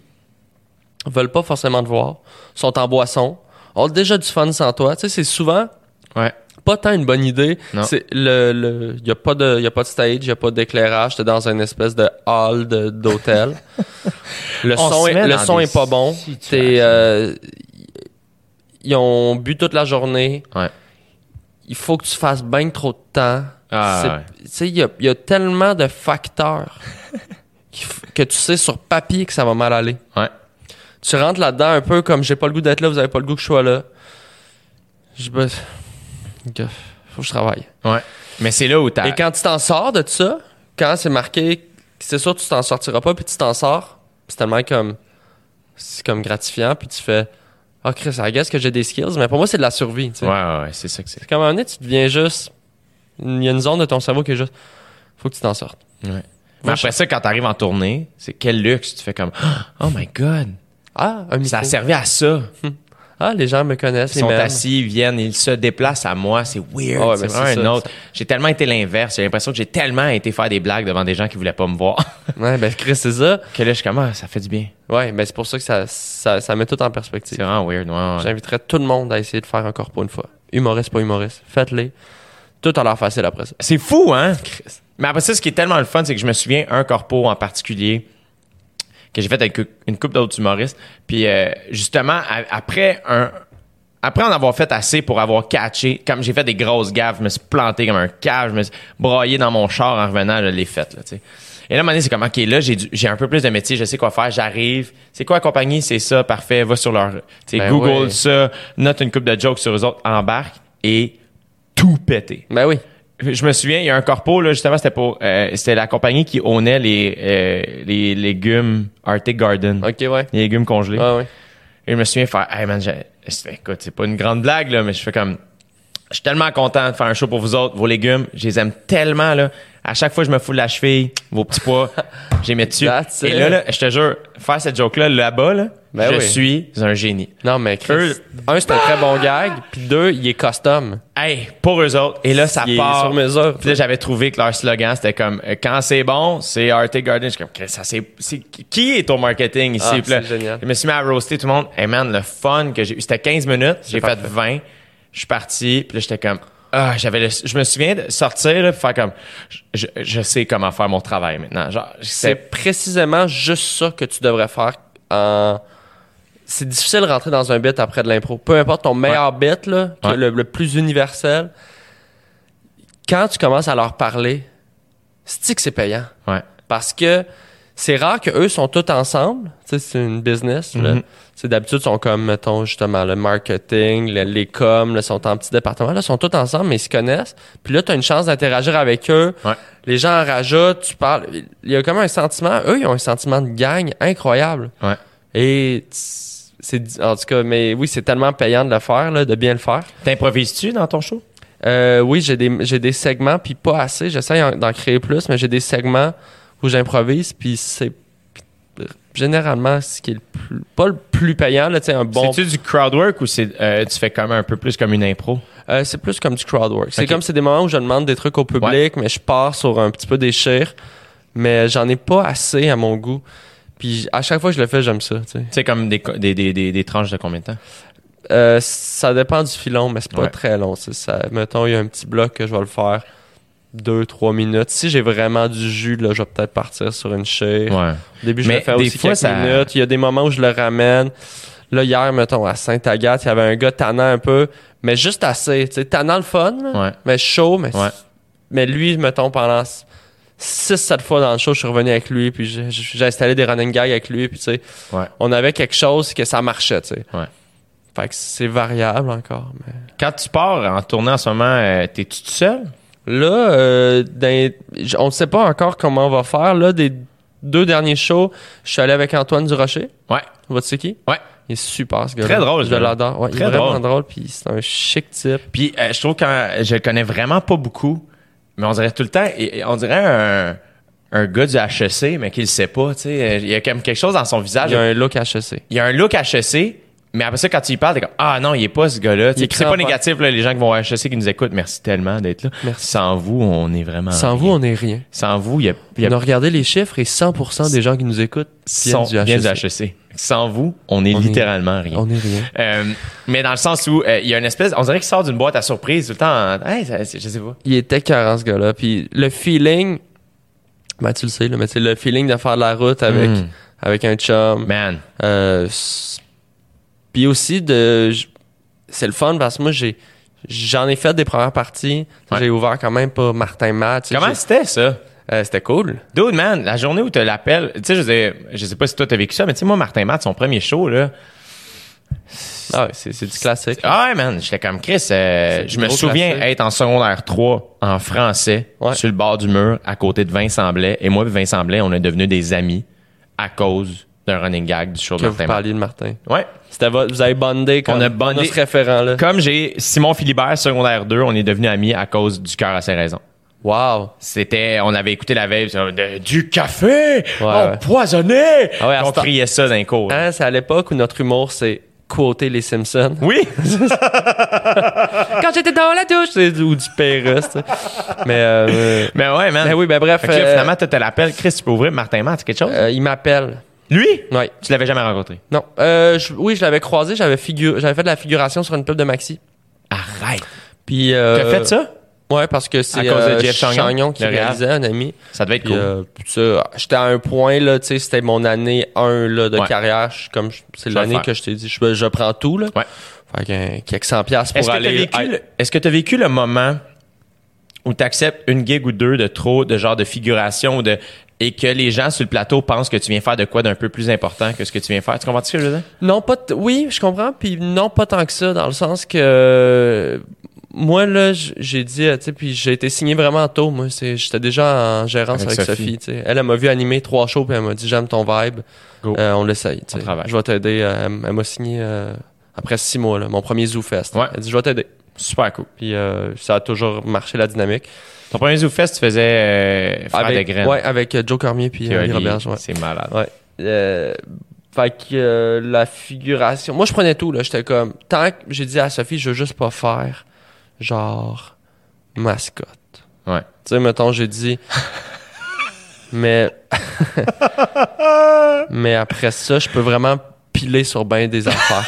[SPEAKER 4] veulent pas forcément te voir, sont en boisson, ont déjà du fun sans toi. Tu sais, c'est souvent
[SPEAKER 1] Ouais.
[SPEAKER 4] Pas tant une bonne idée. C'est le le y a pas de y a pas de stage, y a pas d'éclairage, t'es dans une espèce de hall d'hôtel. le
[SPEAKER 1] On
[SPEAKER 4] son est, le son est pas bon. T'es euh, ils ont bu toute la journée.
[SPEAKER 1] Ouais.
[SPEAKER 4] Il faut que tu fasses bien trop de temps.
[SPEAKER 1] Ah, ouais.
[SPEAKER 4] Il y y a tellement de facteurs que tu sais sur papier que ça va mal aller.
[SPEAKER 1] Ouais.
[SPEAKER 4] Tu rentres là-dedans un peu comme j'ai pas le goût d'être là, vous avez pas le goût que je sois là. Je que- faut que je travaille.
[SPEAKER 1] Ouais. Mais c'est là où t'as.
[SPEAKER 4] Et quand tu t'en sors de ça, quand c'est marqué, c'est sûr que tu t'en sortiras pas, puis tu t'en sors, c'est tellement comme, c'est comme gratifiant, puis tu fais, ah Chris, I guess que j'ai des skills, mais pour moi c'est de la survie. Tu sais.
[SPEAKER 1] Ouais, ouais, ouais, c'est ça que c'est.
[SPEAKER 4] C'est comme à un moment donné, tu deviens juste, il y a une zone de ton cerveau qui est juste, faut que tu t'en sortes.
[SPEAKER 1] Ouais. Mais après ça, quand t'arrives en tournée, c'est quel luxe. Tu fais comme, oh my God.
[SPEAKER 4] Ah, un micro.
[SPEAKER 1] Ça a servi à ça.
[SPEAKER 4] Ah, les gens me connaissent,
[SPEAKER 1] Ils sont assis, ils viennent, ils se déplacent à moi. C'est weird.
[SPEAKER 4] Ouais,
[SPEAKER 1] c'est vraiment
[SPEAKER 4] c'est
[SPEAKER 1] un autre. J'ai tellement été l'inverse. J'ai l'impression que j'ai tellement été faire des blagues devant des gens qui voulaient pas me voir
[SPEAKER 4] Ouais, ben Chris, c'est ça.
[SPEAKER 1] que là, je suis comme, ah, ça fait du bien.
[SPEAKER 4] Ouais, ben c'est pour ça que ça, ça, ça met tout en
[SPEAKER 1] C'est
[SPEAKER 4] perspective.
[SPEAKER 1] vraiment weird. Ouais, ouais.
[SPEAKER 4] J'inviterais tout le monde à essayer de faire encore pour une fois. Humoriste, pas humoriste. Faites-les. Tout a l'air facile après ça.
[SPEAKER 1] C'est fou, hein? Mais après ça, ce qui est tellement le fun, c'est que je me souviens un corpo en particulier que j'ai fait avec une couple d'autres humoristes. Puis euh, justement, après un après en avoir fait assez pour avoir catché, comme j'ai fait des grosses gaffes, je me suis planté comme un cave, je me suis broyé dans mon char en revenant, je l'ai fait, là, tu sais. Et là, à un moment donné, c'est comme, OK, là, j'ai, du- j'ai un peu plus de métier, je sais quoi faire, j'arrive. C'est quoi la compagnie? C'est ça, parfait, va sur leur, tu sais,
[SPEAKER 4] Ben
[SPEAKER 1] Google
[SPEAKER 4] ouais.
[SPEAKER 1] ça, note une coupe de jokes sur eux autres, embarque et tout pété
[SPEAKER 4] Ben oui.
[SPEAKER 1] Je me souviens, il y a un corpo, là, justement, c'était pour, euh, c'était la compagnie qui ownait les, euh, les légumes Arctic Garden.
[SPEAKER 4] Ok, ouais.
[SPEAKER 1] Les légumes congelés.
[SPEAKER 4] Ouais, ouais.
[SPEAKER 1] Et je me souviens faire, hey man, écoute, c'est pas une grande blague, là, mais je fais comme, Je suis tellement content de faire un show pour vous autres. Vos légumes, je les aime tellement, là. À chaque fois, je me fous de la cheville, vos petits pois, j'ai mis dessus.
[SPEAKER 4] That's
[SPEAKER 1] Et là, là, je te jure, faire cette joke-là, là-bas, là,
[SPEAKER 4] Ben
[SPEAKER 1] je
[SPEAKER 4] oui.
[SPEAKER 1] suis un génie.
[SPEAKER 4] Non, mais Chris,
[SPEAKER 1] Eux-
[SPEAKER 4] un, c'est un très bon gag, puis deux, il est custom.
[SPEAKER 1] Hey, pour eux autres. Et là, ça
[SPEAKER 4] Il est
[SPEAKER 1] part.
[SPEAKER 4] sur mesure.
[SPEAKER 1] Puis là, j'avais trouvé que leur slogan, c'était comme euh, quand c'est bon, c'est Arctic Garden. Je suis comme, ça c'est, c'est qui est au marketing ici?
[SPEAKER 4] Ah,
[SPEAKER 1] là,
[SPEAKER 4] génial.
[SPEAKER 1] Je me suis mis à roaster tout le monde. Hey man, le fun que j'ai eu, c'était 15 minutes. J'ai fait
[SPEAKER 4] parfait.
[SPEAKER 1] 20. Je suis parti. Puis là, j'étais comme, ah, j'avais le- je me souviens de sortir, là, faire comme, je, je sais comment faire mon travail maintenant. Genre,
[SPEAKER 4] C'est précisément juste ça que tu devrais faire en... C'est difficile de rentrer dans un bit après de l'impro. Peu importe ton meilleur bit, là, que
[SPEAKER 1] Ouais.
[SPEAKER 4] le, le plus universel, quand tu commences à leur parler, c'est que c'est payant?
[SPEAKER 1] ouais.
[SPEAKER 4] Parce que c'est rare qu'eux sont tous ensemble. Tu sais, c'est une business. là.
[SPEAKER 1] Mhm.
[SPEAKER 4] Sais, D'habitude, ils sont comme, mettons, justement, le marketing, le- les coms, là, sont en petits départements. Là, ils sont tous ensemble, mais ils se connaissent. Puis là, tu as une chance d'interagir avec eux.
[SPEAKER 1] Ouais.
[SPEAKER 4] Les gens en rajoutent, tu parles. Il y a comme un sentiment, eux, ils ont un sentiment de gang incroyable.
[SPEAKER 1] Ouais.
[SPEAKER 4] Et c'est, en tout cas, mais oui, c'est tellement payant de le faire, là, de bien le faire.
[SPEAKER 1] T'improvises-tu dans ton show?
[SPEAKER 4] Euh, oui, j'ai des, j'ai des segments, puis pas assez. J'essaie en- d'en créer plus, mais j'ai des segments où j'improvise, puis c'est généralement ce qui est le plus, pas le plus payant, là, un bon.
[SPEAKER 1] C'est-tu du crowd work ou c'est, euh, tu fais quand même un peu plus comme une impro?
[SPEAKER 4] Euh, c'est plus comme du crowd work. C'est
[SPEAKER 1] Ok.
[SPEAKER 4] comme c'est des moments où je demande des trucs au public, mais je pars sur un petit peu des chires, mais j'en ai pas assez à mon goût. Puis à chaque fois que je le fais, j'aime ça, tu sais.
[SPEAKER 1] Tu sais, comme des, des, des, des, des tranches de combien de temps?
[SPEAKER 4] Euh, ça dépend du filon, mais c'est pas
[SPEAKER 1] Ouais.
[SPEAKER 4] très long. c'est Ça, mettons, il y a un petit bloc que je vais le faire deux, trois minutes. Si j'ai vraiment du jus, là, je vais peut-être partir sur une chire.
[SPEAKER 1] Ouais.
[SPEAKER 4] Au début, je fais
[SPEAKER 1] des
[SPEAKER 4] aussi
[SPEAKER 1] fois,
[SPEAKER 4] quelques
[SPEAKER 1] ça-
[SPEAKER 4] minutes. Il y a des moments où je le ramène. Là, hier, mettons, à Sainte-Agathe, il y avait un gars tannant un peu, mais juste assez. Tu sais, tannant le fun, là,
[SPEAKER 1] Ouais.
[SPEAKER 4] mais chaud, mais,
[SPEAKER 1] Ouais.
[SPEAKER 4] mais lui, mettons, pendant 6-7 fois dans le show, je suis revenu avec lui, puis j'ai- j'ai installé des running gags avec lui, puis tu sais, on avait quelque chose que ça marchait, tu sais. Fait que c'est variable encore, mais...
[SPEAKER 1] Quand tu pars en tournée en ce moment, euh, t'es-tu tout seul?
[SPEAKER 4] Là, euh, dans- on ne sait pas encore comment on va faire. Là, des deux derniers shows, je suis allé avec Antoine Durocher.
[SPEAKER 1] Ouais.
[SPEAKER 4] Vois-tu c'est qui?
[SPEAKER 1] Ouais.
[SPEAKER 4] Il est super, ce gars
[SPEAKER 1] Très drôle,
[SPEAKER 4] Je
[SPEAKER 1] gars-là.
[SPEAKER 4] l'adore. Ouais, il est vraiment
[SPEAKER 1] drôle.
[SPEAKER 4] drôle, puis c'est un chic type.
[SPEAKER 1] Puis euh, je trouve que je le connais vraiment pas beaucoup, mais on dirait tout le temps, on dirait un, un gars du HEC, mais qui le sait pas. Tu sais, Euh, il y a comme quelque chose dans son visage.
[SPEAKER 4] Il a un look HEC.
[SPEAKER 1] Il y a un look HEC, mais après ça, quand tu y parles, t'es comme ah non, il est pas ce gars-là.
[SPEAKER 4] Est
[SPEAKER 1] c'est pas négatif là, les gens qui vont au HEC qui nous écoutent. Merci tellement d'être là.
[SPEAKER 4] Merci.
[SPEAKER 1] Sans vous, on est vraiment.
[SPEAKER 4] Sans vous, on n'est rien.
[SPEAKER 1] Sans vous, il y a, y a
[SPEAKER 4] On a regardé les chiffres et 100% des gens qui nous écoutent viennent
[SPEAKER 1] sont-
[SPEAKER 4] du
[SPEAKER 1] viennent
[SPEAKER 4] HEC.
[SPEAKER 1] du HEC. Sans vous, on est
[SPEAKER 4] On est-
[SPEAKER 1] littéralement rien.
[SPEAKER 4] On n'est rien.
[SPEAKER 1] Euh, mais dans le sens où euh, il y a une espèce, on dirait qu'il sort d'une boîte à surprise tout le temps. en- Hey, ça- je sais pas.
[SPEAKER 4] Il était carré, ce gars-là. Puis le feeling, ben tu le sais, là, mais c'est le feeling de faire de la route avec,
[SPEAKER 1] Mm.
[SPEAKER 4] avec un chum.
[SPEAKER 1] Man,
[SPEAKER 4] Euh, puis aussi de c'est le fun parce que moi j'ai j'en ai fait des premières parties
[SPEAKER 1] Ouais.
[SPEAKER 4] j'ai ouvert quand même pas Martin Matt
[SPEAKER 1] comment c'était ça?
[SPEAKER 4] euh, c'était cool
[SPEAKER 1] Dude, man, la journée où tu l'appelles, tu sais, je sais, je sais pas si toi t'as vécu ça, mais tu sais, moi, Martin Matt, son premier show, là.
[SPEAKER 4] ah ouais, c'est du classique
[SPEAKER 1] Ah ouais, man, j'étais comme Chris. euh, je me souviens
[SPEAKER 4] classique.
[SPEAKER 1] être en secondaire 3 en français,
[SPEAKER 4] Ouais.
[SPEAKER 1] sur le bord du mur, à côté de Vincent Blais. Et moi et Vincent Blais, on est devenus des amis à cause d'un running gag du show de
[SPEAKER 4] que vous
[SPEAKER 1] Martin Matt.
[SPEAKER 4] parliez de Martin
[SPEAKER 1] Ouais.
[SPEAKER 4] c'était votre- vous avez bondé quand
[SPEAKER 1] On a bondé.
[SPEAKER 4] ce référent là
[SPEAKER 1] Comme j'ai Simon Philibert, secondaire 2, on est devenus amis à cause du cœur à ses raisons.
[SPEAKER 4] wow
[SPEAKER 1] C'était, on avait écouté la veille, de- du café
[SPEAKER 4] ouais.
[SPEAKER 1] empoisonné.
[SPEAKER 4] Ah ouais, à
[SPEAKER 1] on criait ça les cours.
[SPEAKER 4] Hein, c'est à l'époque où notre humour c'est quoter les Simpsons
[SPEAKER 1] Oui.
[SPEAKER 4] quand j'étais dans la douche c'est du- ou du Pérus sais. mais euh,
[SPEAKER 1] Mais ouais, man.
[SPEAKER 4] mais oui ben bref
[SPEAKER 1] Fait que là,
[SPEAKER 4] euh,
[SPEAKER 1] finalement, tu te l'appelles. Chris, tu peux ouvrir Martin Matt, c'est quelque chose?
[SPEAKER 4] euh, il m'appelle
[SPEAKER 1] Lui?
[SPEAKER 4] ouais
[SPEAKER 1] Tu l'avais jamais rencontré.
[SPEAKER 4] Non. Euh, je- oui, je l'avais croisé, j'avais figu- j'avais fait de la figuration sur une pub de Maxi.
[SPEAKER 1] Arrête.
[SPEAKER 4] Puis euh,
[SPEAKER 1] T'as fait ça?
[SPEAKER 4] Ouais, parce que c'est
[SPEAKER 1] cause de
[SPEAKER 4] euh,
[SPEAKER 1] Jeff Chagnon,
[SPEAKER 4] qui
[SPEAKER 1] le
[SPEAKER 4] réalisait un ami.
[SPEAKER 1] Ça devait être
[SPEAKER 4] Puis
[SPEAKER 1] cool.
[SPEAKER 4] euh, ça, j'étais à un point là, tu sais, c'était mon année 1 là de
[SPEAKER 1] Ouais.
[SPEAKER 4] carrière, Je comme je- c'est
[SPEAKER 1] Je vais le
[SPEAKER 4] l'année
[SPEAKER 1] faire.
[SPEAKER 4] que je t'ai dit, je, je prends tout là.
[SPEAKER 1] Ouais.
[SPEAKER 4] Fait qu'un quelques 100 pièces pour
[SPEAKER 1] Est-ce que tu as
[SPEAKER 4] aller
[SPEAKER 1] vécu, le- est-ce que t'as vécu le moment où tu acceptes une gig ou deux de trop, de genre de figuration ou de et que les gens sur le plateau pensent que tu viens faire de quoi d'un peu plus important que ce que tu viens faire. Tu comprends ce que je veux dire?
[SPEAKER 4] Non, pas oui, je comprends, puis non pas tant que ça dans le sens que moi là, j'ai dit euh, tu sais puis j'ai été signé vraiment tôt moi, c'est j'étais déjà en gérance
[SPEAKER 1] Avec
[SPEAKER 4] avec,
[SPEAKER 1] Sophie.
[SPEAKER 4] Sophie, tu sais. Elle, elle m'a vu animer trois shows puis elle m'a dit j'aime ton vibe.
[SPEAKER 1] Go.
[SPEAKER 4] Euh, on l'essaye. Je vais t'aider, euh, elle, m'a signé euh, après six mois là, mon premier Zoo Fest.
[SPEAKER 1] Ouais.
[SPEAKER 4] Elle dit je vais t'aider.
[SPEAKER 1] Super cool.
[SPEAKER 4] Puis euh, ça a toujours marché la dynamique.
[SPEAKER 1] Ton premier ZooFest, tu faisais euh, faire
[SPEAKER 4] avec,
[SPEAKER 1] des graines.
[SPEAKER 4] Ouais, avec euh, Joe Cormier puis
[SPEAKER 1] Puis
[SPEAKER 4] euh, Roberge, ouais.
[SPEAKER 1] C'est malade.
[SPEAKER 4] Ouais. Euh, fait que euh, la figuration. Moi, je prenais tout, là. J'étais comme. Tant que j'ai dit à Sophie, je veux juste pas faire genre mascotte.
[SPEAKER 1] Ouais.
[SPEAKER 4] Tu sais, mettons, j'ai dit. mais. mais après ça, je peux vraiment piler sur bien des affaires.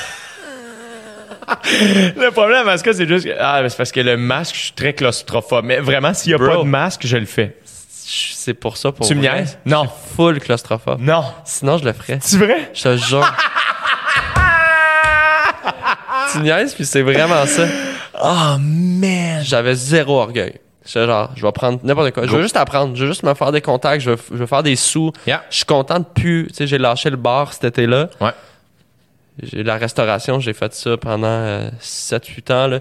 [SPEAKER 1] Le problème, parce que c'est juste que, ah, c'est parce que le masque, je suis très claustrophobe. Mais vraiment, s'il n'y a
[SPEAKER 4] Bro.
[SPEAKER 1] pas de masque, je le fais.
[SPEAKER 4] C'est pour ça, pour
[SPEAKER 1] tu me
[SPEAKER 4] vrai.
[SPEAKER 1] niaises? Non.
[SPEAKER 4] Full claustrophobe.
[SPEAKER 1] Non.
[SPEAKER 4] Sinon, je le ferais.
[SPEAKER 1] C'est vrai?
[SPEAKER 4] Je te jure. tu niaises, puis c'est vraiment ça.
[SPEAKER 1] Oh, man.
[SPEAKER 4] J'avais zéro orgueil. J'étais genre, je vais prendre n'importe quoi. Je veux juste apprendre. Je veux juste me faire des contacts. Je veux, je veux faire des sous.
[SPEAKER 1] Yeah.
[SPEAKER 4] Je suis content de plus. Tu sais, j'ai lâché le bar cet été-là.
[SPEAKER 1] Ouais.
[SPEAKER 4] J'ai la restauration. J'ai fait ça pendant 7-8 ans. Là.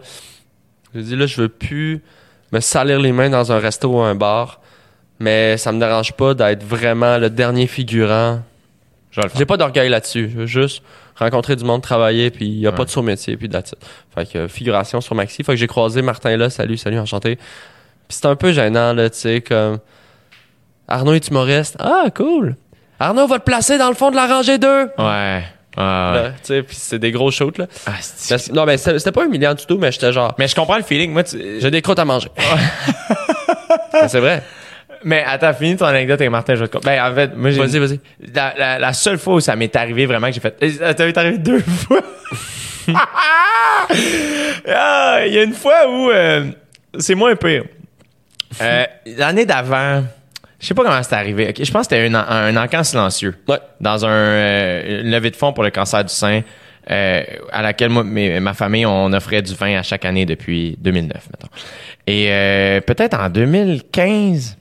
[SPEAKER 4] J'ai dit, là, je veux plus me salir les mains dans un resto ou un bar. Mais ça me dérange pas d'être vraiment le dernier figurant.
[SPEAKER 1] Je.
[SPEAKER 4] J'ai pas d'orgueil là-dessus. Je veux juste rencontrer du monde, travailler, puis il y a
[SPEAKER 1] Ouais.
[SPEAKER 4] pas de sous-métier, puis that's it. Fait que euh, figuration sur Maxi. Fait que j'ai croisé Martin là. Salut, salut, enchanté. Puis c'est un peu gênant, là, tu sais, comme... Arnaud est humoriste. Ah, cool. Arnaud va te placer dans le fond de la rangée 2.
[SPEAKER 1] Ouais. Ah, ouais.
[SPEAKER 4] C'est des gros shoots, là.
[SPEAKER 1] Ah, c'est-
[SPEAKER 4] non, mais c'était pas humiliant du tout, mais j'étais genre...
[SPEAKER 1] mais je comprends le feeling. Moi, tu-
[SPEAKER 4] J'ai des croûtes à manger. C'est vrai.
[SPEAKER 1] Mais attends, finis ton anecdote avec Martin. Je vais te... Ben, en fait, moi, j'ai.
[SPEAKER 4] Vas-y, vas-y.
[SPEAKER 1] La, la- la seule fois où ça m'est arrivé vraiment que j'ai fait. Eh, Ça t'est arrivé deux fois. Ah, Il y a une fois où euh, c'est moins pire. Euh, L'année d'avant, je sais pas comment c'est arrivé. Je pense que c'était un, un encan silencieux.
[SPEAKER 4] Ouais.
[SPEAKER 1] Dans un, euh, une levée de fonds pour le cancer du sein, euh, à laquelle moi, mes- ma famille, on offrait du vin à chaque année depuis 2009, mettons. Et euh, peut-être en 2015,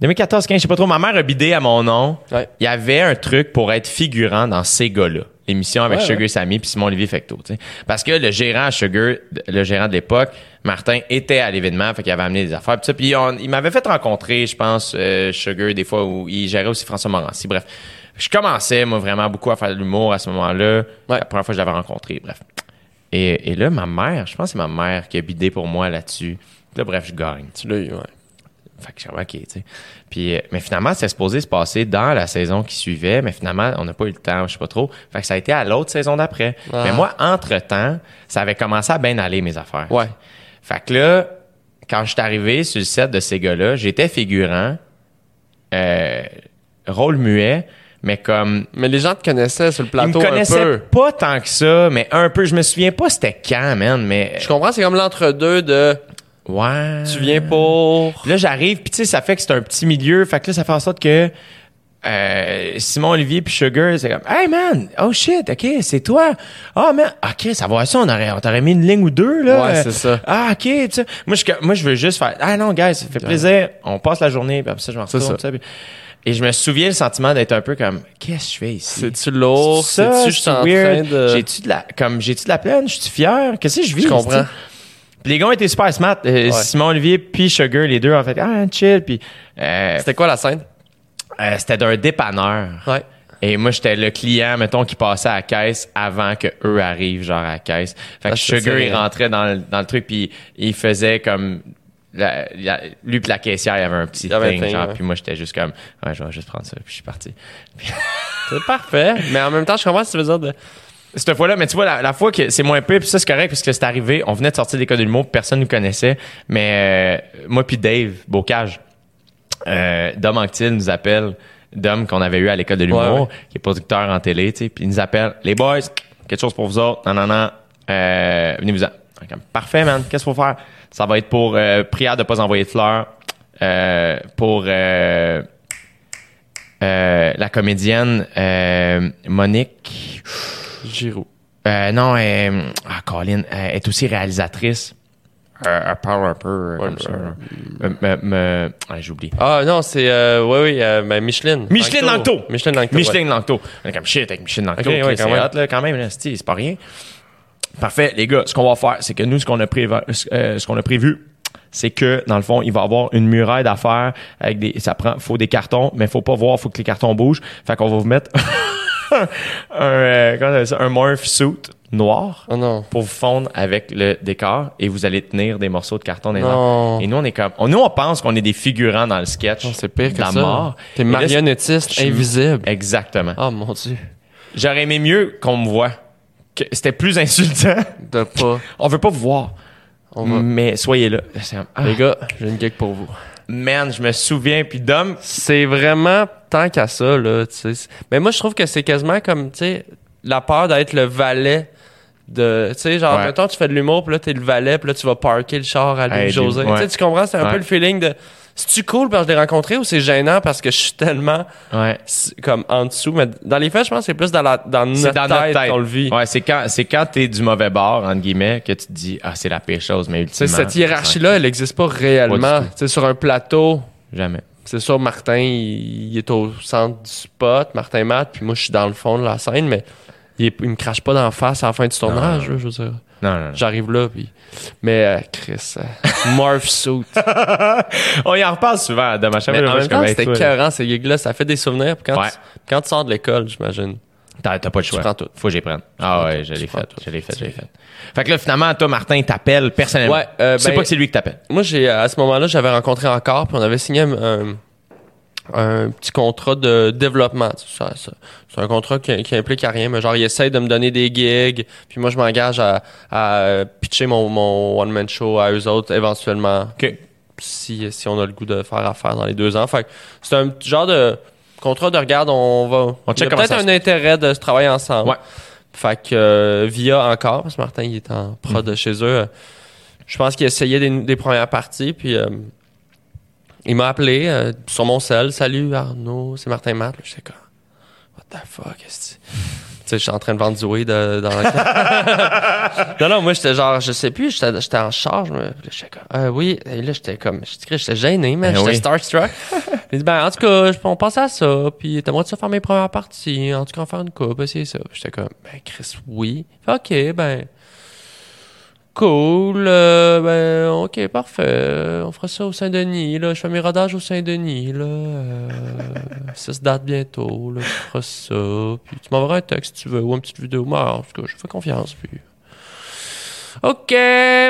[SPEAKER 1] 2014, 15, je sais pas trop. Ma mère a bidé à mon nom.
[SPEAKER 4] Ouais.
[SPEAKER 1] Il y avait un truc pour être figurant dans ces gars-là. L'émission avec
[SPEAKER 4] Ouais,
[SPEAKER 1] Sugar. Sammy puis Simon Olivier Fecto. tu sais. Parce que le gérant à Sugar, le gérant de l'époque, Martin, était à l'événement, fait qu'il avait amené des affaires. Puis, ça, puis on- il m'avait fait rencontrer, je pense, euh, Sugar, des fois où il gérait aussi François Morancy. Bref, je commençais, moi, vraiment beaucoup à faire de l'humour à ce moment-là.
[SPEAKER 4] Ouais.
[SPEAKER 1] La première fois que je l'avais rencontré, bref. Et, et là, ma mère, je pense que c'est ma mère qui a bidé pour moi là-dessus. Là, bref, je gagne.
[SPEAKER 4] Tu l'as eu, ouais.
[SPEAKER 1] Fait que je suis OK, tu sais. Puis, euh, mais finalement, c'était supposé se passer dans la saison qui suivait, mais finalement, on n'a pas eu le temps, je sais pas trop. Fait que ça a été à l'autre saison d'après.
[SPEAKER 4] Ah.
[SPEAKER 1] Mais moi, entre-temps, ça avait commencé à bien aller, mes affaires.
[SPEAKER 4] Ouais.
[SPEAKER 1] Fait que là, quand je suis arrivé sur le set de ces gars-là, j'étais figurant, euh, rôle muet, mais comme
[SPEAKER 4] Mais les gens te connaissaient sur le
[SPEAKER 1] ils
[SPEAKER 4] plateau
[SPEAKER 1] me
[SPEAKER 4] un
[SPEAKER 1] connaissaient
[SPEAKER 4] peu.
[SPEAKER 1] pas tant que ça, mais un peu. Je me souviens pas c'était quand, man, mais
[SPEAKER 4] Je comprends, c'est comme l'entre-deux de
[SPEAKER 1] ouais.
[SPEAKER 4] tu viens pour.
[SPEAKER 1] Là, j'arrive, puis tu sais, ça fait que c'est un petit milieu. Fait que là, ça fait en sorte que euh, Simon Olivier puis Sugar, c'est comme Hey man, oh shit, ok, c'est toi. Ah man, ok, ça va ça, on aurait, on t'aurait mis une ligne ou deux là.
[SPEAKER 4] Ouais, c'est ça.
[SPEAKER 1] Ah ok, tu sais. Moi je, moi je veux juste faire Ah non, guys, ça fait plaisir. On passe la journée, puis après ça je m'en retourne.
[SPEAKER 4] ça.
[SPEAKER 1] puis Et je me souviens le sentiment d'être un peu comme Qu'est-ce que je fais ici?
[SPEAKER 4] C'est-tu lourd? C'est-tu je suis en train de.
[SPEAKER 1] J'ai-tu de la, comme, j'ai-tu de la peine? Je suis fier? Qu'est-ce que je vis?
[SPEAKER 4] Je comprends.
[SPEAKER 1] Puis les gars été super smart. Euh, Simon Olivier puis Sugar, les deux ont fait ah chill. Puis euh,
[SPEAKER 4] C'était quoi la scène?
[SPEAKER 1] Euh, c'était d'un dépanneur.
[SPEAKER 4] Ouais.
[SPEAKER 1] Et moi j'étais le client, mettons, qui passait à la caisse avant que eux arrivent genre à la caisse. Fait
[SPEAKER 4] Ah,
[SPEAKER 1] que
[SPEAKER 4] c'est
[SPEAKER 1] Sugar il rentrait dans le, dans le truc puis il faisait comme la- la- lui puis la caissière il y avait un petit
[SPEAKER 4] avait
[SPEAKER 1] thing,
[SPEAKER 4] thing,
[SPEAKER 1] genre
[SPEAKER 4] ouais.
[SPEAKER 1] puis moi j'étais juste comme ouais je vais juste prendre ça puis je suis parti.
[SPEAKER 4] C'est parfait. Mais en même temps, je comprends ce que tu veux dire de.
[SPEAKER 1] cette fois-là, mais tu vois, la, la fois que c'est moins pire, puis ça, c'est correct, parce que c'est arrivé, on venait de sortir des codes de l'humour, personne nous connaissait, mais euh, moi puis Dave, Bocage, euh, Dom Anctil nous appelle, Dom qu'on avait eu à l'école de l'humour,
[SPEAKER 4] Ouais, ouais.
[SPEAKER 1] qui est producteur en télé, tu sais, puis il nous appelle, les boys, quelque chose pour vous autres, non, non, non, euh, venez-vous-en. Parfait, man, qu'est-ce qu'il faut faire? Ça va être pour euh, prière de pas envoyer de fleurs, euh, pour... euh, euh, la comédienne euh, Monique
[SPEAKER 4] Giroud.
[SPEAKER 1] euh, non, euh, ah, Colin, elle est aussi réalisatrice. Euh, elle parle un peu euh, comme ça. Euh, ah, J'oublie.
[SPEAKER 4] Ah non, c'est. Euh, oui, oui, euh, ben, Micheline.
[SPEAKER 1] Micheline Langto.
[SPEAKER 4] Micheline Langto. ouais.
[SPEAKER 1] Micheline Langto. On est comme shit avec Micheline Langto.
[SPEAKER 4] Ouais,
[SPEAKER 1] c'est hot, là, quand même, là, c'est c'est pas rien. Parfait, les gars, ce qu'on va faire, c'est que nous, ce qu'on a prévu, euh, ce qu'on a prévu, c'est que dans le fond, il va y avoir une muraille d'affaires avec des, ça prend, faut des cartons, mais faut pas voir, faut que les cartons bougent. Fait qu'on va vous mettre un, euh, comment ça, un morph suit noir
[SPEAKER 4] Oh non.
[SPEAKER 1] pour vous fondre avec le décor et vous allez tenir des morceaux de carton les.
[SPEAKER 4] Non.
[SPEAKER 1] Et nous, on est comme, on- nous, on pense qu'on est des figurants dans le sketch.
[SPEAKER 4] Non, c'est pire que
[SPEAKER 1] la
[SPEAKER 4] ça.
[SPEAKER 1] mort.
[SPEAKER 4] T'es
[SPEAKER 1] là,
[SPEAKER 4] marionnettiste invisible.
[SPEAKER 1] Exactement.
[SPEAKER 4] Oh mon dieu.
[SPEAKER 1] J'aurais aimé mieux qu'on me voit. Que C'était plus insultant.
[SPEAKER 4] De pas.
[SPEAKER 1] On veut pas vous voir.
[SPEAKER 4] On va.
[SPEAKER 1] Mais soyez là. Comme, ah,
[SPEAKER 4] Les gars, j'ai une gag pour vous.
[SPEAKER 1] Man, je me souviens. Puis Dom,
[SPEAKER 4] C'est vraiment tant qu'à ça, là, tu sais. Mais moi, je trouve que c'est quasiment comme, tu sais, la peur d'être le valet de, tu sais, genre,
[SPEAKER 1] Ouais.
[SPEAKER 4] mettons, tu fais de l'humour, puis là, t'es le valet, puis là, tu vas parker le char à
[SPEAKER 1] Hey,
[SPEAKER 4] Louis José.
[SPEAKER 1] ouais.
[SPEAKER 4] Tu comprends? C'est un
[SPEAKER 1] Ouais.
[SPEAKER 4] peu le feeling de, c'est-tu cool parce que je l'ai rencontré ou c'est gênant parce que je suis tellement,
[SPEAKER 1] ouais.
[SPEAKER 4] comme, en dessous? Mais dans les faits, je pense que c'est plus dans, la, dans, notre,
[SPEAKER 1] dans notre tête.
[SPEAKER 4] qu'on le vit.
[SPEAKER 1] Ouais, c'est quand, c'est quand t'es du mauvais bord, entre guillemets, que tu te dis, ah, c'est la pire chose, mais
[SPEAKER 4] Tu sais,
[SPEAKER 1] ultimement.
[SPEAKER 4] cette hiérarchie-là, elle n'existe pas réellement.
[SPEAKER 1] Pas du
[SPEAKER 4] Tu sais, sur un plateau,
[SPEAKER 1] Jamais.
[SPEAKER 4] c'est sûr, Martin, il, il est au centre du spot, Martin Matt, puis moi, je suis dans le fond de la scène, mais il, me crache pas d'en face à la fin du tournage, je veux dire.
[SPEAKER 1] Non, non, non.
[SPEAKER 4] J'arrive là, puis... Mais, euh, Chris, euh, Morph Suit.
[SPEAKER 1] On y en reparle souvent, Dom. À chaque
[SPEAKER 4] mais en même temps,
[SPEAKER 1] hey,
[SPEAKER 4] c'était écœurant, ces gigs-là. Ça fait des souvenirs, puis quand,
[SPEAKER 1] Ouais.
[SPEAKER 4] tu, quand tu sors de l'école, j'imagine.
[SPEAKER 1] T'as, pas de choix.
[SPEAKER 4] prends tout.
[SPEAKER 1] Faut que j'y prenne. Ah ouais, je
[SPEAKER 4] Tu
[SPEAKER 1] l'ai fait. Je l'ai fait, je l'ai fait. Fait que là, finalement, toi, Martin, t'appelle personnellement.
[SPEAKER 4] Ouais, euh,
[SPEAKER 1] tu sais
[SPEAKER 4] ben-
[SPEAKER 1] pas que c'est lui qui t'appelle.
[SPEAKER 4] Moi, j'ai à ce moment-là, j'avais rencontré encore, puis on avait signé un, un- petit contrat de développement. C'est un contrat qui, qui implique à rien, mais genre, il essaye de me donner des gigs, puis moi, je m'engage à, à pitcher mon, mon one-man show à eux autres éventuellement,
[SPEAKER 1] OK.
[SPEAKER 4] si, si on a le goût de faire affaire dans les deux ans. Fait c'est un petit genre de contrat de regarde, on va.
[SPEAKER 1] On
[SPEAKER 4] il y
[SPEAKER 1] check
[SPEAKER 4] a peut-être un intérêt de se travailler ensemble.
[SPEAKER 1] Ouais.
[SPEAKER 4] Fait que euh, via encore, parce que Martin il est en prod
[SPEAKER 1] Mm.
[SPEAKER 4] de chez eux, euh, je pense qu'il essayait des, des premières parties, puis euh, il m'a appelé euh, sur mon cell. Salut Arnaud, c'est Martin Matt. Là, J'étais comme, what the fuck, que tu sais, je suis en train de vendre du weed euh, dans la Non, non, moi, j'étais genre, je sais plus, j'étais j'étais en charge. mais J'étais comme, euh, oui, et là, j'étais comme, j'étais j'étais gêné, mais
[SPEAKER 1] Ben
[SPEAKER 4] j'étais
[SPEAKER 1] oui.
[SPEAKER 4] starstruck. Il dit, ben, en tout cas, on pense à ça, puis t'aimerais-tu ça faire mes premières parties, en tout cas, en faire une coupe, essayer ça. J'étais comme, ben, Chris, oui. Fait, ok, ben, cool, euh, ben, ok, parfait. On fera ça au Saint-Denis, là. Je fais mes rodages au Saint-Denis, là. Euh, ça se date bientôt, là. Tu feras ça. Puis tu m'enverras un texte si tu veux, ou une petite vidéo. Mais en tout cas, je fais confiance, puis... OK,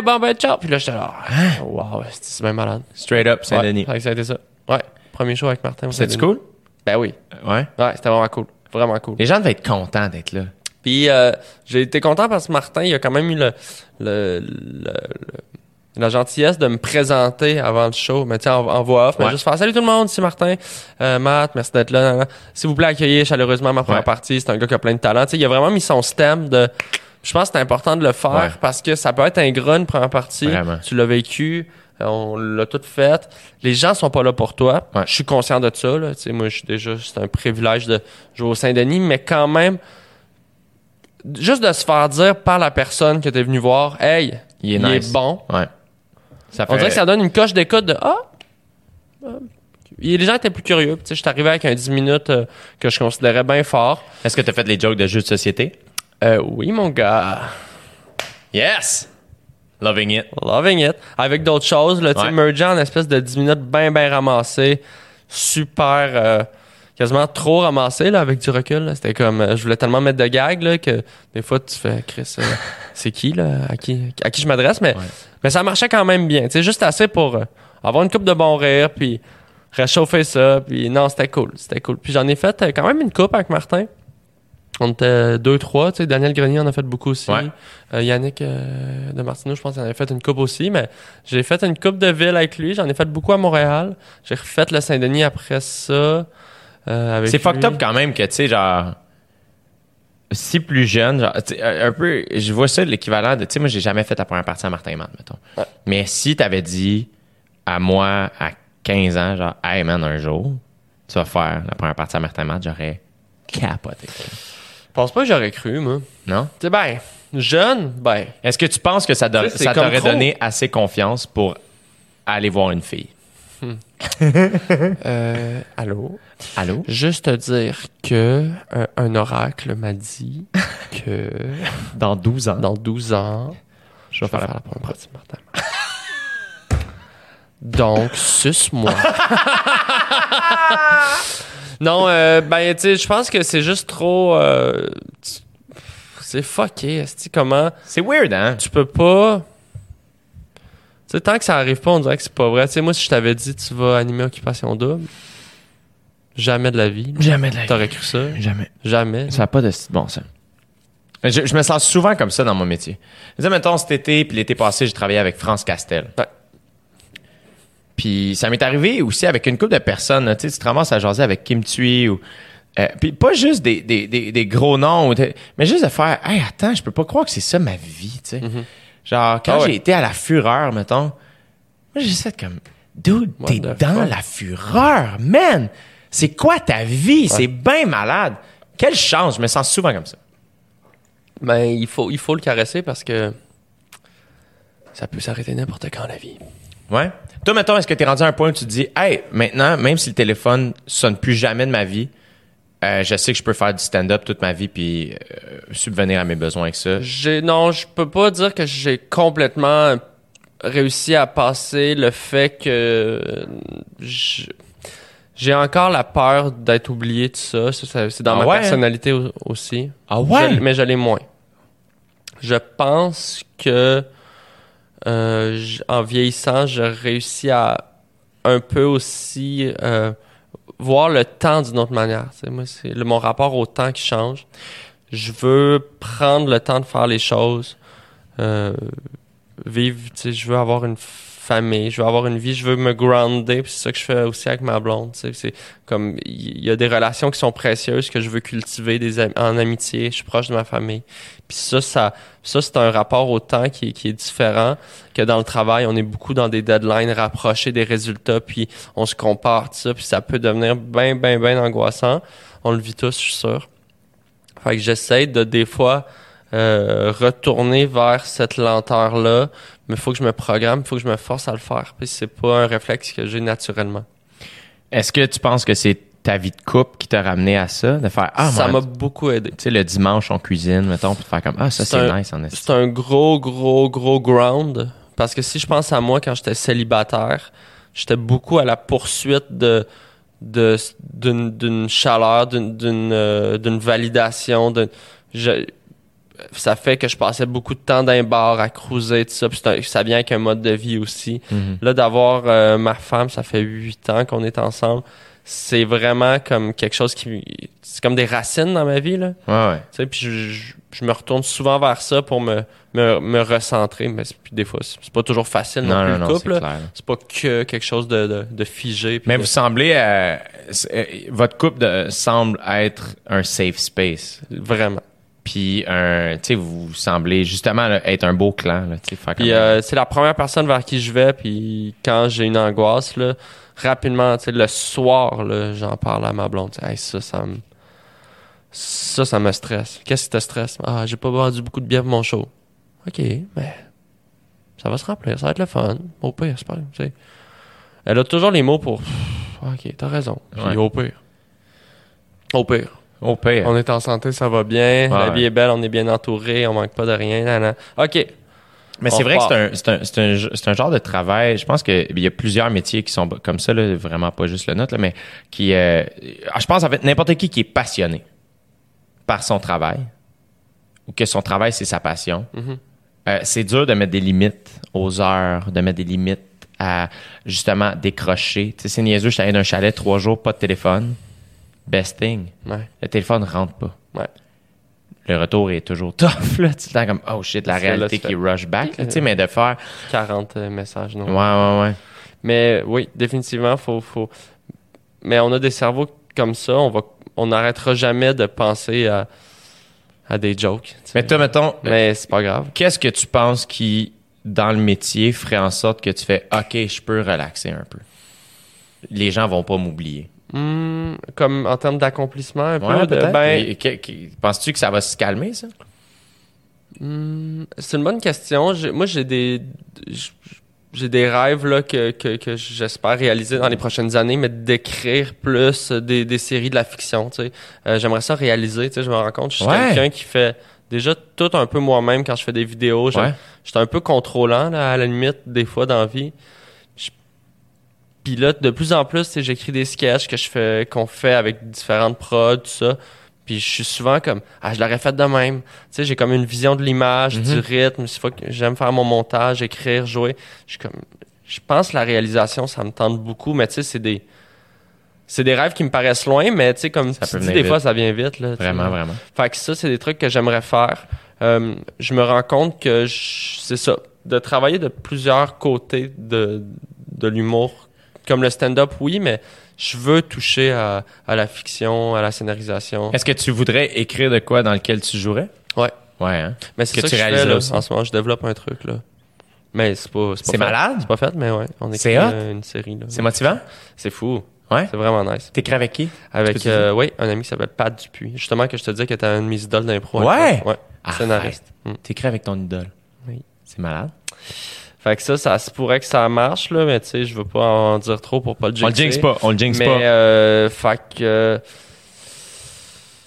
[SPEAKER 4] bon ben ciao. Puis là, j'étais là,
[SPEAKER 1] Hein?
[SPEAKER 4] wow, c'est- bien malade.
[SPEAKER 1] Straight up, Saint-Denis.
[SPEAKER 4] Ouais, ça a été ça. Ouais, premier show avec Martin.
[SPEAKER 1] C'était cool?
[SPEAKER 4] Ben oui.
[SPEAKER 1] Ouais?
[SPEAKER 4] Ouais, c'était vraiment cool. Vraiment cool.
[SPEAKER 1] Les gens devaient être contents d'être là.
[SPEAKER 4] Puis euh, j'ai été content parce que Martin, il a quand même eu le, le, le- le- la gentillesse de me présenter avant le show. Mais tiens, en, en voix off, mais
[SPEAKER 1] Ouais.
[SPEAKER 4] juste faire Salut tout le monde, c'est Martin. Euh, Matt, merci d'être là. S'il vous plaît, accueillez chaleureusement ma première
[SPEAKER 1] Ouais.
[SPEAKER 4] partie. C'est un gars qui a plein de talent. Tu sais, il a vraiment mis son stem de. Je pense que c'est important de le faire
[SPEAKER 1] Ouais.
[SPEAKER 4] parce que ça peut être ingrat une première partie.
[SPEAKER 1] Vraiment.
[SPEAKER 4] Tu l'as vécu. On l'a tout fait. Les gens sont pas là pour toi.
[SPEAKER 1] Ouais.
[SPEAKER 4] Je suis conscient de ça. Là. Tu sais, moi, je suis déjà, c'est un privilège de jouer au Saint-Denis, mais quand même, juste de se faire dire par la personne que tu es venu voir, hey,
[SPEAKER 1] Il est
[SPEAKER 4] il
[SPEAKER 1] nice.
[SPEAKER 4] est bon.
[SPEAKER 1] Ouais. Ça
[SPEAKER 4] On dirait que ça donne une coche d'écoute de ah. euh, les gens étaient plus curieux. Tu sais, je suis arrivé avec un 10 minutes euh, que je considérais bien fort.
[SPEAKER 1] Est-ce que t'as fait les jokes de jeux de société?
[SPEAKER 4] Euh, oui, mon gars.
[SPEAKER 1] Yes! Loving it.
[SPEAKER 4] Loving it. Avec d'autres choses, là, tu sais,
[SPEAKER 1] Ouais.
[SPEAKER 4] mergeant en espèce de 10 minutes bien, bien ramassé. Super, euh, quasiment trop ramassé, là, avec du recul. C'était comme, euh, je voulais tellement mettre de gags, là, que des fois, tu fais, Chris, euh, c'est qui, là, à qui, à qui je m'adresse, mais,
[SPEAKER 1] Ouais.
[SPEAKER 4] mais ça marchait quand même bien. Sais, juste assez pour euh, avoir une coupe de bon rire, puis réchauffer ça, puis non, c'était cool, c'était cool. Puis j'en ai fait quand même une coupe avec Martin. On était deux, trois, tu sais, Daniel Grenier en a fait beaucoup aussi.
[SPEAKER 1] Ouais.
[SPEAKER 4] Euh, Yannick euh, de Martineau, je pense qu'il en avait fait une coupe aussi, mais j'ai fait une coupe de ville avec lui. J'en ai fait beaucoup à Montréal. J'ai refait le Saint-Denis après ça. Euh,
[SPEAKER 1] C'est fucked up quand même que, tu sais, genre, si plus jeune, genre, un peu, je vois ça l'équivalent de, tu sais, moi, j'ai jamais fait la première partie à Martin Matt, mettons.
[SPEAKER 4] Ouais.
[SPEAKER 1] Mais si t'avais dit à moi, à 15 ans, genre, hey man, un jour, tu vas faire la première partie à Martin Matt, j'aurais capoté.
[SPEAKER 4] Je pense pas que j'aurais cru, moi.
[SPEAKER 1] Non?
[SPEAKER 4] Tu sais, ben, jeune, ben,
[SPEAKER 1] Est-ce que tu penses que ça, do- t'aurait
[SPEAKER 4] trop.
[SPEAKER 1] donné assez confiance pour aller voir une fille?
[SPEAKER 4] euh, allô?
[SPEAKER 1] Allô?
[SPEAKER 4] Juste te dire que euh, un oracle m'a dit que
[SPEAKER 1] Dans 12 ans.
[SPEAKER 4] dans 12 ans,
[SPEAKER 1] je vais faire
[SPEAKER 4] faire la première partie de. Donc, suce-moi. Non, euh, ben, tu sais, je pense que c'est juste trop. euh, c'est fucké, comment.
[SPEAKER 1] C'est weird, hein?
[SPEAKER 4] Tu peux pas. Tu sais, tant que ça arrive pas, on dirait que c'est pas vrai. Tu sais, moi, si je t'avais dit tu vas animer Occupation Double, jamais de la vie.
[SPEAKER 1] Jamais de la
[SPEAKER 4] T'aurais cru ça?
[SPEAKER 1] Jamais.
[SPEAKER 4] Jamais.
[SPEAKER 1] Ça n'a pas de style bon sens. Je, je me sens souvent comme ça dans mon métier. Je disais, mettons, cet été, puis l'été passé, j'ai travaillé avec France Castel.
[SPEAKER 4] Ouais.
[SPEAKER 1] Puis ça m'est arrivé aussi avec une couple de personnes. Tu sais, tu te ramasses à jaser avec Kim Thuy ou... euh, puis pas juste des, des, des, des gros noms, ou de- mais juste de faire « Hey, attends, je peux pas croire que c'est ça ma vie, tu sais. Genre, quand
[SPEAKER 4] Ah ouais.
[SPEAKER 1] j'ai été à la fureur, mettons, moi, j'ai fait comme « Dude, t'es dans
[SPEAKER 4] fuck?
[SPEAKER 1] la fureur, man! C'est quoi ta vie? C'est bien malade! Quelle chance! Je me sens souvent comme ça.
[SPEAKER 4] Ben, il faut, il faut le caresser parce que ça peut s'arrêter n'importe quand, la vie.
[SPEAKER 1] Ouais. Toi, mettons, est-ce que tu es rendu à un point où tu te dis, hey, maintenant, même si le téléphone sonne plus jamais de ma vie, euh, je sais que je peux faire du stand-up toute ma vie puis euh, subvenir à mes besoins avec ça.
[SPEAKER 4] J'ai, non, je peux pas dire que j'ai complètement réussi à passer le fait que je- j'ai encore la peur d'être oublié de ça. Ça, ça- c'est dans
[SPEAKER 1] Ah
[SPEAKER 4] ma
[SPEAKER 1] ouais,
[SPEAKER 4] personnalité au- aussi.
[SPEAKER 1] Ah ouais?
[SPEAKER 4] Je- mais je l'ai moins. Je pense que euh, en vieillissant, je réussis à un peu aussi euh, voir le temps d'une autre manière. Tu sais, moi, c'est mon rapport au temps qui change. Je veux prendre le temps de faire les choses, euh, vivre. Je veux avoir une famille, je veux avoir une vie, je veux me grounder. C'est ça que je fais aussi avec ma blonde. C'est comme il y a des relations qui sont précieuses que je veux cultiver des en amitié. Je suis proche de ma famille. Puis ça, ça, ça c'est un rapport au temps qui, est- différent que dans le travail. On est beaucoup dans des deadlines rapprochés des résultats, puis on se compare ça, puis ça peut devenir bien, bien, bien angoissant. On le vit tous, je suis sûr. Fait que j'essaie de des fois euh, retourner vers cette lenteur-là, mais il faut que je me programme, il faut que je me force à le faire. Puis c'est pas un réflexe que j'ai naturellement.
[SPEAKER 1] Est-ce que tu penses que c'est ta vie de couple qui t'a ramené à ça? De faire, ah,
[SPEAKER 4] ça m'a beaucoup aidé.
[SPEAKER 1] tu sais, le dimanche, on cuisine, mettons, puis de faire comme, ah, ça,
[SPEAKER 4] C'est
[SPEAKER 1] nice, en.
[SPEAKER 4] C'est un gros, gros, gros ground. Parce que si je pense à moi quand j'étais célibataire, j'étais beaucoup à la poursuite de d'une chaleur, d'une euh, validation. Je- ça fait que je passais beaucoup de temps dans un bar à cruiser, tout ça. Puis un- ça vient avec un mode de vie aussi.
[SPEAKER 1] Mhm.
[SPEAKER 4] Là, d'avoir euh, ma femme, ça fait huit ans qu'on est ensemble. C'est vraiment comme quelque chose qui... C'est comme des racines dans ma vie, là.
[SPEAKER 1] Ouais, ouais.
[SPEAKER 4] Tu sais, puis je, je- je me retourne souvent vers ça pour me, me, me recentrer. Mais c'est- puis des fois, c'est pas toujours facile non,
[SPEAKER 1] Non,
[SPEAKER 4] plus
[SPEAKER 1] non,
[SPEAKER 4] le couple. C'est pas que quelque chose de, de, de figé.
[SPEAKER 1] Mais
[SPEAKER 4] de-
[SPEAKER 1] vous semblez, euh, euh, votre couple de- semble être un safe space.
[SPEAKER 4] Vraiment.
[SPEAKER 1] Puis, un, tu sais, vous semblez justement là, être un beau clan. Là,
[SPEAKER 4] Puis euh, c'est la première personne vers qui je vais. Puis quand j'ai une angoisse, là, rapidement, tu sais, le soir, là, j'en parle à ma blonde. Hey, ça, ça me... Ça, ça me stresse. Qu'est-ce qui te stresse? Ah, j'ai pas vendu beaucoup de bière pour mon show. OK, mais ça va se remplir, ça va être le fun. Au pire, c'est pas... tu sais. Elle a toujours les mots pour... OK, t'as raison. Puis
[SPEAKER 1] Ouais.
[SPEAKER 4] au pire. Au pire.
[SPEAKER 1] Au pire.
[SPEAKER 4] On est en santé, ça va bien. la
[SPEAKER 1] Ouais.
[SPEAKER 4] vie est belle, on est bien entouré, on manque pas de rien. OK.
[SPEAKER 1] Mais c'est vrai que c'est un, c'est un, c'est un, c'est un genre de travail. Je pense qu'il y a plusieurs métiers qui sont comme ça, là, vraiment pas juste le nôtre, là, mais qui. euh, ah, je pense en fait n'importe qui qui est passionné par son travail ou que son travail c'est sa passion.
[SPEAKER 4] Mhm.
[SPEAKER 1] euh, c'est dur de mettre des limites aux heures, de mettre des limites à justement décrocher. Tu sais, c'est niaiseux, je suis allé d'un chalet trois jours, pas de téléphone. Best thing.
[SPEAKER 4] Ouais.
[SPEAKER 1] Le téléphone rentre pas.
[SPEAKER 4] Ouais.
[SPEAKER 1] Le retour est toujours tough, là. Tu comme, oh shit, la
[SPEAKER 4] là,
[SPEAKER 1] réalité qui rush back, tu sais, mais de faire,
[SPEAKER 4] 40 euh, messages, non?
[SPEAKER 1] ouais, ouais, ouais.
[SPEAKER 4] Mais oui, définitivement, faut, faut. Mais on a des cerveaux comme ça, on va, on n'arrêtera jamais de penser à, à des jokes.
[SPEAKER 1] Mais toi, mettons,
[SPEAKER 4] Mais c'est pas grave.
[SPEAKER 1] qu'est-ce que tu penses qui, dans le métier, ferait en sorte que tu fais, OK, je peux relaxer un peu? Les gens vont pas m'oublier.
[SPEAKER 4] Hmm, comme en termes d'accomplissement, un
[SPEAKER 1] Ouais,
[SPEAKER 4] peu. de- ben,
[SPEAKER 1] Penses-tu que ça va se calmer, ça?
[SPEAKER 4] hmm, c'est une bonne question. Moi, j'ai des. J'ai des rêves là, que, que, que j'espère réaliser dans les prochaines années, mais d'écrire plus des, des séries de la fiction. tu sais. Euh, J'aimerais ça réaliser. tu sais, Je me rends compte, je suis
[SPEAKER 1] Ouais.
[SPEAKER 4] quelqu'un qui fait déjà tout un peu moi-même quand je fais des vidéos.
[SPEAKER 1] Ouais.
[SPEAKER 4] J'étais un peu contrôlant, là, à la limite, des fois, dans la vie. Puis là, de plus en plus, j'écris des sketchs que je fais, qu'on fait avec différentes prods, tout ça. Puis je suis souvent comme, ah, je l'aurais fait de même. Tu sais, j'ai comme une vision de l'image, du rythme. Fois que j'aime faire mon montage, écrire, jouer. Je suis comme, je pense que la réalisation, ça me tente beaucoup, mais tu sais, c'est des, c'est des rêves qui me paraissent loin, mais tu sais, comme
[SPEAKER 1] Ça
[SPEAKER 4] tu dis, des
[SPEAKER 1] vite.
[SPEAKER 4] fois, ça vient vite, là.
[SPEAKER 1] Vraiment, vraiment.
[SPEAKER 4] Fait que ça, c'est des trucs que j'aimerais faire. Euh, je me rends compte que c'est ça, de travailler de plusieurs côtés de, de l'humour, comme le stand-up, oui, mais je veux toucher à, à la fiction, à la scénarisation.
[SPEAKER 1] Est-ce que tu voudrais écrire de quoi dans lequel tu jouerais?
[SPEAKER 4] Ouais.
[SPEAKER 1] Ouais, hein?
[SPEAKER 4] Mais c'est
[SPEAKER 1] que
[SPEAKER 4] ça
[SPEAKER 1] tu
[SPEAKER 4] que je
[SPEAKER 1] réalises
[SPEAKER 4] fais,
[SPEAKER 1] là.
[SPEAKER 4] En ce moment, je développe un truc, là. Mais c'est pas, c'est pas
[SPEAKER 1] C'est
[SPEAKER 4] fait.
[SPEAKER 1] malade?
[SPEAKER 4] C'est pas fait, mais ouais. On écrit euh, une série, là.
[SPEAKER 1] C'est motivant?
[SPEAKER 4] C'est fou.
[SPEAKER 1] Ouais.
[SPEAKER 4] C'est vraiment nice.
[SPEAKER 1] T'écris avec qui?
[SPEAKER 4] Avec,
[SPEAKER 1] tu
[SPEAKER 4] euh, oui, un ami qui s'appelle Pat Dupuis. Justement, que je te disais que t'es une de mes idoles d'impro.
[SPEAKER 1] Ouais?
[SPEAKER 4] Ouais.
[SPEAKER 1] Arrête.
[SPEAKER 4] Scénariste. Mm.
[SPEAKER 1] T'écris avec ton idole.
[SPEAKER 4] Oui.
[SPEAKER 1] C'est malade.
[SPEAKER 4] Fait que ça, ça se pourrait que ça marche, là, mais tu sais, je veux pas en dire trop pour pas le
[SPEAKER 1] On le
[SPEAKER 4] jinxer.
[SPEAKER 1] jinx pas, on le jinx
[SPEAKER 4] Mais,
[SPEAKER 1] pas.
[SPEAKER 4] euh, fait que,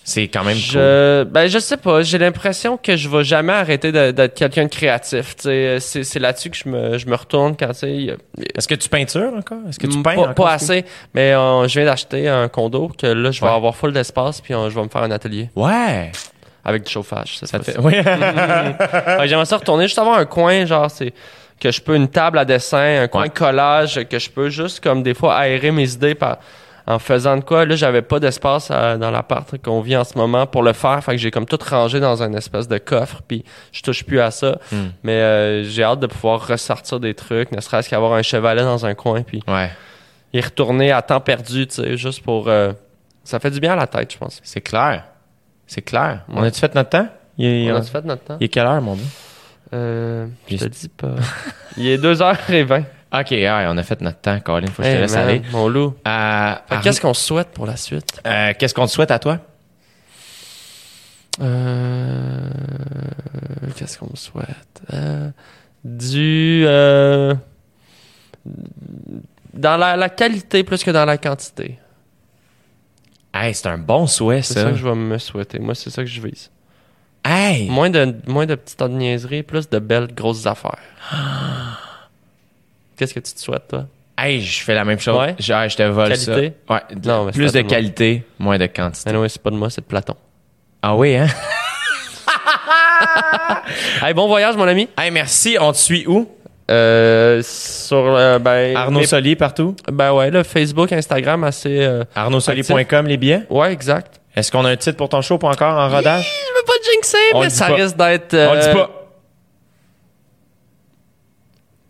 [SPEAKER 1] C'est quand même cool.
[SPEAKER 4] je, ben, je sais pas, j'ai l'impression que je vais jamais arrêter d'être quelqu'un de créatif, tu sais. C'est, là-dessus que je me, je me retourne quand, tu
[SPEAKER 1] Est-ce que tu peintures encore? Est-ce que tu peins
[SPEAKER 4] pas,
[SPEAKER 1] encore?
[SPEAKER 4] pas assez, mais je viens d'acheter un condo que là, je vais
[SPEAKER 1] Ouais.
[SPEAKER 4] avoir full d'espace, puis je vais me faire un atelier
[SPEAKER 1] Ouais.
[SPEAKER 4] avec du chauffage.
[SPEAKER 1] Ça fait... Oui.
[SPEAKER 4] J'aimerais ça retourner, juste avoir un coin, genre, c'est que je peux une table à dessin, un coin
[SPEAKER 1] Ouais.
[SPEAKER 4] de collage, que je peux juste, comme des fois, aérer mes idées par, en faisant de quoi. Là, j'avais pas d'espace euh, dans l'appart qu'on vit en ce moment pour le faire. Fait que j'ai comme tout rangé dans un espèce de coffre, puis je touche plus à ça.
[SPEAKER 1] Hmm.
[SPEAKER 4] Mais euh, j'ai hâte de pouvoir ressortir des trucs, ne serait-ce qu'avoir un chevalet dans un coin, puis
[SPEAKER 1] ouais.
[SPEAKER 4] y retourner à temps perdu, tu sais, juste pour... euh, ça fait du bien à la tête, je pense.
[SPEAKER 1] C'est clair. C'est clair. On a-tu fait notre temps? Il
[SPEAKER 4] On a fait notre temps?
[SPEAKER 1] il est quelle heure, mon gars?
[SPEAKER 4] Euh, je te dis pas. Il est 2h20.
[SPEAKER 1] OK, ouais, on a fait notre temps, Colin. Faut que je te
[SPEAKER 4] Hey,
[SPEAKER 1] laisse
[SPEAKER 4] man,
[SPEAKER 1] aller.
[SPEAKER 4] Mon loup.
[SPEAKER 1] Euh,
[SPEAKER 4] Qu'est-ce qu'on souhaite pour la suite?
[SPEAKER 1] euh, qu'est-ce qu'on te souhaite à toi?
[SPEAKER 4] Euh, Qu'est-ce qu'on me souhaite? Du... dans la, la qualité plus que dans la quantité.
[SPEAKER 1] Hey, c'est un bon souhait,
[SPEAKER 4] C'est
[SPEAKER 1] ça.
[SPEAKER 4] ça que je vais me souhaiter. Moi, c'est ça que je vise.
[SPEAKER 1] Hey!
[SPEAKER 4] Moins de, moins de petites niaiseries, plus de belles grosses affaires. Qu'est-ce que tu te souhaites, toi?
[SPEAKER 1] Hey, je fais la même chose.
[SPEAKER 4] Ouais?
[SPEAKER 1] Je, hey, je te vole
[SPEAKER 4] Qualité?
[SPEAKER 1] ça. Ouais,
[SPEAKER 4] Non, mais
[SPEAKER 1] plus de
[SPEAKER 4] le
[SPEAKER 1] qualité, moins de quantité.
[SPEAKER 4] Ah non, c'est pas de moi, c'est de Platon.
[SPEAKER 1] Ah oui, hein?
[SPEAKER 4] Hey, bon voyage, mon ami.
[SPEAKER 1] Hey, merci. On te suit où?
[SPEAKER 4] Euh, sur, euh, ben...
[SPEAKER 1] Arnaud
[SPEAKER 4] mes-
[SPEAKER 1] Solier partout?
[SPEAKER 4] Ben ouais, là, Facebook, Instagram, assez... euh,
[SPEAKER 1] ArnaudSolier.com, les billets?
[SPEAKER 4] Ouais, exact.
[SPEAKER 1] Est-ce qu'on a un titre pour ton show pas encore en rodage?
[SPEAKER 4] Je veux pas te jinxer,
[SPEAKER 1] On
[SPEAKER 4] mais ça
[SPEAKER 1] pas.
[SPEAKER 4] risque d'être...
[SPEAKER 1] On le dit
[SPEAKER 4] euh,
[SPEAKER 1] pas.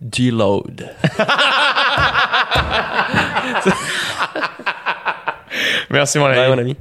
[SPEAKER 4] Deload.
[SPEAKER 1] Merci, mon ami.
[SPEAKER 4] Ouais, mon ami.